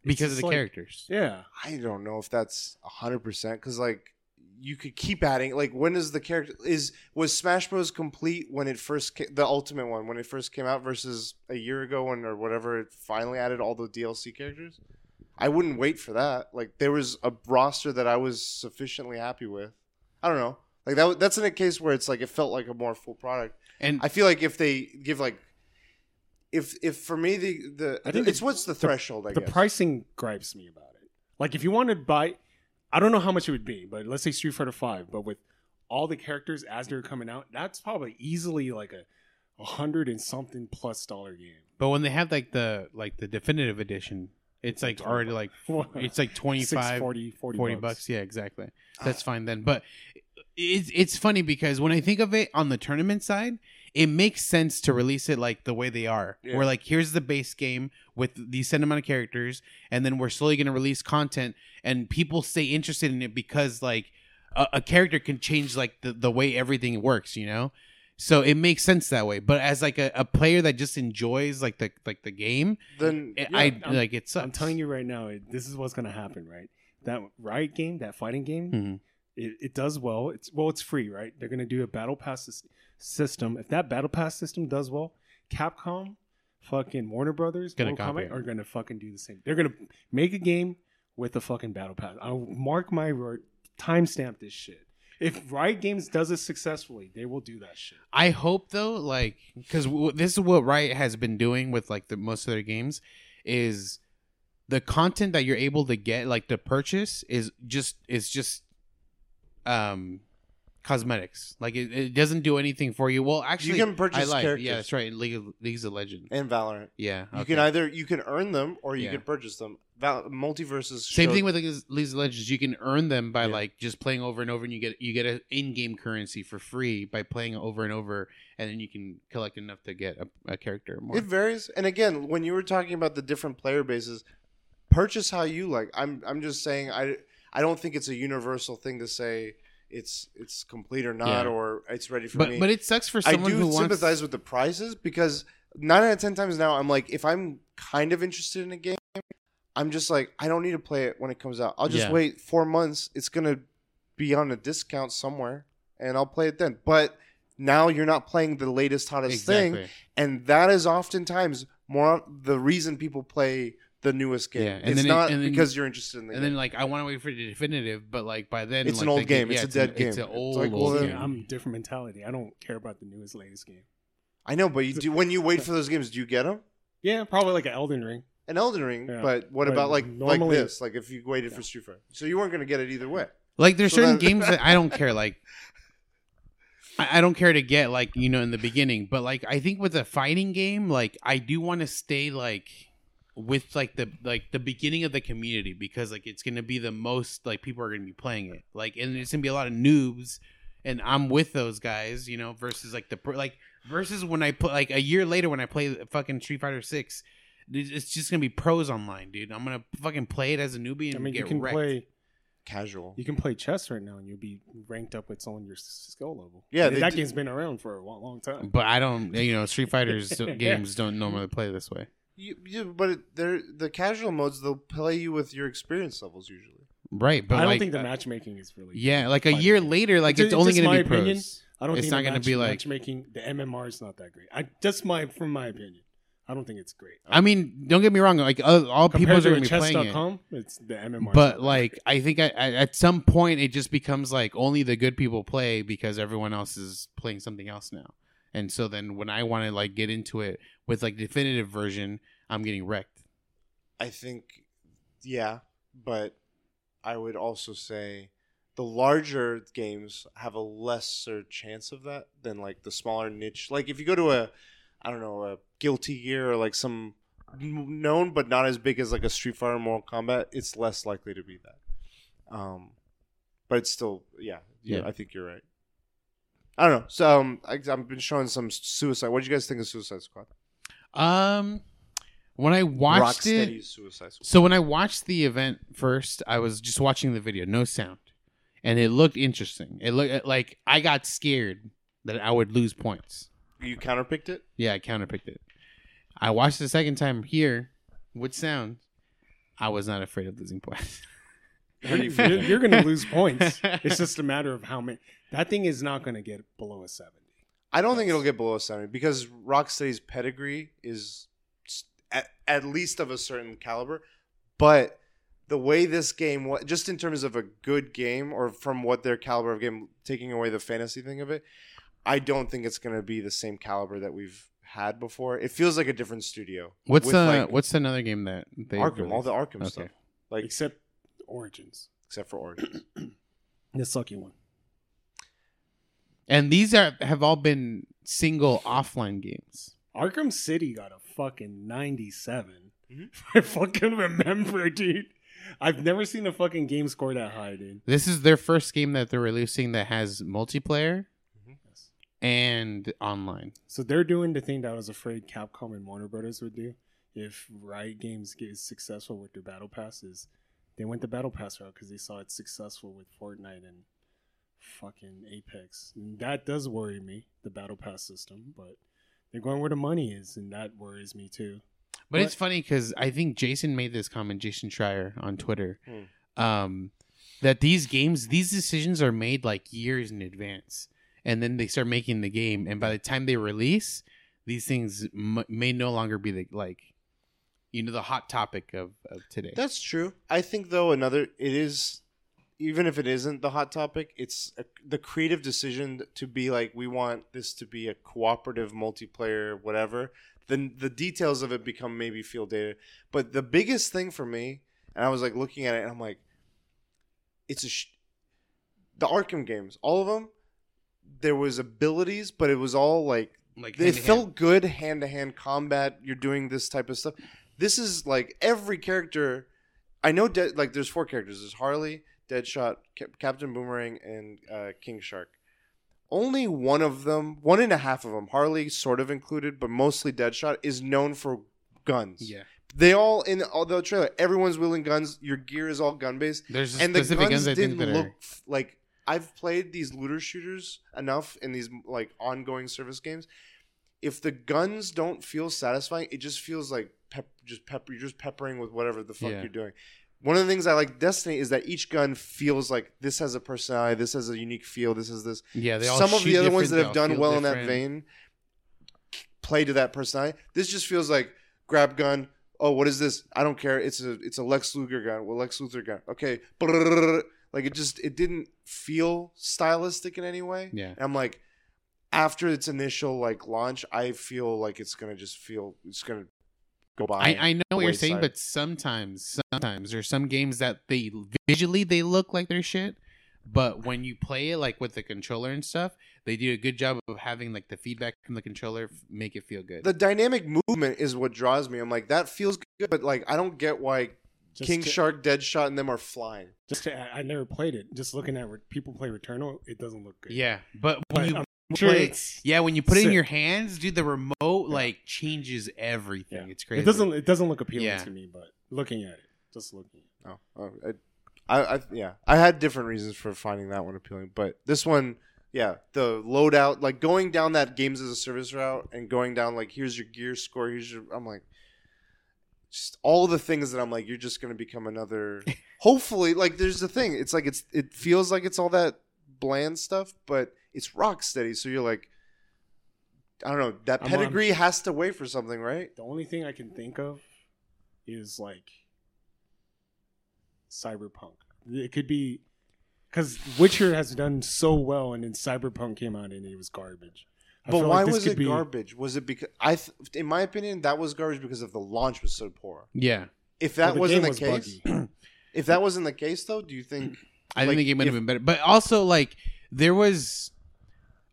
Speaker 2: because of the
Speaker 3: like-
Speaker 2: characters
Speaker 3: Yeah,
Speaker 1: I don't know if that's hundred percent because like you could keep adding. Like when is the character is was Smash Bros complete when it first ca- the ultimate one when it first came out versus a year ago when or whatever it finally added all the DLC characters. I wouldn't wait for that. Like there was a roster that I was sufficiently happy with. I don't know. Like that. That's in a case where it's like it felt like a more full product.
Speaker 2: and
Speaker 1: I feel like if they give like. If, if for me the the
Speaker 3: I think
Speaker 1: it's
Speaker 3: the-
Speaker 1: what's the threshold I
Speaker 3: the
Speaker 1: guess
Speaker 3: pricing gripes me about it. Like if you want to buy, I don't know how much it would be, but let's say Street Fighter Five, but with all the characters as they're coming out, that's probably easily like a, a hundred and something plus dollar game.
Speaker 2: but when they have like the like the definitive edition it's like already like it's like 25
Speaker 3: Six, 40, 40,
Speaker 2: 40 bucks. Yeah, exactly. Ah. That's fine then. But it's it's funny because when I think of it on the tournament side, it makes sense to release it like the way they are.
Speaker 1: Yeah.
Speaker 2: Where like here's the base game with these set amount of characters, and then we're slowly gonna release content, and people stay interested in it because like a, a character can change like the, the way everything works, you know. So it makes sense that way. But as like a, a player that just enjoys like the like the game,
Speaker 1: then
Speaker 2: it,
Speaker 3: Yeah,
Speaker 2: I
Speaker 3: I'm-
Speaker 2: like it sucks.
Speaker 3: I'm telling you right now, it, this is what's gonna happen. Right, that Riot game, that fighting game,
Speaker 2: Mhm.
Speaker 3: it, it does well. It's well, it's free, right? They're gonna do a battle pass sys- system. If that battle pass system does well, Capcom, fucking Warner Brothers,
Speaker 2: Gonna copy
Speaker 3: Kombat
Speaker 2: it.
Speaker 3: are gonna fucking do the same. They're gonna make a game with a fucking battle pass. I'll mark my word. Timestamp this shit. If Riot Games does it successfully, they will do that shit.
Speaker 2: I hope though, like, because w- this is what Riot has been doing with like the most of their games, is the content that you're able to get, like the purchase, is just is just um cosmetics. Like it, it doesn't do anything for you. Well, actually, you
Speaker 1: can purchase
Speaker 2: I lied.
Speaker 1: characters.
Speaker 2: Yeah, that's right. League of, League's Legend.
Speaker 1: and Valorant.
Speaker 2: Yeah,
Speaker 1: You can either you can earn them or you
Speaker 2: Yeah.
Speaker 1: can purchase them. Val- multiverses.
Speaker 2: Same
Speaker 1: showed-
Speaker 2: thing with League League of Legends. You can earn them by
Speaker 1: Yeah.
Speaker 2: like just playing over and over, and you get you get an in-game currency for free by playing over and over, and then you can collect enough to get a, a character more.
Speaker 1: It varies. And again, when you were talking about the different player bases, purchase how you like. I'm I'm just saying I I don't think it's a universal thing to say it's it's complete or not
Speaker 2: Yeah.
Speaker 1: or it's ready for
Speaker 2: but
Speaker 1: me.
Speaker 2: but it sucks for
Speaker 1: I
Speaker 2: someone
Speaker 1: do
Speaker 2: who wants
Speaker 1: sympathize with the prices because nine out of ten times now I'm like if I'm kind of interested in a game, I'm just like I don't need to play it when it comes out. I'll just
Speaker 2: Yeah.
Speaker 1: wait four months. It's gonna be on a discount somewhere, and I'll play it then. But now you're not playing the latest hottest thing, and that is oftentimes more the reason people play the newest game.
Speaker 2: Yeah, and
Speaker 1: it's
Speaker 2: then it-
Speaker 1: not
Speaker 2: and then-
Speaker 1: because you're interested in the
Speaker 2: And
Speaker 1: game.
Speaker 2: then like I want to wait for the definitive, but like by then
Speaker 1: It's
Speaker 2: like,
Speaker 1: an old
Speaker 2: the
Speaker 1: game. It's
Speaker 2: yeah,
Speaker 1: a dead
Speaker 2: an-
Speaker 1: game.
Speaker 2: It's an
Speaker 1: It's
Speaker 2: old,
Speaker 1: like, well,
Speaker 2: old
Speaker 1: then-
Speaker 2: game.
Speaker 3: Yeah, I'm different mentality. I don't care about the newest latest game.
Speaker 1: I know, but you do when you wait for those games, do you get them?
Speaker 3: Yeah, probably like an Elden Ring.
Speaker 1: An Elden Ring,
Speaker 3: Yeah.
Speaker 1: but what
Speaker 3: But
Speaker 1: about like like
Speaker 3: normally-
Speaker 1: this? Like if you waited for Street Fighter, so you weren't going to get it either way.
Speaker 2: Like there's
Speaker 1: So
Speaker 2: certain
Speaker 1: then-
Speaker 2: games that I don't care. Like I, I don't care to get like you know in the beginning, but like I think with a fighting game, like I do want to stay like with like the like the beginning of the community because like it's gonna be the most like people are gonna be playing it. Like and it's gonna be a lot of noobs, and I'm with those guys, you know, versus like the pro- like versus when I put like a year later when I play fucking Street Fighter Six. It's just gonna be pros online, dude. I'm gonna fucking play it as a newbie and
Speaker 3: I mean,
Speaker 2: get
Speaker 3: you can
Speaker 2: wrecked.
Speaker 3: play
Speaker 1: Casual.
Speaker 3: you can play chess right now, and you'll be ranked up with someone your skill level.
Speaker 1: Yeah,
Speaker 3: that
Speaker 1: do-
Speaker 3: game's been around for a long, long time.
Speaker 2: But I don't, you know, Street Fighters games don't normally play this way.
Speaker 1: You, you, but they're the casual modes. They'll play you with your experience levels usually.
Speaker 2: Right, but
Speaker 3: I don't
Speaker 2: like,
Speaker 3: think the matchmaking is really.
Speaker 2: yeah, like a year
Speaker 3: game.
Speaker 2: later, like
Speaker 3: Ju-
Speaker 2: it's only going to
Speaker 3: my
Speaker 2: be pros.
Speaker 3: opinion, I don't think
Speaker 2: It's
Speaker 3: think
Speaker 2: not gonna be like-
Speaker 3: matchmaking. The MMR is not that great. I just my from my opinion. I don't think it's great.
Speaker 2: I mean, don't get me wrong. Like uh, all people are going to be playing it,
Speaker 3: chess.com, it's the MMR.
Speaker 2: but like
Speaker 3: great.
Speaker 2: I think I, I, at some point it just becomes like only the good people play because everyone else is playing something else now. And so then when I want to like get into it with like definitive version, I'm getting wrecked.
Speaker 1: I think, yeah, but I would also say the larger games have a lesser chance of that than like the smaller niche. Like if you go to a, I don't know, a Guilty Gear or like some known but not as big as like a Street Fighter, or Mortal Kombat, it's less likely to be that. Um, but it's still, yeah, yeah,
Speaker 2: Yeah.
Speaker 1: I think you're right. I don't know. So um, I, I've been showing some Suicide. What do you guys think of Suicide Squad?
Speaker 2: Um, when I watched it,
Speaker 1: Rocksteady's Suicide Squad.
Speaker 2: So when I watched the event first, I was just watching the video, no sound, and it looked interesting. It looked like I got scared that I would lose points.
Speaker 1: You counterpicked it.
Speaker 2: Yeah, I counterpicked it. I watched it the second time here with sound. I was not afraid of losing points.
Speaker 1: How do you
Speaker 3: you're, you're going to lose points. It's just a matter of how many. That thing is not going to get below a seventy.
Speaker 1: I don't think it'll get below a 70 because Rocksteady's pedigree is at, at least of a certain caliber. But the way this game was, just in terms of a good game or from what their caliber of game, taking away the fantasy thing of it, I don't think it's going to be the same caliber that we've had before. It feels like a different studio.
Speaker 2: What's
Speaker 1: with,
Speaker 2: uh,
Speaker 1: like,
Speaker 2: what's another game that they
Speaker 1: Arkham, all the Arkham
Speaker 2: Okay.
Speaker 1: stuff, like
Speaker 3: Except Origins,
Speaker 1: except for Origins.
Speaker 3: the sucky one.
Speaker 2: and these are have all been single offline games.
Speaker 3: Arkham City got a fucking 97.
Speaker 1: Mhm.
Speaker 3: I fucking remember, dude. I've never seen a fucking game score that high, dude.
Speaker 2: This is their first game that they're releasing that has multiplayer
Speaker 3: Yes.
Speaker 2: and online.
Speaker 3: So they're doing the thing that I was afraid Capcom and Warner Brothers would do if Riot Games gets successful with their Battle Passes. They went the Battle Pass route because they saw it successful with Fortnite and fucking Apex. And that does worry me, the Battle Pass system, but they're going where the money is, and that worries me too.
Speaker 2: But
Speaker 3: What?
Speaker 2: it's funny because I think Jason made this comment, Jason Schreier on Twitter,
Speaker 1: Hmm.
Speaker 2: um, that these games, these decisions are made like years in advance, and then they start making the game, and by the time they release, these things m- may no longer be the like, you know, the hot topic of, of today.
Speaker 1: That's true. I think though another it is even if it isn't the hot topic, it's a, the creative decision to be like we want this to be a cooperative multiplayer whatever. Then the details of it become maybe field data. But the biggest thing for me, and I was like looking at it and I'm like it's a sh- the Arkham games, all of them there was abilities, but it was all like
Speaker 2: like
Speaker 1: they
Speaker 2: hand-to-hand.
Speaker 1: felt good hand to hand combat. You're doing this type of stuff. This is like every character. I know, De- like there's four characters. There's Harley, Deadshot, Cap- Captain Boomerang, and uh, King Shark. Only one of them, one and a half of them, Harley sort of included, but mostly Deadshot, is known for guns.
Speaker 2: yeah.
Speaker 1: They all in all the trailer, everyone's wielding guns. Your gear is all gun based
Speaker 2: There's
Speaker 1: and the guns,
Speaker 2: guns,
Speaker 1: didn't look
Speaker 2: are
Speaker 1: f- like I've played these looter shooters enough in these like ongoing service games. If the guns don't feel satisfying, it just feels like just pepper. You're just peppering with whatever the fuck
Speaker 2: Yeah.
Speaker 1: you're doing. One of the things I like Destiny is that each gun feels like this has a personality, this has a unique feel, this is this.
Speaker 2: yeah. They all
Speaker 1: Some of the other ones that have done well in that vein play to that personality. This just feels like grab gun. Oh, what is this? I don't care. It's a it's a Lex Luger gun. Well, Lex Luthor gun. Okay, like it just it didn't feel stylistic in any way.
Speaker 2: Yeah.
Speaker 1: And I'm like, after its initial like launch, I feel like it's gonna just feel it's gonna go by.
Speaker 2: I, I know what you're saying,
Speaker 1: wayside.
Speaker 2: but sometimes, sometimes there's some games that they visually they look like they're shit, But when you play it like with the controller and stuff, they do a good job of having like the feedback from the controller f- make it feel good.
Speaker 1: The dynamic movement is what draws me. I'm like, that feels good, but like, I don't get why
Speaker 3: Just
Speaker 1: King
Speaker 3: to-
Speaker 1: Shark, Deadshot, and them are flying.
Speaker 3: Just to, I, I never played it. Just looking at where people play Returnal, it doesn't look good.
Speaker 2: yeah, but
Speaker 3: but
Speaker 2: you
Speaker 3: I'm sure
Speaker 2: play- yeah when you put it in
Speaker 3: sick.
Speaker 2: your hands, dude, the remote like changes everything.
Speaker 3: Yeah.
Speaker 2: It's crazy.
Speaker 3: It doesn't. It doesn't look appealing
Speaker 2: Yeah.
Speaker 3: to me, but looking at it, just looking.
Speaker 1: Oh, oh I, I, I, yeah, I had different reasons for finding that one appealing, but this one, yeah, the loadout, like going down that games as a service route and going down like here's your gear score, here's your, I'm like, just all the things that I'm like, you're just gonna become another. hopefully, like there's the thing, it's like it's it feels like it's all that bland stuff, but it's Rocksteady, so you're like. I don't know. That
Speaker 3: I'm on-
Speaker 1: pedigree has to wait for something, right?
Speaker 3: The only thing I can think of is like cyberpunk. It could be because Witcher has done so well, and then Cyberpunk came out and it was garbage. I
Speaker 1: But why
Speaker 3: like
Speaker 1: was it
Speaker 3: be-
Speaker 1: garbage? Was it because I, th- in my opinion, that was garbage because of the launch was so poor.
Speaker 2: Yeah,
Speaker 1: If
Speaker 3: Well,
Speaker 1: that
Speaker 3: the
Speaker 1: wasn't the
Speaker 3: was
Speaker 1: case, if that wasn't the case, though, do you think?
Speaker 2: I
Speaker 1: Like,
Speaker 2: think the game would have been better. But also, like, there was,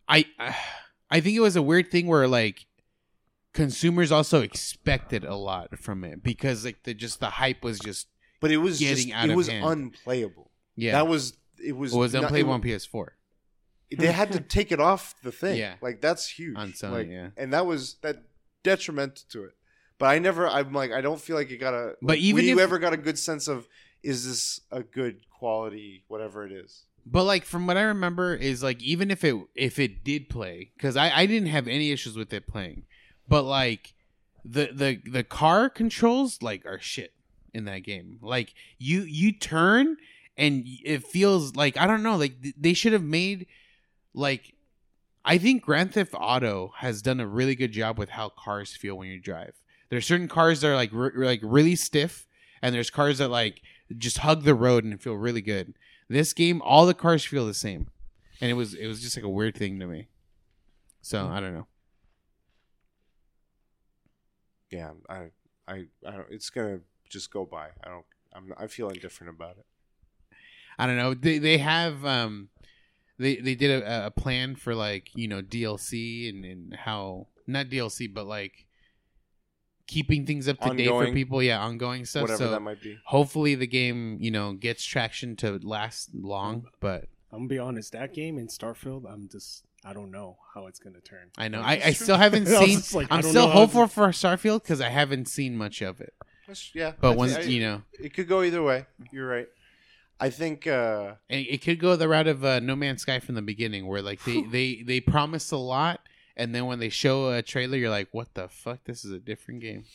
Speaker 2: I, I think it was a weird thing where like consumers also expected a lot from it because like the just the hype was just
Speaker 1: But it was
Speaker 2: Getting
Speaker 1: just,
Speaker 2: out
Speaker 1: it
Speaker 2: of
Speaker 1: was
Speaker 2: hand.
Speaker 1: unplayable.
Speaker 2: yeah.
Speaker 1: That was it was
Speaker 2: it was
Speaker 1: not-
Speaker 2: unplayable
Speaker 1: it-
Speaker 2: on PS4.
Speaker 1: They had to take it off the thing.
Speaker 2: Yeah.
Speaker 1: like that's huge.
Speaker 2: On Sony,
Speaker 1: like,
Speaker 2: yeah.
Speaker 1: and that was that detrimental to it. But I never. I'm like I don't feel like it got a.
Speaker 2: But
Speaker 1: like,
Speaker 2: even if-
Speaker 1: ever got a good sense of is this a good quality whatever it is.
Speaker 2: But like from what I remember is like even if it if it did play because I I didn't have any issues with it playing, but like the the the car controls like are shit in that game. Like you you turn and it feels like I don't know like th- they should have made like I think Grand Theft Auto has done a really good job with how cars feel when you drive. There's certain cars that are like like really stiff, and there's cars that like just hug the road and feel really good. This game, all the cars feel the same, and it was it was just like a weird thing to me. So I don't know.
Speaker 1: Yeah, I I I don't. It's gonna just go by. I don't. I'm. I feel indifferent about it.
Speaker 2: I don't know. They they have um they they did a, a plan for like you know DLC and and how not DLC but like keeping things up to date for
Speaker 1: Ongoing.
Speaker 2: people. Yeah, ongoing stuff.
Speaker 1: Whatever
Speaker 2: so
Speaker 1: that might be.
Speaker 2: hopefully the game you know gets traction to last long. But
Speaker 3: I'm gonna be honest. That game in Starfield, I'm just. I don't know how it's gonna turn.
Speaker 2: I know I, I still haven't
Speaker 3: I was
Speaker 2: seen.
Speaker 3: just like, I
Speaker 2: I'm
Speaker 3: don't
Speaker 2: still
Speaker 3: know how
Speaker 2: hopeful for Starfield because I haven't seen much of it.
Speaker 1: That's- Yeah,
Speaker 2: But
Speaker 1: I
Speaker 2: once
Speaker 1: thi- I-
Speaker 2: you know,
Speaker 1: it could go either way. You're right. I think. uh
Speaker 2: it, it could go the route of uh, No Man's Sky from the beginning, where like they they they promise a lot, and then when they show a trailer, you're like, what the fuck? This is a different game.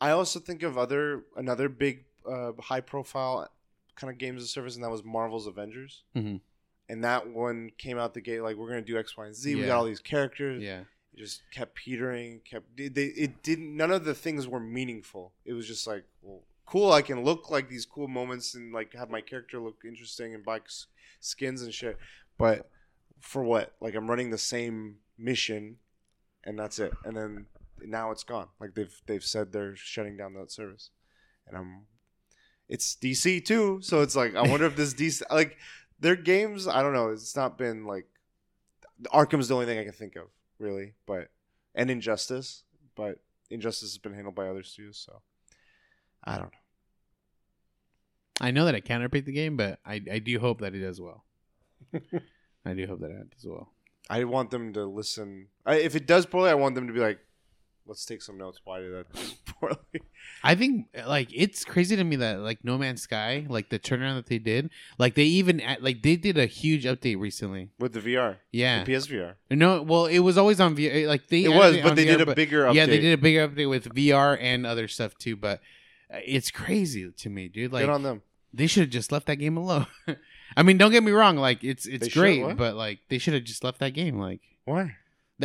Speaker 1: I also think of other another big uh, high profile kind of games of service, and that was Marvel's Avengers.
Speaker 2: Mhm.
Speaker 1: And that one came out the gate like we're gonna do X, Y, and Z. We got all these characters.
Speaker 2: Yeah.
Speaker 1: It just kept petering. Kept they, they it didn't. None of the things were meaningful. It was just like well, cool. I can look like these cool moments and like have my character look interesting and buy skins and shit. But for what? Like I'm running the same mission, and that's it. And then now it's gone. Like they've they've said they're shutting down that service, and I'm. It's DC too, so it's like I wonder if this DC like their games. I don't know. It's not been like Arkham's the only thing I can think of really, but and Injustice, but Injustice has been handled by other studios, so I don't know.
Speaker 2: I know that I can't repeat the game, but I I do hope that it does well. I do hope that it does well.
Speaker 1: I want them to listen. I, if it does poorly, I want them to be like, "Let's take some notes. Why did that do poorly?"
Speaker 2: I think like it's crazy to me that like No Man's Sky, like the turnaround that they did, like they even like they did a huge update recently.
Speaker 1: With the VR,
Speaker 2: Yeah.
Speaker 1: the PSVR,
Speaker 2: No, well, it was always on VR. Like they
Speaker 1: it was, but they
Speaker 2: VR,
Speaker 1: did a bigger update.
Speaker 2: Yeah, they did a bigger update with VR and other stuff too. But uh, it's crazy to me, dude. Like
Speaker 1: Good on them.
Speaker 2: they should have just left that game alone. I mean, don't get me wrong. Like it's it's
Speaker 1: They should,
Speaker 2: great,
Speaker 1: what?
Speaker 2: but like they should have just left that game. Like
Speaker 1: Why?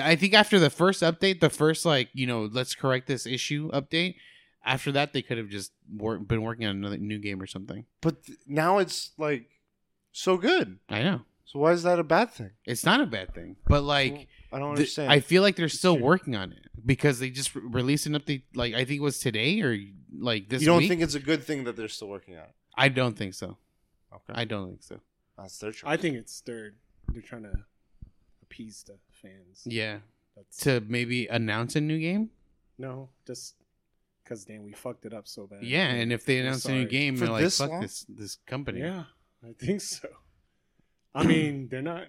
Speaker 2: I think after the first update, the first like you know let's correct this issue update. After that, they could have just wor- been working on another new game or something.
Speaker 1: But th- now it's like so good.
Speaker 2: I know
Speaker 1: So why is that a bad thing?
Speaker 2: it's not a bad thing, but like.
Speaker 1: I don't
Speaker 2: the-
Speaker 1: understand.
Speaker 2: I feel like they're still
Speaker 1: true.
Speaker 2: working on it because they just re- released an update. Like I think it was today or like this.
Speaker 1: you don't
Speaker 2: week.
Speaker 1: think it's a good thing that they're still working on it?
Speaker 2: I don't think so.
Speaker 1: Okay.
Speaker 2: I don't think so.
Speaker 1: That's their choice.
Speaker 3: I think it's third. They're trying to appease the fans.
Speaker 2: Yeah,
Speaker 3: That's
Speaker 2: to maybe announce a new game.
Speaker 3: no, just because damn, we fucked it up so bad.
Speaker 2: Yeah, and if they
Speaker 3: We're
Speaker 2: announce a new game,
Speaker 1: For
Speaker 2: they're like,
Speaker 1: this
Speaker 2: "Fuck
Speaker 1: long?
Speaker 2: this this company."
Speaker 3: Yeah, I think so. I mean, they're not.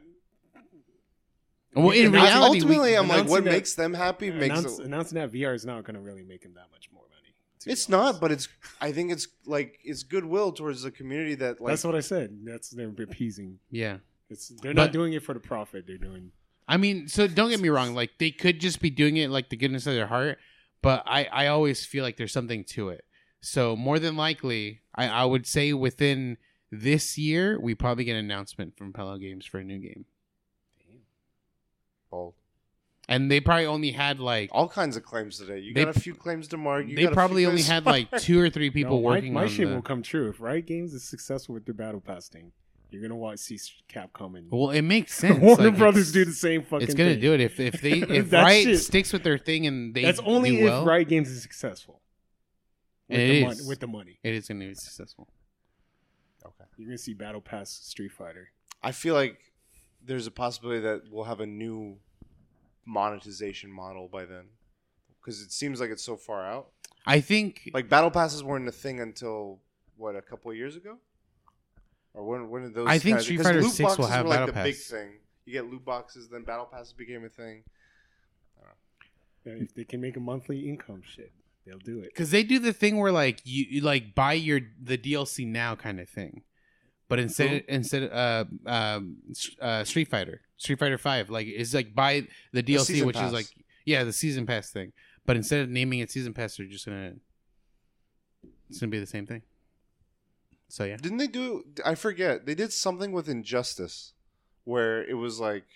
Speaker 2: Well, in
Speaker 3: And
Speaker 1: I-
Speaker 2: reality,
Speaker 1: ultimately,
Speaker 2: we,
Speaker 1: I'm like, what
Speaker 3: that-
Speaker 1: makes them happy makes
Speaker 3: Announce,
Speaker 1: it,
Speaker 3: announcing that VR is not going to really make them that much more money. To
Speaker 1: It's
Speaker 3: honest.
Speaker 1: not, but it's. I think it's like it's goodwill towards the community that like.
Speaker 3: that's what I said. That's they're appeasing.
Speaker 2: yeah.
Speaker 3: It's they're
Speaker 2: But-
Speaker 3: not doing it for the profit. They're doing.
Speaker 2: I mean, so don't get me wrong. Like they could just be doing it like the goodness of their heart, but I I always feel like there's something to it. So more than likely, I I would say within this year we probably get an announcement from Hello Games for a new game, Damn.
Speaker 1: bold.
Speaker 2: And they probably only had like
Speaker 1: all kinds of claims today. You
Speaker 2: They-
Speaker 1: got a few claims to mark. You
Speaker 2: they
Speaker 1: got a few
Speaker 2: probably only
Speaker 1: claims
Speaker 2: had like two or three people
Speaker 3: No, my-
Speaker 2: working
Speaker 3: My,
Speaker 2: on
Speaker 3: shit
Speaker 2: the.
Speaker 3: will come true if Riot Games is successful with their battle pass thing. You're gonna want to see Capcom and
Speaker 2: Well, it makes sense.
Speaker 3: Warner
Speaker 2: like,
Speaker 3: Brothers
Speaker 2: it's-
Speaker 3: do the same fucking.
Speaker 2: It's gonna
Speaker 3: thing.
Speaker 2: do it if if they if
Speaker 3: That
Speaker 2: Riot
Speaker 3: shit-
Speaker 2: sticks with their thing and they
Speaker 3: That's only
Speaker 2: do
Speaker 3: if
Speaker 2: well,
Speaker 3: Riot Games is successful. With
Speaker 2: And
Speaker 3: the
Speaker 2: it
Speaker 3: mon- with the money.
Speaker 2: it is gonna be successful.
Speaker 1: Okay.
Speaker 3: You're gonna see Battle Pass Street Fighter.
Speaker 1: I feel like there's a possibility that we'll have a new monetization model by then, because it seems like it's so far out.
Speaker 2: I think
Speaker 1: Like battle passes weren't a thing until what a couple of years ago, or when when did those?
Speaker 2: I think
Speaker 1: kinda-
Speaker 2: Street
Speaker 1: 'cause
Speaker 2: Fighter 6 will have
Speaker 1: were, like,
Speaker 2: battle
Speaker 1: the big thing. You get loot boxes, then battle passes became a thing.
Speaker 3: Yeah, If they can make a monthly income, shit, they'll do it.
Speaker 2: because they do the thing where like you, you like buy your the DLC now kind of thing, but instead instead uh um uh Street Fighter Street Fighter Five like it's like buy the DLC
Speaker 1: season
Speaker 2: which
Speaker 1: pass.
Speaker 2: is like yeah the season pass thing, but instead of naming it season pass they're just gonna it's gonna be the same thing. So yeah,
Speaker 1: Didn't they do? I forget. They did something with Injustice, where it was like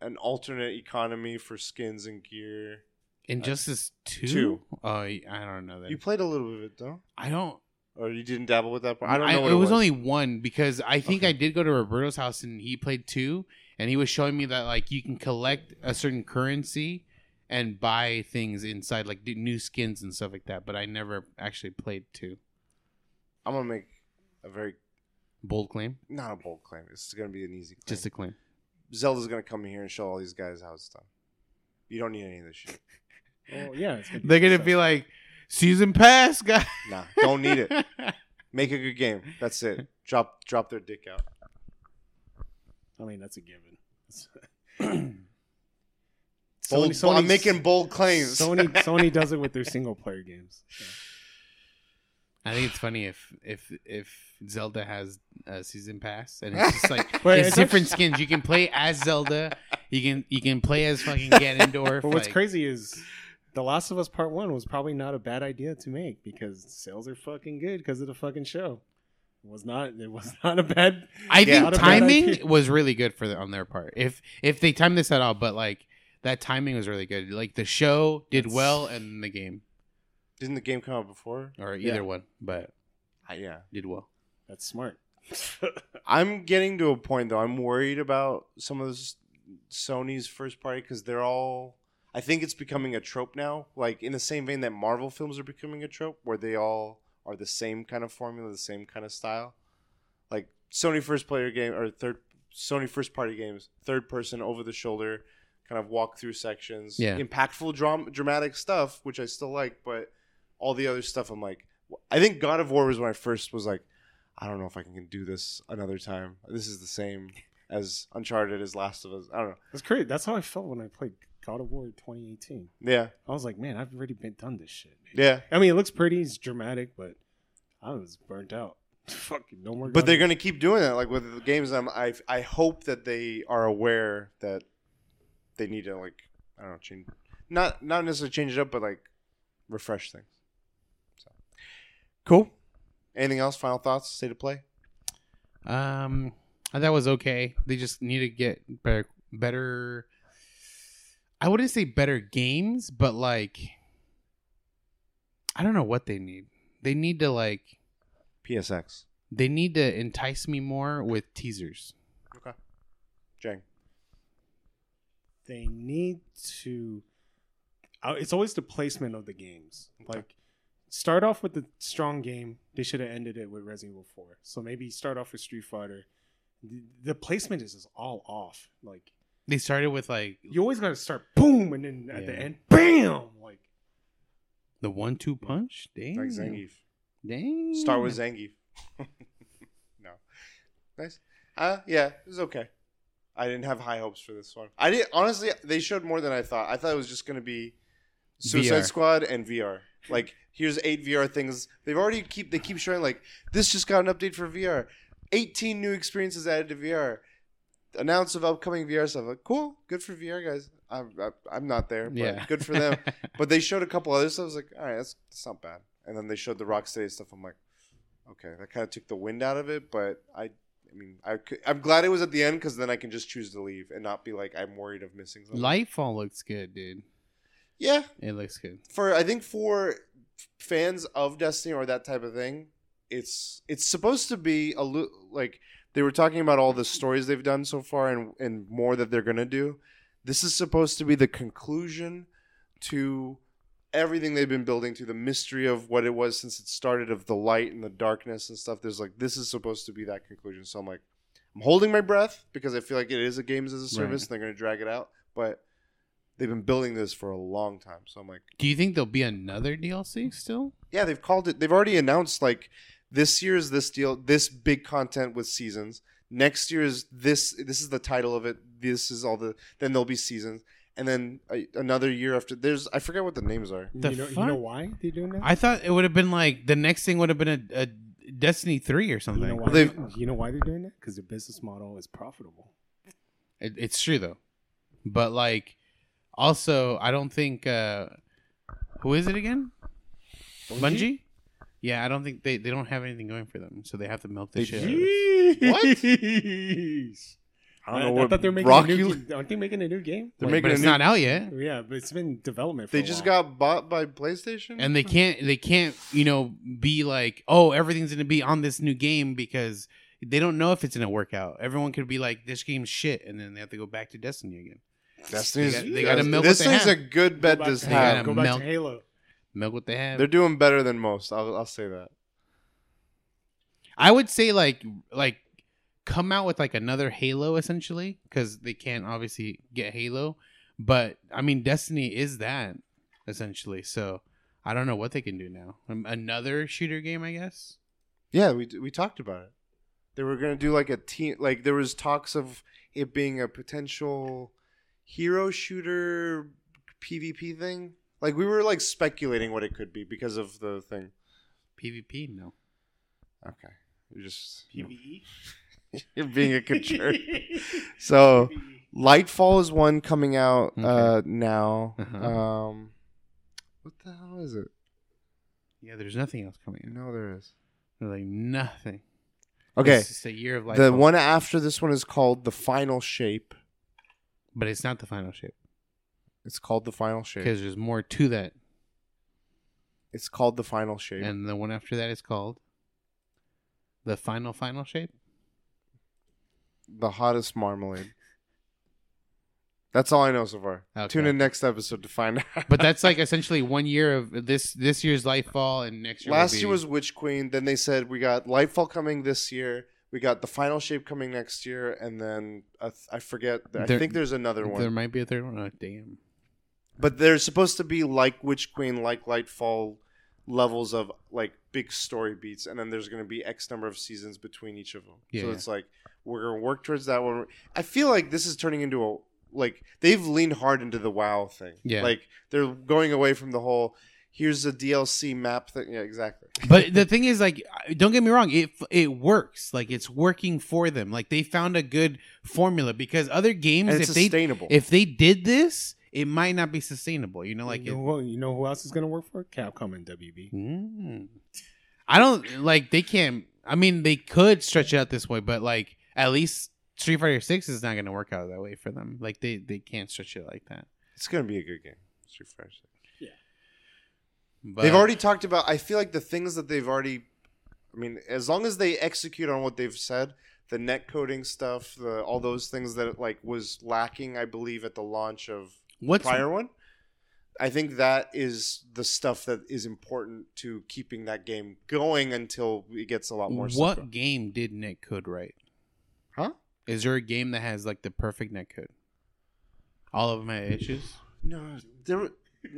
Speaker 1: an alternate economy for skins and gear.
Speaker 2: Injustice Two.
Speaker 1: Two.
Speaker 2: Oh, I don't know that.
Speaker 1: You played a little bit of it though,
Speaker 2: I don't.
Speaker 1: Or you didn't dabble with that. part? I don't know. what
Speaker 2: it, was only one because I think
Speaker 1: Okay.
Speaker 2: I did go to Roberto's house and he played two, and he was showing me that like you can collect a certain currency and buy things inside, like new skins and stuff like that. But I never actually played two.
Speaker 1: I'm gonna make a very
Speaker 2: Bold claim,
Speaker 1: not a bold claim. It's gonna be an easy claim.
Speaker 2: just a claim.
Speaker 1: Zelda's gonna come here and show all these guys how it's done. You don't need any of this shit.
Speaker 3: Oh yeah, it's gonna
Speaker 2: They're gonna be like season pass, guy.
Speaker 1: Nah, don't need it. Make a good game. That's it. Drop drop their dick out.
Speaker 3: I mean, that's a given.
Speaker 1: Bold,
Speaker 3: Sony-
Speaker 1: I'm making bold claims.
Speaker 3: Sony Sony does it with their single player games. Yeah.
Speaker 2: I think it's funny if if if Zelda has a season pass and it's just like
Speaker 3: But
Speaker 2: it's
Speaker 3: it's
Speaker 2: different skins. You can play as Zelda. You can you can play as fucking Ganondorf.
Speaker 3: But what's
Speaker 2: like-
Speaker 3: crazy is The Last of Us Part One was probably not a bad idea to make because sales are fucking good because of the fucking show. It was not. It was not a bad.
Speaker 2: I
Speaker 1: Yeah.
Speaker 2: think
Speaker 3: Not a bad
Speaker 2: timing was really good for the, on their part. If if they timed this at all, but like that timing was really good. Like the show did
Speaker 3: That's-
Speaker 2: well, and the game
Speaker 1: Didn't the game come out before?
Speaker 2: or either
Speaker 3: Yeah.
Speaker 2: one, but
Speaker 1: I, yeah.
Speaker 2: did well.
Speaker 3: That's smart.
Speaker 1: I'm getting to a point though. I'm worried about some of this Sony's first party because they're all. I think it's becoming a trope now. Like in the same vein that Marvel films are becoming a trope, where they all are the same kind of formula, the same kind of style. Like Sony first player game or third Sony first party games, third person over the shoulder, kind of walk through sections.
Speaker 2: Yeah.
Speaker 1: impactful, dram- dramatic stuff, which I still like, but all the other stuff, I'm like, I think God of War was when I first was like, I don't know if I can do this another time. This is the same as Uncharted, as Last of Us. I don't know.
Speaker 3: That's great. That's how I felt when I played God of War 2018.
Speaker 1: Yeah,
Speaker 3: I was like, man, I've already been done this shit.
Speaker 1: yeah.
Speaker 3: I mean, it looks pretty, it's dramatic, but I was burnt out. Fucking no more.
Speaker 1: But
Speaker 3: God
Speaker 1: they're gonna keep doing that. Like with the games, I'm, I I hope that they are aware that they need to like I don't know change, not not necessarily change it up, but like refresh things. So cool. Anything else? Final thoughts? State of play.
Speaker 2: Um, that was okay. They just need to get better, better. I wouldn't say better games, but like, I don't know what they need. They need to like,
Speaker 1: PSX.
Speaker 2: they need to entice me more with teasers.
Speaker 1: Okay. Jang.
Speaker 3: they need to uh, it's always the placement of the games
Speaker 1: Okay.
Speaker 3: like start off with the strong game they should have ended it with resident evil 4 so maybe start off with street fighter the, the placement is just all off. Like
Speaker 2: They started with like
Speaker 3: you always got to start boom, and then at the end, bam. Like
Speaker 2: the one-two punch. Dang.
Speaker 1: Like Zangief.
Speaker 2: Dang.
Speaker 1: Start with Zangief. no. Nice. Uh yeah, it was okay. I didn't have high hopes for this one. I did honestly they showed more than I thought. I thought it was just gonna be Suicide
Speaker 2: VR.
Speaker 1: Squad and VR. Like here's eight VR things. They've already keep they keep showing like this just got an update for VR. 18 new experiences added to VR. Announce of upcoming VR stuff. Like, cool, good for VR guys. I'm I, I'm not there, but
Speaker 2: Yeah.
Speaker 1: good for them. But they showed a couple other stuff. I was like, all right, that's, that's not bad. And then they showed the Rocksteady stuff. I'm like, okay, that kind of took the wind out of it. But I, I mean, I could, I'm glad it was at the end because then I can just choose to leave and not be like I'm worried of missing something.
Speaker 2: Lightfall looks good, dude.
Speaker 1: yeah,
Speaker 2: It looks good.
Speaker 1: for I think for fans of Destiny or that type of thing, it's it's supposed to be a lo- like they were talking about all the stories they've done so far and and more that they're gonna do. This is supposed to be the conclusion to everything they've been building to the mystery of what it was since it started of the light and the darkness and stuff. There's like this is supposed to be that conclusion. So I'm like I'm holding my breath because I feel like it is a games as a service and they're gonna drag it out, but they've been building this for a long time. So I'm like
Speaker 2: Do you think there'll be another DLC still?
Speaker 1: yeah, they've called it. They've already announced like this year is this deal, this big content with seasons. Next year is this. This is the title of it. This is all the. Then there'll be seasons, and then a, another year after. There's I forget what the names are.
Speaker 2: The
Speaker 3: you know, you know why they're doing that?
Speaker 2: I thought it would have been like the next thing would have been a, a Destiny three or something.
Speaker 3: you know why?
Speaker 1: They've-
Speaker 3: you know why they're doing that? Because their business model is profitable.
Speaker 2: It, it's true though, but like, also I don't think uh who is it again? Bungie. Yeah, I don't think they, they don't have anything going for them, so they have to milk the
Speaker 1: They
Speaker 2: shit. out of it.
Speaker 1: What? I don't know
Speaker 3: I,
Speaker 1: what
Speaker 3: thought they're making
Speaker 1: Rock
Speaker 3: a new.
Speaker 1: you-
Speaker 3: game. Aren't they making a new game?
Speaker 1: They're
Speaker 2: But
Speaker 1: making a
Speaker 2: it's
Speaker 1: new-
Speaker 2: not out yet,
Speaker 3: Yeah, but it's been development. For
Speaker 1: They
Speaker 3: a
Speaker 1: just
Speaker 3: while.
Speaker 1: got bought by PlayStation.
Speaker 2: and they can't they can't you know be like oh everything's gonna be on this new game because they don't know if it's gonna work out. Everyone could be like this game's shit, and then they have to go back to Destiny again.
Speaker 1: Destiny's.
Speaker 2: They got- they gotta milk
Speaker 1: this
Speaker 2: what they
Speaker 1: thing's
Speaker 2: have.
Speaker 1: a good
Speaker 3: Go
Speaker 1: bet
Speaker 3: back
Speaker 1: this
Speaker 3: to Halo.
Speaker 2: gotta
Speaker 1: have.
Speaker 3: Go back
Speaker 2: melt-
Speaker 3: to Halo.
Speaker 2: Milk what they have.
Speaker 1: They're doing better than most. I'll, I'll say that.
Speaker 2: I would say like like come out with like another Halo essentially because they can't obviously get Halo, but I mean Destiny is that essentially. So I don't know what they can do now. Another shooter game, I guess.
Speaker 1: Yeah, we we talked about it. They were gonna do like a team. Like there was talks of it being a potential hero shooter PvP thing. Like we were like speculating what it could be because of the thing.
Speaker 2: PvP, no.
Speaker 1: Okay, you're just
Speaker 3: PVE.
Speaker 1: you're being a good jerk. So Lightfall is one coming out uh, now.
Speaker 2: Uh-huh.
Speaker 1: Um, what the hell is it?
Speaker 2: Yeah, there's nothing else coming. out.
Speaker 1: No, there is.
Speaker 2: There's like nothing.
Speaker 1: Okay,
Speaker 2: it's just a year of life.
Speaker 1: the one after this one is called the Final Shape.
Speaker 2: but it's not the final shape
Speaker 1: It's called the Final Shape.
Speaker 2: because there's more to that,
Speaker 1: It's called the Final Shape.
Speaker 2: and the one after that is called the final final shape.
Speaker 1: the hottest marmalade. That's all I know so far.
Speaker 2: Okay.
Speaker 1: Tune in next episode to find out.
Speaker 2: But that's like essentially one year of this this year's Lightfall and next year.
Speaker 1: last
Speaker 2: be-
Speaker 1: year was Witch Queen. Then they said we got Lightfall coming this year. We got the Final Shape coming next year, and then uh, I forget. I think there's another one.
Speaker 2: There might be a third one. Oh, damn.
Speaker 1: But they're supposed to be like Witch Queen, like Lightfall levels of like big story beats, and then there's going to be X number of seasons between each of them.
Speaker 2: Yeah,
Speaker 1: so
Speaker 2: yeah.
Speaker 1: it's like we're going to work towards that one. I feel like this is turning into a like they've leaned hard into the WoW thing.
Speaker 2: Yeah.
Speaker 1: like they're going away from the whole. Here's a DLC map thing. Yeah, exactly.
Speaker 2: But the thing is, like, don't get me wrong, it it works. Like, it's working for them. Like, they found a good formula because other games, if they if they did this, it might not be sustainable. You know, like
Speaker 3: you,
Speaker 2: it,
Speaker 3: know, who- you know who else is going to work for Capcom and WB?
Speaker 2: Mm. I don't like they can't. I mean, they could stretch it out this way, but like at least Street Fighter Six is not going to work out that way for them. Like they they can't stretch it like that.
Speaker 1: it's going to be a good game. Street Fighter Six.
Speaker 2: But,
Speaker 1: they've already talked about. I feel like the things that they've already. I mean, as long as they execute on what they've said, the net coding stuff, the all those things that like was lacking, I believe, at the launch of
Speaker 2: what's
Speaker 1: prior one. I think that is the stuff that is important to keeping that game going until it gets a lot more.
Speaker 2: what
Speaker 1: going.
Speaker 2: game did Nick Code right?
Speaker 1: Huh?
Speaker 2: Is there a game that has like the perfect netcode? All of them had issues.
Speaker 1: No, there. were-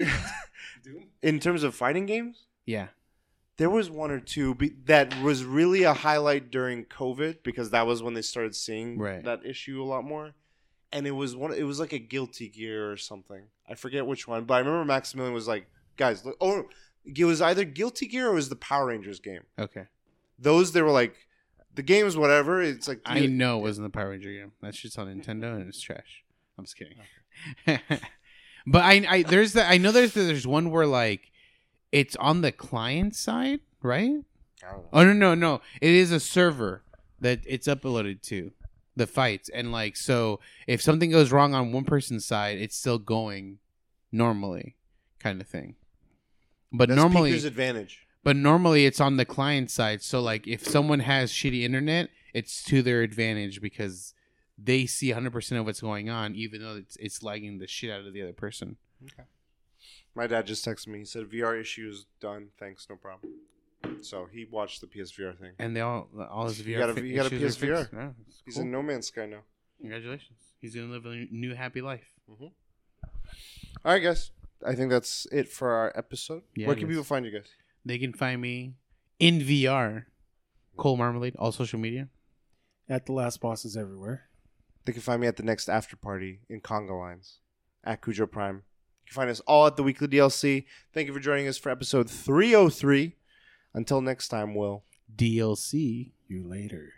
Speaker 3: Doom.
Speaker 1: in terms of fighting games,
Speaker 2: Yeah.
Speaker 1: there was one or two be- that was really a highlight during COVID because that was when they started seeing
Speaker 2: Right.
Speaker 1: that issue a lot more. And it was one. It was like a Guilty Gear or something. I forget which one, but I remember Maximilian was like, "Guys, look." Oh, it was either Guilty Gear or it was the Power Rangers game.
Speaker 2: Okay.
Speaker 1: Those they were like, the game's whatever. It's like
Speaker 2: I know it wasn't the Power Ranger game. That shit's on Nintendo and it's trash. I'm just kidding. but I, I there's the I know there's there's one where like it's on the client side, right?
Speaker 1: I don't know.
Speaker 2: Oh no no no! It is a server that it's uploaded to the fights, and like so, if something goes wrong on one person's side, it's still going normally, kind of thing. But
Speaker 1: That's
Speaker 2: normally,
Speaker 1: Peeker's advantage.
Speaker 2: but normally it's on the client side. So like, if someone has shitty internet, it's to their advantage because they see 100 percent of what's going on, even though it's it's lagging the shit out of the other person.
Speaker 1: okay My dad just texted me. He said VR issue is done. Thanks, no problem. So he watched the PSVR thing.
Speaker 2: And they all all his VR.
Speaker 1: You got a-
Speaker 2: fi-
Speaker 1: you got a PSVR.
Speaker 2: Yeah, it's
Speaker 1: He's
Speaker 2: cool.
Speaker 1: in No Man's Sky now.
Speaker 2: Congratulations. He's gonna live a new happy life. Mm-hmm.
Speaker 1: All right, guys. I think that's it for our episode.
Speaker 2: Yeah,
Speaker 1: Where can
Speaker 2: is.
Speaker 1: people find you guys?
Speaker 2: They can find me in VR. Cole Marmalade, all social media.
Speaker 3: At the last bosses everywhere.
Speaker 1: They can find me at the next after party in Conga Lines at Cujo Prime. You can find us all at the Weekly DLC. Thank you for joining us for episode 303. Until next time, Will.
Speaker 2: DLC.
Speaker 3: You later.